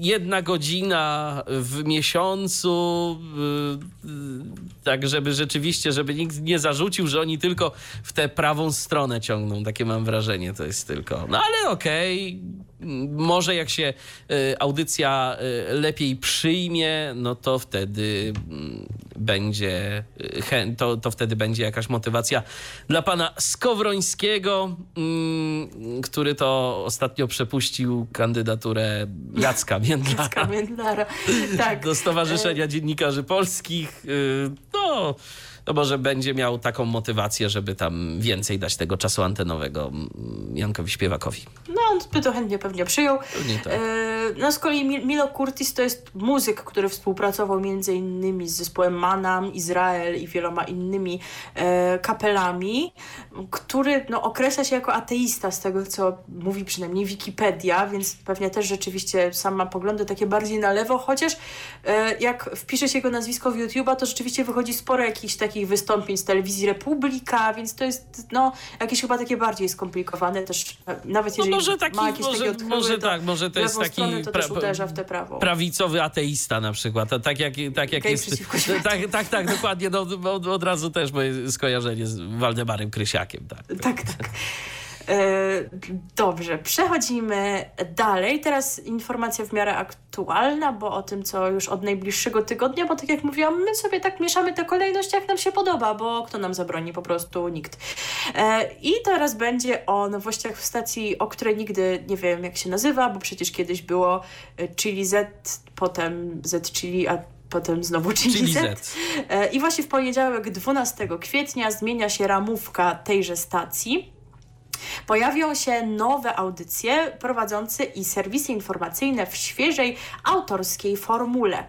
jedna godzina w miesiącu, y, y, tak żeby rzeczywiście, żeby nikt nie zarzucił, że oni tylko w tę prawą stronę ciągną. Takie mam wrażenie, to jest tylko. No ale okej, m, może jak się y, audycja y, lepiej przyjmie, no to wtedy mm, będzie y, to, to wtedy będzie jakaś motywacja dla pana Skowrońskiego, mm, który to ostatnio przepuścił kandydaturę Jacka [laughs] Międlara Jacka Międlara. Tak. do Stowarzyszenia Dziennikarzy Polskich. No, to może będzie miał taką motywację, żeby tam więcej dać tego czasu antenowego Jankowi Śpiewakowi. No, on by to chętnie pewnie przyjął. Pewnie tak. E, no z kolei Mi- Milo Curtis to jest muzyk, który współpracował między innymi z zespołem Manam, Izrael i wieloma innymi e, kapelami, który no, określa się jako ateista z tego, co mówi przynajmniej Wikipedia, więc pewnie też rzeczywiście sam ma poglądy takie bardziej na lewo, chociaż e, jak wpisze się jego nazwisko w YouTube'a, to rzeczywiście wychodzi sporo jakichś takich wystąpień z telewizji Republika, więc to jest no, jakieś chyba takie bardziej skomplikowane też, e, nawet No jeżeli może taki, ma jakieś może, takie odchyły, może to tak, może to jest taki stronę to też uderza w prawo. prawicowy ateista na przykład, a tak jak, tak jak Gej jest... [laughs] Tak, tak, tak, dokładnie, no, od, od razu też moje skojarzenie z Waldemarem Krysiakiem, tak. Tak, tak. E, Dobrze, przechodzimy dalej. Teraz informacja w miarę aktualna, bo o tym, co już od najbliższego tygodnia, bo tak jak mówiłam, my sobie tak mieszamy tę kolejność, jak nam się podoba, bo kto nam zabroni? Po prostu nikt. E, I teraz będzie o nowościach w stacji, o której nigdy nie wiem, jak się nazywa, bo przecież kiedyś było e, Chili Z, potem Z Chili, a potem znowu Chili, Z. I właśnie w poniedziałek 12 kwietnia zmienia się ramówka tejże stacji. Pojawią się nowe audycje prowadzące i serwisy informacyjne w świeżej, autorskiej formule.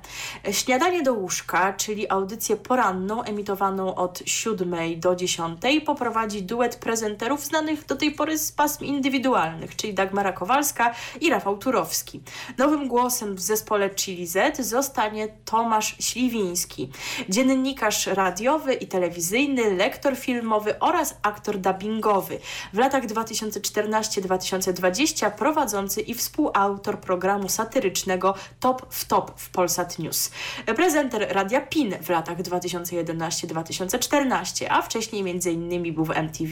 Śniadanie do łóżka, czyli audycję poranną emitowaną od 7 do 10, poprowadzi duet prezenterów znanych do tej pory z pasm indywidualnych, czyli Dagmara Kowalska i Rafał Turowski. Nowym głosem w zespole Chili Z zostanie Tomasz Śliwiński, dziennikarz radiowy i telewizyjny, lektor filmowy oraz aktor dubbingowy. W latach 2014-2020 prowadzący i współautor programu satyrycznego Top w Top w Polsat News. Prezenter Radia PIN w latach 2011-2014, a wcześniej m.in. był w MTV,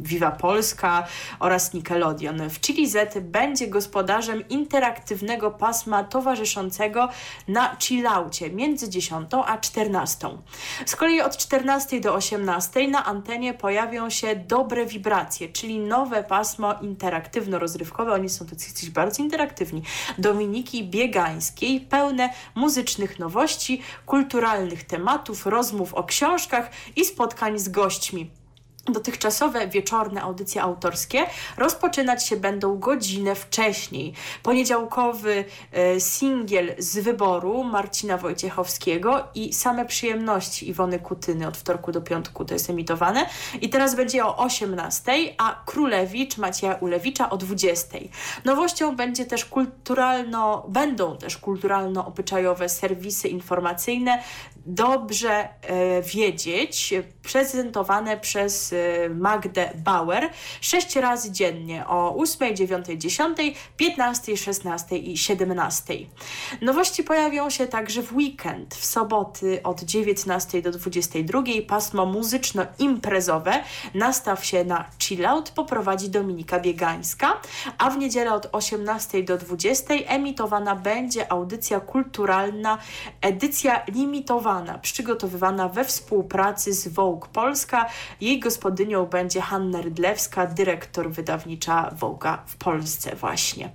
Viva Polska oraz Nickelodeon. W Chili Z będzie gospodarzem interaktywnego pasma towarzyszącego na chillaucie między 10 a 14. Z kolei od 14 do 18 na antenie pojawią się dobre wibracje, czyli nowe pasmo interaktywno-rozrywkowe. Oni są tacy bardzo interaktywni. Dominiki Biegańskiej, pełne muzycznych nowości, kulturalnych tematów, rozmów o książkach i spotkań z gośćmi. Dotychczasowe wieczorne audycje autorskie rozpoczynać się będą godzinę wcześniej. Poniedziałkowy e, singiel z wyboru Marcina Wojciechowskiego i same przyjemności Iwony Kutyny od wtorku do piątku to jest emitowane. I teraz będzie o 18, a Królewicz Macieja Ulewicza o 20. Nowością będzie też kulturalno, będą też kulturalno-obyczajowe serwisy informacyjne dobrze e, wiedzieć, prezentowane przez Magdę Bauer sześć razy dziennie o 8, 9, 10, 15, 16 i 17. Nowości pojawią się także w weekend, w soboty od 19 do 22 pasmo muzyczno-imprezowe Nastaw się na chillout poprowadzi Dominika Biegańska, a w niedzielę od 18 do 20 emitowana będzie audycja kulturalna, edycja limitowana, przygotowywana we współpracy z Vogue Polska. Jej gospodynią będzie Hanna Rydlewska, dyrektor wydawnicza Vogue'a w Polsce właśnie.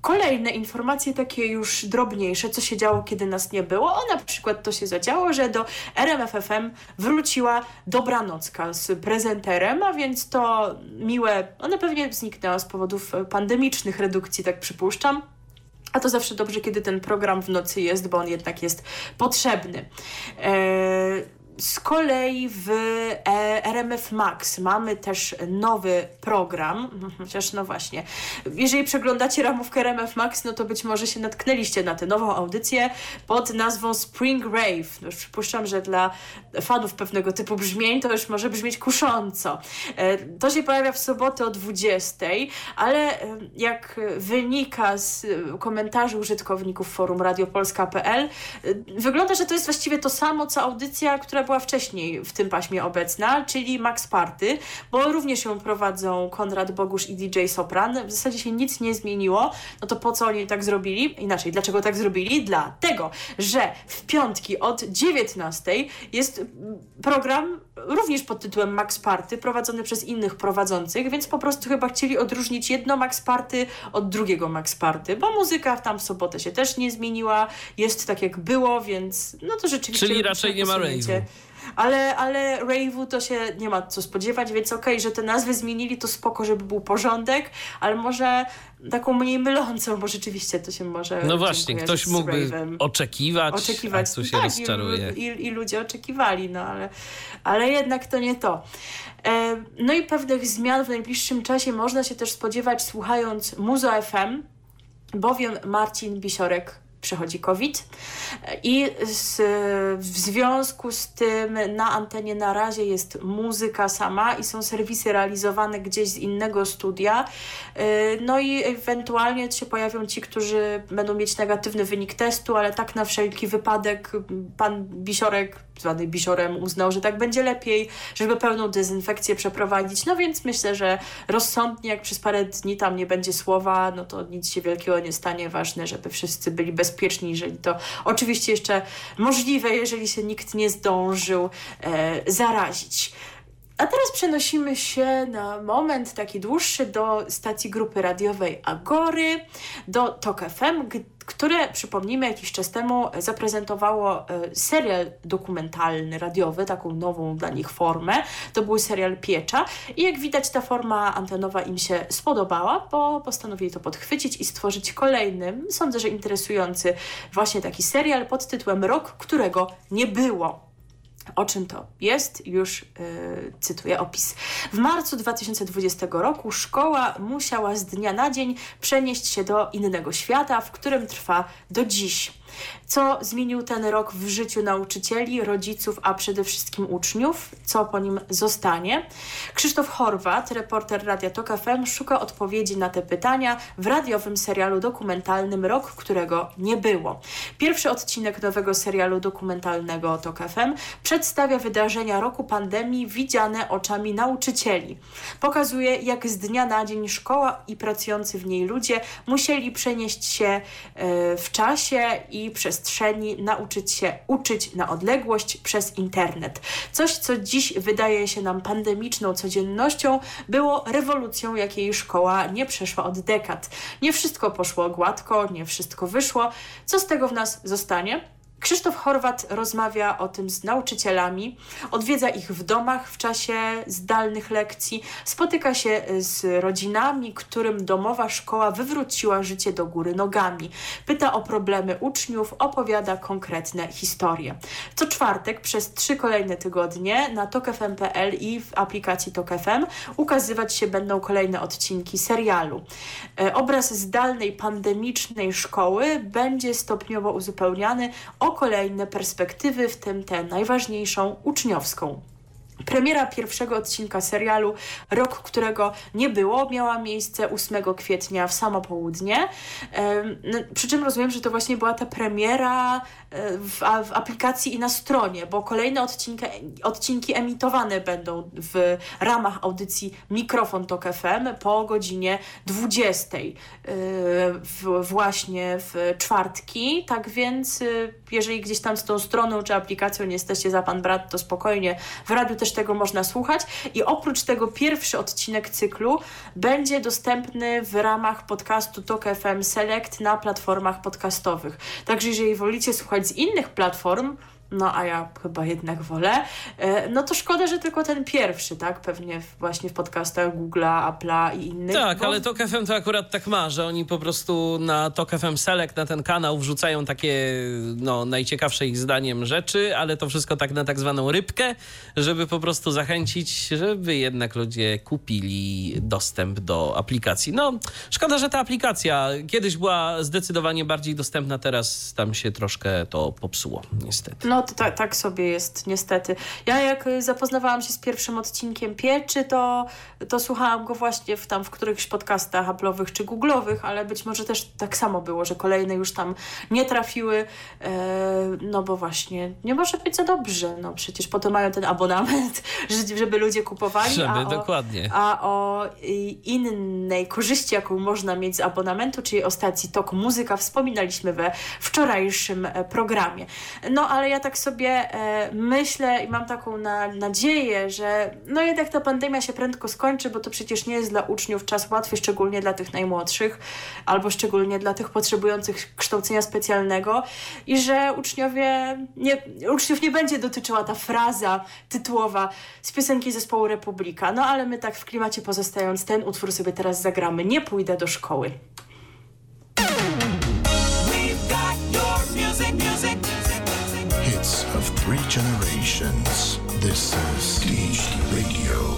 Kolejne informacje takie już drobniejsze, co się działo, kiedy nas nie było. O, na przykład to się zadziało, że do RMFFM wróciła Dobranocka z prezenterem, a więc to miłe, ona pewnie zniknęła z powodów pandemicznych redukcji, tak przypuszczam. A to zawsze dobrze, kiedy ten program w nocy jest, bo on jednak jest potrzebny. Eee, z kolei w e, RMF Max mamy też nowy program, chociaż no właśnie, jeżeli przeglądacie ramówkę RMF Max, no to być może się natknęliście na tę nową audycję pod nazwą Spring Rave. No przypuszczam, że dla fanów pewnego typu brzmień to już może brzmieć kusząco. E, To się pojawia w sobotę o 20, ale e, jak wynika z komentarzy użytkowników forum radiopolska.pl, wygląda, że to jest właściwie to samo, co audycja, która była wcześniej w tym paśmie obecna, czyli Max Party, bo również ją prowadzą Konrad Bogusz i DJ Sopran. W zasadzie się nic nie zmieniło. No to po co oni tak zrobili? Inaczej, dlaczego tak zrobili? Dlatego, że w piątki od 19 jest program również pod tytułem Max Party, prowadzony przez innych prowadzących, więc po prostu chyba chcieli odróżnić jedno Max Party od drugiego Max Party, bo muzyka tam w sobotę się też nie zmieniła, jest tak jak było, więc no to rzeczywiście... Czyli raczej nie ma rave'u. Ale, ale rave'u to się nie ma co spodziewać, więc okej, że te nazwy zmienili, to spoko, żeby był porządek, ale może taką mniej mylącą, bo rzeczywiście to się może No właśnie, ktoś mógłby oczekiwać, oczekiwać. a tu się tak, rozczaruje. I, i, I ludzie oczekiwali, no ale, ale jednak to nie to. E, no i pewnych zmian w najbliższym czasie można się też spodziewać słuchając Muzo FM, bowiem Marcin Bisiorek przechodzi COVID i z, w związku z tym na antenie na razie jest muzyka sama i są serwisy realizowane gdzieś z innego studia. Yy, No i ewentualnie się pojawią ci, którzy będą mieć negatywny wynik testu, ale tak na wszelki wypadek pan Bisiorek, zwany Bisiorem, uznał, że tak będzie lepiej, żeby pełną dezynfekcję przeprowadzić. No więc myślę, że rozsądnie, jak przez parę dni tam nie będzie słowa, no to nic się wielkiego nie stanie. Ważne, żeby wszyscy byli bezpieczni, jeżeli to oczywiście jeszcze możliwe, jeżeli się nikt nie zdążył e, zarazić. A teraz przenosimy się na moment taki dłuższy do stacji grupy radiowej Agory, do TOK FM, które, przypomnijmy, jakiś czas temu zaprezentowało e, serial dokumentalny, radiowy, taką nową dla nich formę. To był serial Piecza i jak widać ta forma antenowa im się spodobała, bo postanowili to podchwycić i stworzyć kolejny, sądzę, że interesujący właśnie taki serial pod tytułem Rok, którego nie było. O czym to jest? Już yy, cytuję opis. W marcu 2020 roku szkoła musiała z dnia na dzień przenieść się do innego świata, w którym trwa do dziś. Co zmienił ten rok w życiu nauczycieli, rodziców, a przede wszystkim uczniów? Co po nim zostanie? Krzysztof Horwat, reporter Radia Tok FM, szuka odpowiedzi na te pytania w radiowym serialu dokumentalnym Rok, którego nie było. Pierwszy odcinek nowego serialu dokumentalnego Tok FM przedstawia wydarzenia roku pandemii widziane oczami nauczycieli. Pokazuje, jak z dnia na dzień szkoła i pracujący w niej ludzie musieli przenieść się e, w czasie i przestrzeni, nauczyć się uczyć na odległość przez internet. Coś, co dziś wydaje się nam pandemiczną codziennością, było rewolucją, jakiej szkoła nie przeszła od dekad. Nie wszystko poszło gładko, nie wszystko wyszło. Co z tego w nas zostanie? Krzysztof Horwat rozmawia o tym z nauczycielami, odwiedza ich w domach w czasie zdalnych lekcji, spotyka się z rodzinami, którym domowa szkoła wywróciła życie do góry nogami. Pyta o problemy uczniów, opowiada konkretne historie. Co czwartek przez trzy kolejne tygodnie na tokfm.pl i w aplikacji Tok FM ukazywać się będą kolejne odcinki serialu. E, Obraz zdalnej, pandemicznej szkoły będzie stopniowo uzupełniany o kolejne perspektywy, w tym tę najważniejszą uczniowską. Premiera pierwszego odcinka serialu, rok którego nie było, miała miejsce 8 kwietnia w samo południe. No, Przy czym rozumiem, że to właśnie była ta premiera e, w, w aplikacji i na stronie, bo kolejne odcinki, odcinki emitowane będą w ramach audycji Mikrofon Tok FM po godzinie 20 e, w, właśnie w czwartki. Tak więc, e, jeżeli gdzieś tam z tą stroną czy aplikacją nie jesteście za pan brat, to spokojnie w radiu też tego można słuchać. I oprócz tego pierwszy odcinek cyklu będzie dostępny w ramach podcastu Tok FM Select na platformach podcastowych. Także jeżeli wolicie słuchać z innych platform, no a ja chyba jednak wolę, e, no to szkoda, że tylko ten pierwszy, tak? Pewnie właśnie w podcastach Google'a, Apple'a i innych. Tak, bo- ale Tok FM to akurat tak ma, że oni po prostu na Tok FM Select, na ten kanał wrzucają takie no, najciekawsze ich zdaniem rzeczy, ale to wszystko tak na tak zwaną rybkę, żeby po prostu zachęcić, żeby jednak ludzie kupili dostęp do aplikacji. No, szkoda, że ta aplikacja kiedyś była zdecydowanie bardziej dostępna, teraz tam się troszkę to popsuło, niestety. No to tak, tak sobie jest, niestety. Ja jak y, zapoznawałam się z pierwszym odcinkiem Pieczy, to, to słuchałam go właśnie w, tam w którychś podcastach Apple'owych czy Google'owych, ale być może też tak samo było, że kolejne już tam nie trafiły, e, no bo właśnie nie może być za dobrze, no przecież po to mają ten abonament, [laughs] że- żeby ludzie kupowali, Żeby, a o, dokładnie. a o innej korzyści, jaką można mieć z abonamentu, czyli o stacji Tok Muzyka, wspominaliśmy we wczorajszym e, programie. No ale ja tak tak sobie e, myślę i mam taką na, nadzieję, że no jednak ta pandemia się prędko skończy, bo to przecież nie jest dla uczniów czas łatwy, szczególnie dla tych najmłodszych, albo szczególnie dla tych potrzebujących kształcenia specjalnego i że uczniowie nie, uczniów nie będzie dotyczyła ta fraza tytułowa z piosenki zespołu Republika. No ale my tak w klimacie pozostając, ten utwór sobie teraz zagramy. Nie pójdę do szkoły. This is DHT Radio.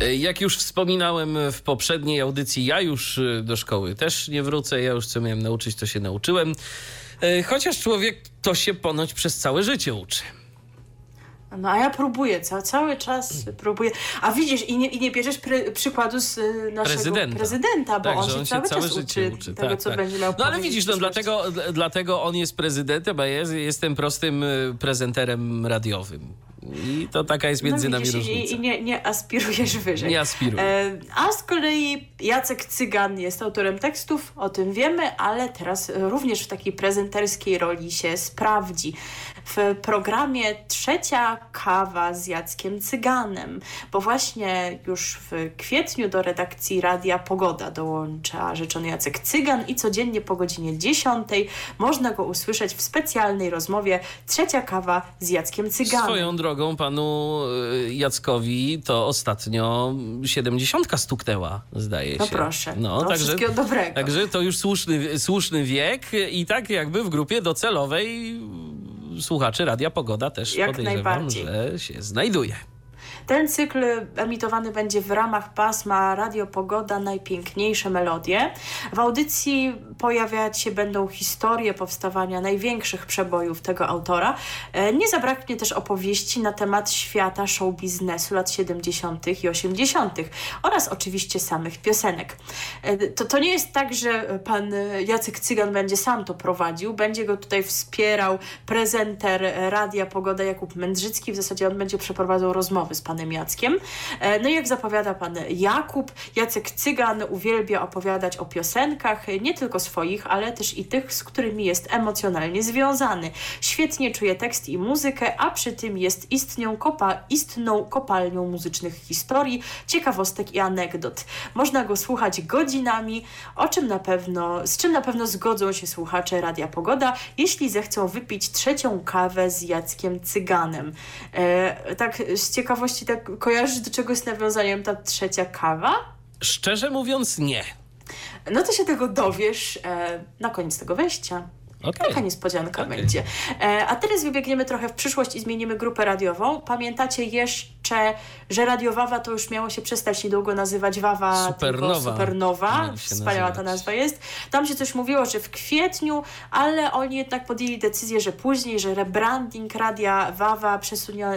E, Jak już wspominałem w poprzedniej audycji, ja już e, do szkoły też nie wrócę. Ja już co miałem nauczyć, to się nauczyłem. E, Chociaż człowiek to się ponoć przez całe życie uczy. No a ja próbuję, ca cały czas próbuję. A widzisz, i nie, i nie bierzesz pry, przykładu z naszego Prezydenta. prezydenta, bo Tak, on że się cały czas uczy, tego, tak, co tak. będzie miał No ale widzisz, no, dlatego, dlatego on jest prezydentem, a ja jest, jestem prostym prezenterem radiowym. I to taka jest między no, nami widzisz, różnica. I, i nie, nie aspirujesz wyżej. Nie aspiruję. E, a z kolei Jacek Cygan jest autorem tekstów, o tym wiemy, ale teraz również w takiej prezenterskiej roli się sprawdzi. W programie Trzecia kawa z Jackiem Cyganem, bo właśnie już w kwietniu do redakcji Radia Pogoda dołącza rzeczony Jacek Cygan i codziennie po godzinie 10 można go usłyszeć w specjalnej rozmowie Trzecia kawa z Jackiem Cyganem. Swoją drogą panu y, Jackowi to ostatnio siedemdziesiątka stuknęła, zdaje się. No proszę, No, to wszystkiego dobrego. Także to już słuszny, słuszny wiek i tak jakby w grupie docelowej słuchaczy Radia Pogoda też Jak podejrzewam, że się znajduje. Ten cykl emitowany będzie w ramach pasma Radio Pogoda Najpiękniejsze Melodie. W audycji pojawiać się będą historie powstawania największych przebojów tego autora. E, Nie zabraknie też opowieści na temat świata show biznesu lat 70. i 80. oraz oczywiście samych piosenek. E, To, to nie jest tak, że pan Jacek Cygan będzie sam to prowadził. Będzie go tutaj wspierał prezenter Radia Pogoda Jakub Mędrzycki. W zasadzie on będzie przeprowadzał rozmowy z panem Jackiem. E, No i jak zapowiada pan Jakub, Jacek Cygan uwielbia opowiadać o piosenkach, nie tylko swoich, ale też i tych, z którymi jest emocjonalnie związany. Świetnie czuje tekst i muzykę, a przy tym jest istnią, kopa, istną kopalnią muzycznych historii, ciekawostek i anegdot. Można go słuchać godzinami, o czym na pewno, z czym na pewno zgodzą się słuchacze Radia Pogoda, jeśli zechcą wypić trzecią kawę z Jackiem Cyganem. E, tak z ciekawości, tak kojarzysz do czego jest nawiązaniem ta trzecia kawa? Szczerze mówiąc, nie. No to się tego dowiesz e, na koniec tego wejścia. Okej. Taka niespodzianka Okej. będzie. E, a teraz wybiegniemy trochę w przyszłość i zmienimy grupę radiową. Pamiętacie jeszcze, że Radio Wawa to już miało się przestać niedługo nazywać Wawa, Supernowa. tylko Supernowa. Wspaniała ta nazywać. nazwa jest. Tam się coś mówiło, że w kwietniu, ale oni jednak podjęli decyzję, że później, że rebranding Radia Wawa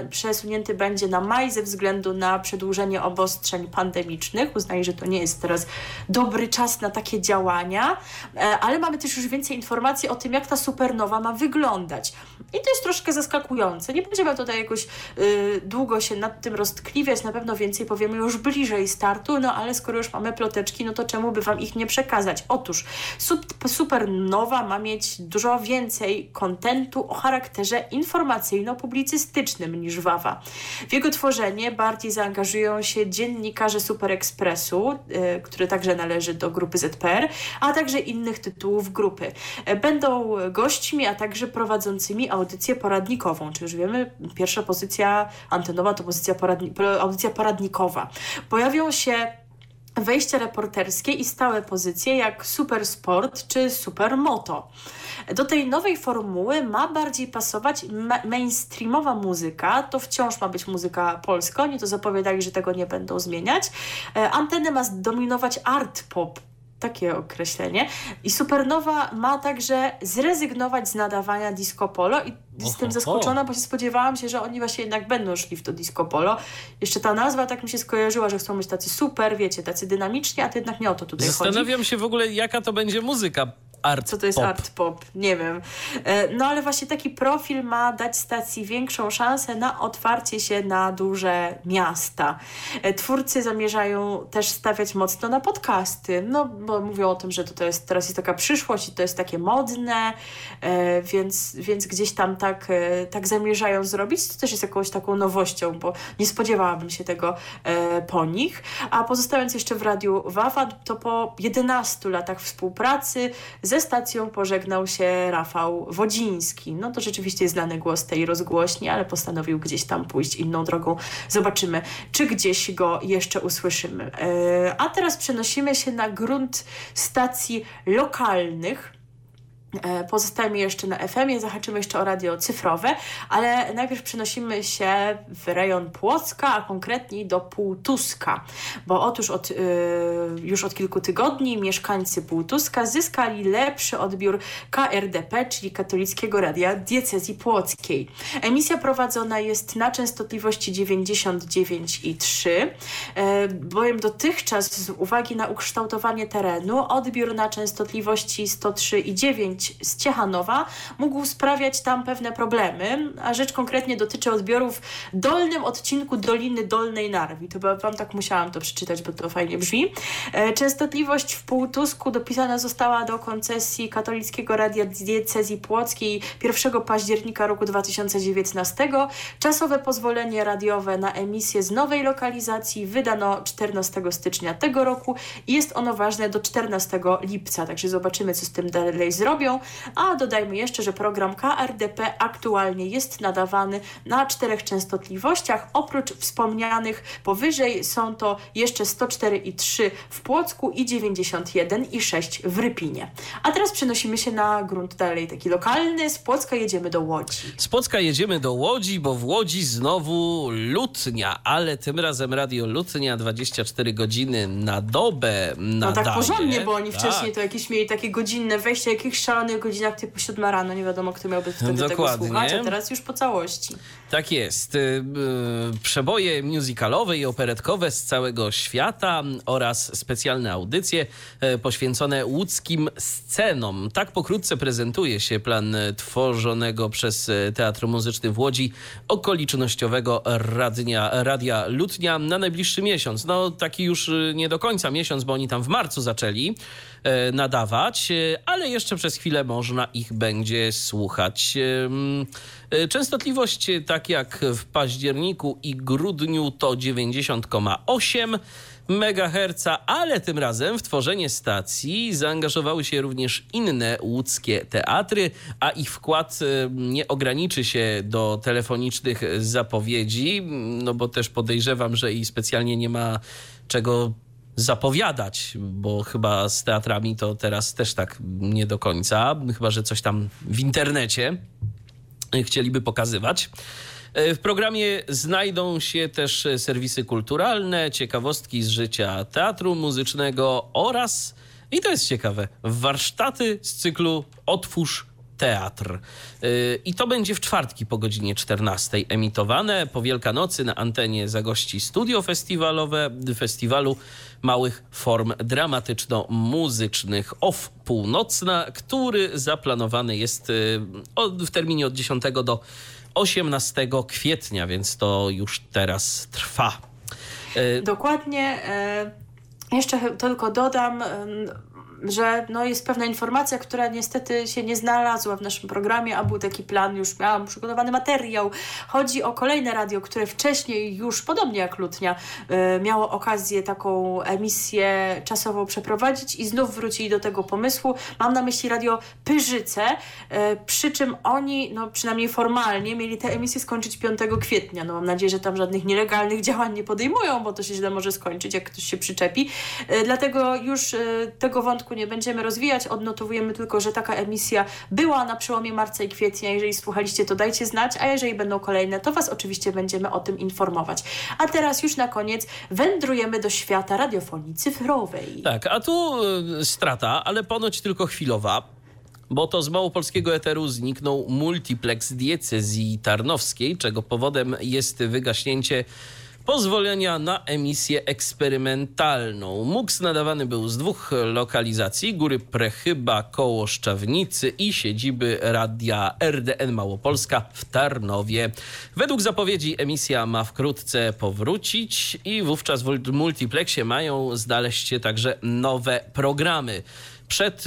przesunięty będzie na maj ze względu na przedłużenie obostrzeń pandemicznych. Uznali, że to nie jest teraz dobry czas na takie działania, E, ale mamy też już więcej informacji o tym, jak ta supernowa ma wyglądać. I to jest troszkę zaskakujące. Nie będziemy tutaj jakoś y, długo się nad tym roztkliwiać, na pewno więcej powiemy już bliżej startu, no ale skoro już mamy ploteczki, no to czemu by Wam ich nie przekazać? Otóż sup- supernowa ma mieć dużo więcej kontentu o charakterze informacyjno-publicystycznym niż Wawa. W jego tworzenie bardziej zaangażują się dziennikarze Super Expressu, y, który także należy do grupy ZPR, a także innych tytułów grupy. E, Gośćmi, a także prowadzącymi audycję poradnikową, czy już wiemy, pierwsza pozycja antenowa to pozycja poradni- audycja poradnikowa. Pojawią się wejścia reporterskie i stałe pozycje jak Super Sport czy Super Moto. Do tej nowej formuły ma bardziej pasować ma- mainstreamowa muzyka. To wciąż ma być muzyka polska. Oni to zapowiadali, że tego nie będą zmieniać. E, Antenę ma zdominować art pop. Takie określenie. I Supernowa ma także zrezygnować z nadawania disco polo i jestem zaskoczona, bo się spodziewałam się, że oni właśnie jednak będą szli w to disco polo. Jeszcze ta nazwa tak mi się skojarzyła, że chcą być tacy super, wiecie, tacy dynamiczni, a to jednak nie o to tutaj chodzi. Zastanawiam się w ogóle, jaka to będzie muzyka art Co to jest pop. art pop? Nie wiem. E, No ale właśnie taki profil ma dać stacji większą szansę na otwarcie się na duże miasta. E, Twórcy zamierzają też stawiać mocno na podcasty, no bo mówią o tym, że to, to jest teraz jest taka przyszłość i to jest takie modne, e, więc, więc gdzieś tam ta tak, e, tak zamierzają zrobić. To też jest jakąś taką nowością, bo nie spodziewałabym się tego e, po nich. A pozostając jeszcze w Radiu Wawa, to po 11 latach współpracy ze stacją pożegnał się Rafał Wodziński. No to rzeczywiście jest znany głos tej rozgłośni, ale postanowił gdzieś tam pójść inną drogą. Zobaczymy, czy gdzieś go jeszcze usłyszymy. E, a teraz przenosimy się na grunt stacji lokalnych. E, Pozostajemy jeszcze na FM-ie, zahaczymy jeszcze o radio cyfrowe, ale najpierw przenosimy się w rejon Płocka, a konkretniej do Półtuska, bo otóż od, y, już od kilku tygodni mieszkańcy Półtuska zyskali lepszy odbiór KRDP, czyli Katolickiego Radia Diecezji Płockiej. Emisja prowadzona jest na częstotliwości 99,3, e, bowiem dotychczas z uwagi na ukształtowanie terenu odbiór na częstotliwości 103,9 z Ciechanowa mógł sprawiać tam pewne problemy, a rzecz konkretnie dotyczy odbiorów w dolnym odcinku Doliny Dolnej Narwi. To wam tak musiałam to przeczytać, bo to fajnie brzmi. E, Częstotliwość w Półtusku dopisana została do koncesji Katolickiego Radia Diecezji Płockiej 1 października roku 2019. Czasowe pozwolenie radiowe na emisję z nowej lokalizacji wydano 14 stycznia tego roku i jest ono ważne do 14 lipca, także zobaczymy, co z tym dalej zrobią. A dodajmy jeszcze, że program KRDP aktualnie jest nadawany na czterech częstotliwościach. Oprócz wspomnianych powyżej są to jeszcze 104,3 w Płocku i 91,6 w Rypinie. A teraz przenosimy się na grunt dalej taki lokalny. Z Płocka jedziemy do Łodzi. Z Płocka jedziemy do Łodzi, bo w Łodzi znowu lutnia, ale tym razem radio lutnia 24 godziny na dobę No nadaje. tak porządnie, bo oni Tak. wcześniej to jakieś mieli takie godzinne wejście, jakichś szalonych godzinach typu 7 rano, nie wiadomo kto miałby wtedy tego Dokładnie. słuchać, a teraz już po całości. Tak jest. Y, y, Przeboje muzykalowe i operetkowe z całego świata oraz specjalne audycje e, poświęcone łódzkim scenom. Tak pokrótce prezentuje się plan tworzonego przez Teatr Muzyczny w Łodzi okolicznościowego radnia, Radia Lutnia na najbliższy miesiąc. No taki już y, nie do końca miesiąc, bo oni tam w marcu zaczęli nadawać, e, ale jeszcze przez chwilę można ich będzie słuchać. E, Częstotliwość, e, tak jak w październiku i grudniu, to 90,8 MHz, ale tym razem w tworzenie stacji zaangażowały się również inne łódzkie teatry, a ich wkład e, nie ograniczy się do telefonicznych zapowiedzi, no bo też podejrzewam, że i specjalnie nie ma czego zapowiadać, bo chyba z teatrami to teraz też tak nie do końca, chyba że coś tam w internecie chcieliby pokazywać. E, W programie znajdą się też serwisy kulturalne, ciekawostki z życia teatru muzycznego oraz, i to jest ciekawe, warsztaty z cyklu Otwórz Teatr. Yy, I to będzie w czwartki po godzinie 14 emitowane. Po Wielkanocy na antenie zagości studio festiwalowe Festiwalu Małych Form Dramatyczno-Muzycznych OFF Północna, który zaplanowany jest od- w terminie od 10 do 18 kwietnia, więc to już teraz trwa. Yy, Dokładnie. E, jeszcze tylko dodam, że no jest pewna informacja, która niestety się nie znalazła w naszym programie, a był taki plan, już miałam przygotowany materiał. Chodzi o kolejne radio, które wcześniej już, podobnie jak Lutnia, e, miało okazję taką emisję czasową przeprowadzić i znów wrócili do tego pomysłu. Mam na myśli radio Pyrzyce, e, przy czym oni, no przynajmniej formalnie, mieli tę emisję skończyć 5 kwietnia. No mam nadzieję, że tam żadnych nielegalnych działań nie podejmują, bo to się źle może skończyć, jak ktoś się przyczepi. E, Dlatego już tego wątku nie będziemy rozwijać. Odnotowujemy tylko, że taka emisja była na przełomie marca i kwietnia. Jeżeli słuchaliście, to dajcie znać, a jeżeli będą kolejne, to Was oczywiście będziemy o tym informować. A teraz już na koniec wędrujemy do świata radiofonii cyfrowej. Tak, a tu y, strata, ale ponoć tylko chwilowa. Bo to z małopolskiego eteru zniknął multiplex diecezji tarnowskiej, czego powodem jest wygaśnięcie pozwolenia na emisję eksperymentalną. MUX nadawany był z dwóch lokalizacji, Góry Prechyba koło Szczawnicy i siedziby radia RDN Małopolska w Tarnowie. Według zapowiedzi emisja ma wkrótce powrócić i wówczas w multiplexie mają znaleźć się także nowe programy. Przed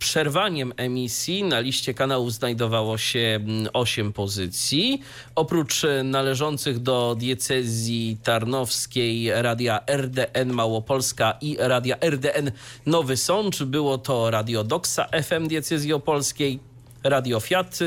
przerwaniem emisji na liście kanałów znajdowało się 8 pozycji. Oprócz należących do diecezji tarnowskiej radia RDN Małopolska i radia RDN Nowy Sącz było to Radio Doxa FM diecezji opolskiej, Radio Fiat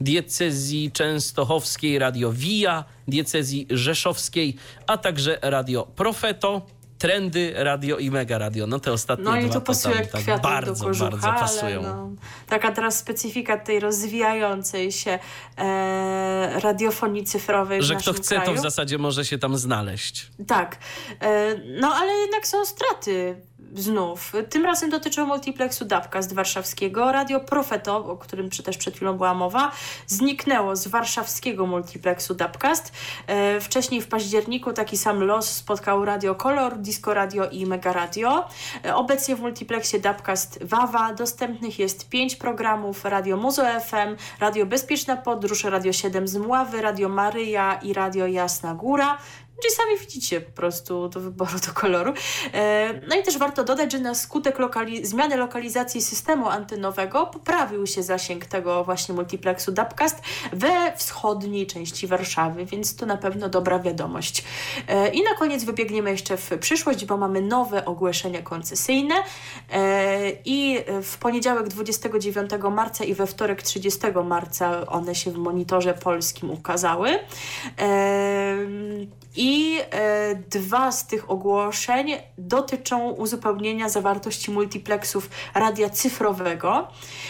diecezji częstochowskiej, Radio Via diecezji rzeszowskiej, a także Radio Profeto trendy radio i mega radio. No te ostatnie No i dwa to pasuje tam, jak tak kwiatek bardzo, do kożucha, bardzo pasują. no, taka teraz specyfika tej rozwijającej się e, radiofonii cyfrowej Że kto chce, kraju. to w zasadzie może się tam znaleźć. Tak. E, No ale jednak są straty znów. Tym razem dotyczą multiplexu Dubcast warszawskiego. Radio Profeto, o którym też przed chwilą była mowa, zniknęło z warszawskiego multiplexu Dubcast. E, Wcześniej w październiku taki sam los spotkał Radio Color, Disco Radio i Mega Radio. E, Obecnie w multiplexie Dubcast Wawa dostępnych jest pięć programów. Radio Muzo FM, Radio Bezpieczna Podróż, Radio 7 z Mławy, Radio Maryja i Radio Jasna Góra. Czyli sami widzicie po prostu do wyboru, do koloru. E, No i też warto dodać, że na skutek lokali- zmiany lokalizacji systemu antenowego poprawił się zasięg tego właśnie multiplexu Dubcast we wschodniej części Warszawy, więc to na pewno dobra wiadomość. E, I na koniec wybiegniemy jeszcze w przyszłość, bo mamy nowe ogłoszenia koncesyjne E, i w poniedziałek 29 marca i we wtorek 30 marca one się w monitorze polskim ukazały. I e, dwa z tych ogłoszeń dotyczą uzupełnienia zawartości multiplexów radia cyfrowego.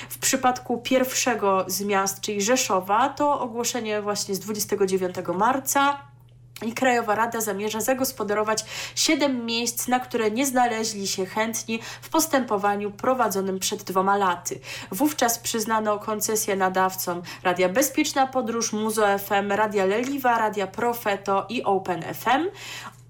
W przypadku pierwszego z miast, czyli Rzeszowa, to ogłoszenie właśnie z 29 marca. I Krajowa Rada zamierza zagospodarować 7 miejsc, na które nie znaleźli się chętni w postępowaniu prowadzonym przed dwoma laty. Wówczas przyznano koncesję nadawcom Radia Bezpieczna Podróż, Muzo FM, Radia Leliwa, Radia Profeto i Open FM.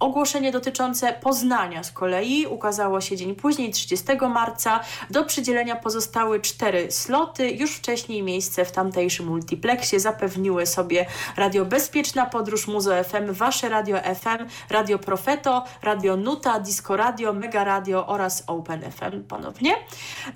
Ogłoszenie dotyczące Poznania z kolei ukazało się dzień później, 30 marca. Do przydzielenia pozostały cztery sloty. Już wcześniej miejsce w tamtejszym multiplexie zapewniły sobie Radio Bezpieczna Podróż, Muzo FM, Wasze Radio FM, Radio Profeto, Radio Nuta, Disco Radio, Mega Radio oraz Open FM ponownie.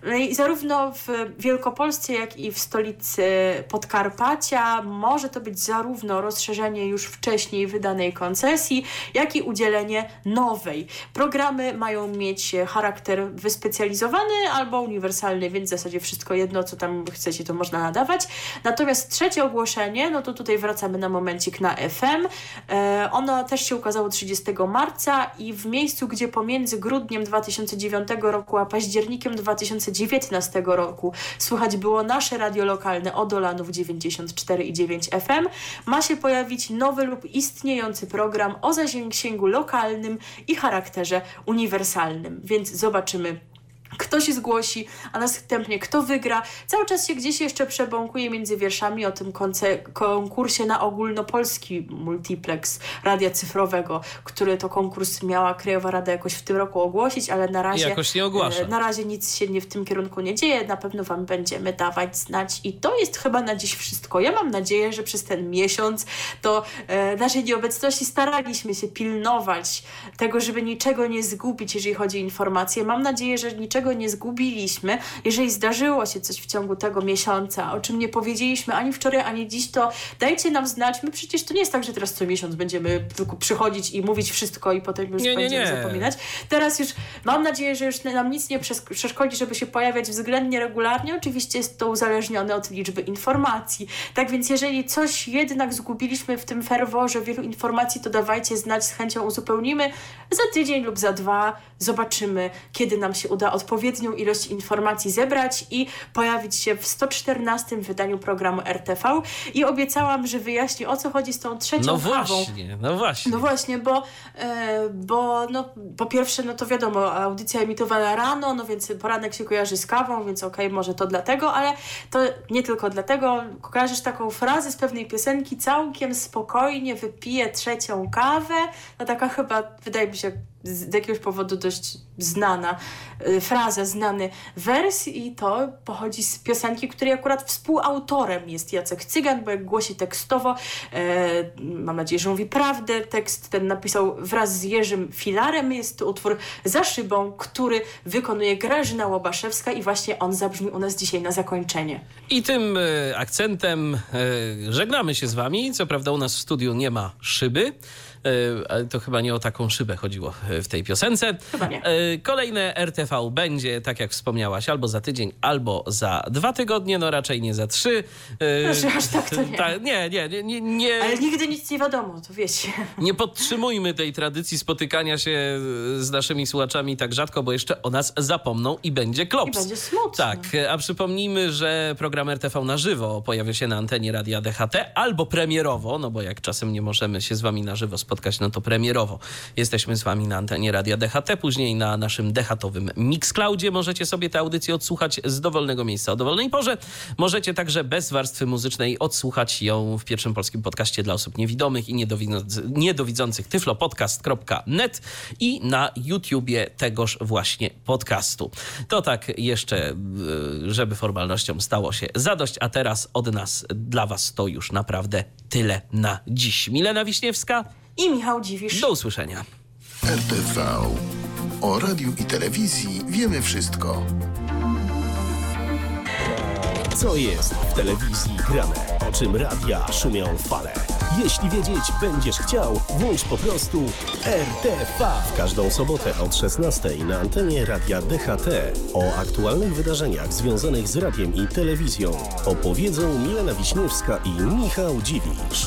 No I zarówno w Wielkopolsce, jak i w stolicy Podkarpacia może to być zarówno rozszerzenie już wcześniej wydanej koncesji, jak i udzielenie nowej. Programy mają mieć charakter wyspecjalizowany albo uniwersalny, więc w zasadzie wszystko jedno, co tam chcecie, to można nadawać. Natomiast trzecie ogłoszenie, no to tutaj wracamy na momencik na FM. E, ono też się ukazało 30 marca i w miejscu, gdzie pomiędzy grudniem 2009 roku a październikiem 2019 roku słychać było nasze radio lokalne Odolanów 94 i 9 FM, ma się pojawić nowy lub istniejący program o zasięgu lokalnym i charakterze uniwersalnym. Więc zobaczymy kto się zgłosi, a następnie kto wygra. Cały czas się gdzieś jeszcze przebąkuje między wierszami o tym konkursie na ogólnopolski multiplex radia cyfrowego, który to konkurs miała Krajowa Rada jakoś w tym roku ogłosić, ale na razie, Jakoś nie ogłasza. e, na razie nic się nie w tym kierunku nie dzieje. Na pewno Wam będziemy dawać znać i to jest chyba na dziś wszystko. Ja mam nadzieję, że przez ten miesiąc to e, naszej nieobecności staraliśmy się pilnować tego, żeby niczego nie zgubić, jeżeli chodzi o informacje. Mam nadzieję, że niczego nie zgubiliśmy. Jeżeli zdarzyło się coś w ciągu tego miesiąca, o czym nie powiedzieliśmy ani wczoraj, ani dziś, to dajcie nam znać. My przecież to nie jest tak, że teraz co miesiąc będziemy tylko przychodzić i mówić wszystko i potem już Nie, nie, będziemy nie. zapominać. Teraz już mam nadzieję, że już nam nic nie przes- przeszkodzi, żeby się pojawiać względnie regularnie. Oczywiście jest to uzależnione od liczby informacji. Tak więc jeżeli coś jednak zgubiliśmy w tym ferworze wielu informacji, to dawajcie znać, z chęcią uzupełnimy. Za tydzień lub za dwa zobaczymy, kiedy nam się uda odpowiednią ilość informacji zebrać i pojawić się w 114 wydaniu programu RTV. I obiecałam, że wyjaśnię o co chodzi z tą trzecią No kawą. właśnie, no właśnie. No właśnie, bo, e, bo no, po pierwsze, no to wiadomo, audycja emitowana rano, no więc poranek się kojarzy z kawą, więc okej, może to dlatego, ale to nie tylko dlatego. Kojarzysz taką frazę z pewnej piosenki, całkiem spokojnie wypiję trzecią kawę. No taka chyba, wydaje mi się, z jakiegoś powodu dość znana y, fraza, znany wers i to pochodzi z piosenki, której akurat współautorem jest Jacek Cygan, bo jak głosi tekstowo, e, mam nadzieję, że mówi prawdę, tekst ten napisał wraz z Jerzym Filarem, jest to utwór Za szybą, który wykonuje Grażyna Łobaszewska i właśnie on zabrzmi u nas dzisiaj na zakończenie. I tym e, akcentem e, żegnamy się z wami. Co prawda u nas w studiu nie ma szyby, ale to chyba nie o taką szybę chodziło e, w tej piosence. Chyba nie. E, Kolejne RTV będzie, tak jak wspomniałaś, albo za tydzień, albo za dwa tygodnie, no raczej nie za trzy. E, Proszę, aż tak to nie. ta- nie, nie, nie, nie, nie. Ale nigdy nic nie wiadomo, to wiecie. Nie podtrzymujmy tej tradycji spotykania się z naszymi słuchaczami tak rzadko, bo jeszcze o nas zapomną i będzie klops. I będzie smutno. Tak, a przypomnijmy, że program RTV na żywo pojawia się na antenie Radia DHT albo premierowo, no bo jak czasem nie możemy się z wami na żywo spotkać, no to premierowo jesteśmy z wami na antenie Radia DHT, później na naszym DHTowym Mixcloudzie możecie sobie tę audycję odsłuchać z dowolnego miejsca o dowolnej porze. Możecie także bez warstwy muzycznej odsłuchać ją w pierwszym polskim podcaście dla osób niewidomych i niedowidzących, niedowidzących tyflopodcast.net i na YouTubie tegoż właśnie podcastu. To tak jeszcze, y, żeby formalnościom stało się zadość, a teraz od nas dla was to już naprawdę tyle na dziś. Milena Wiśniewska, I Michał Dziwisz. do usłyszenia. RTV. O radiu i telewizji wiemy wszystko. Co jest w telewizji grane? O czym radia szumią fale? Jeśli wiedzieć będziesz chciał, włącz po prostu RTV. W każdą sobotę od 16 na antenie Radia DHT. O aktualnych wydarzeniach związanych z radiem i telewizją opowiedzą Milena Wiśniewska i Michał Dziwisz.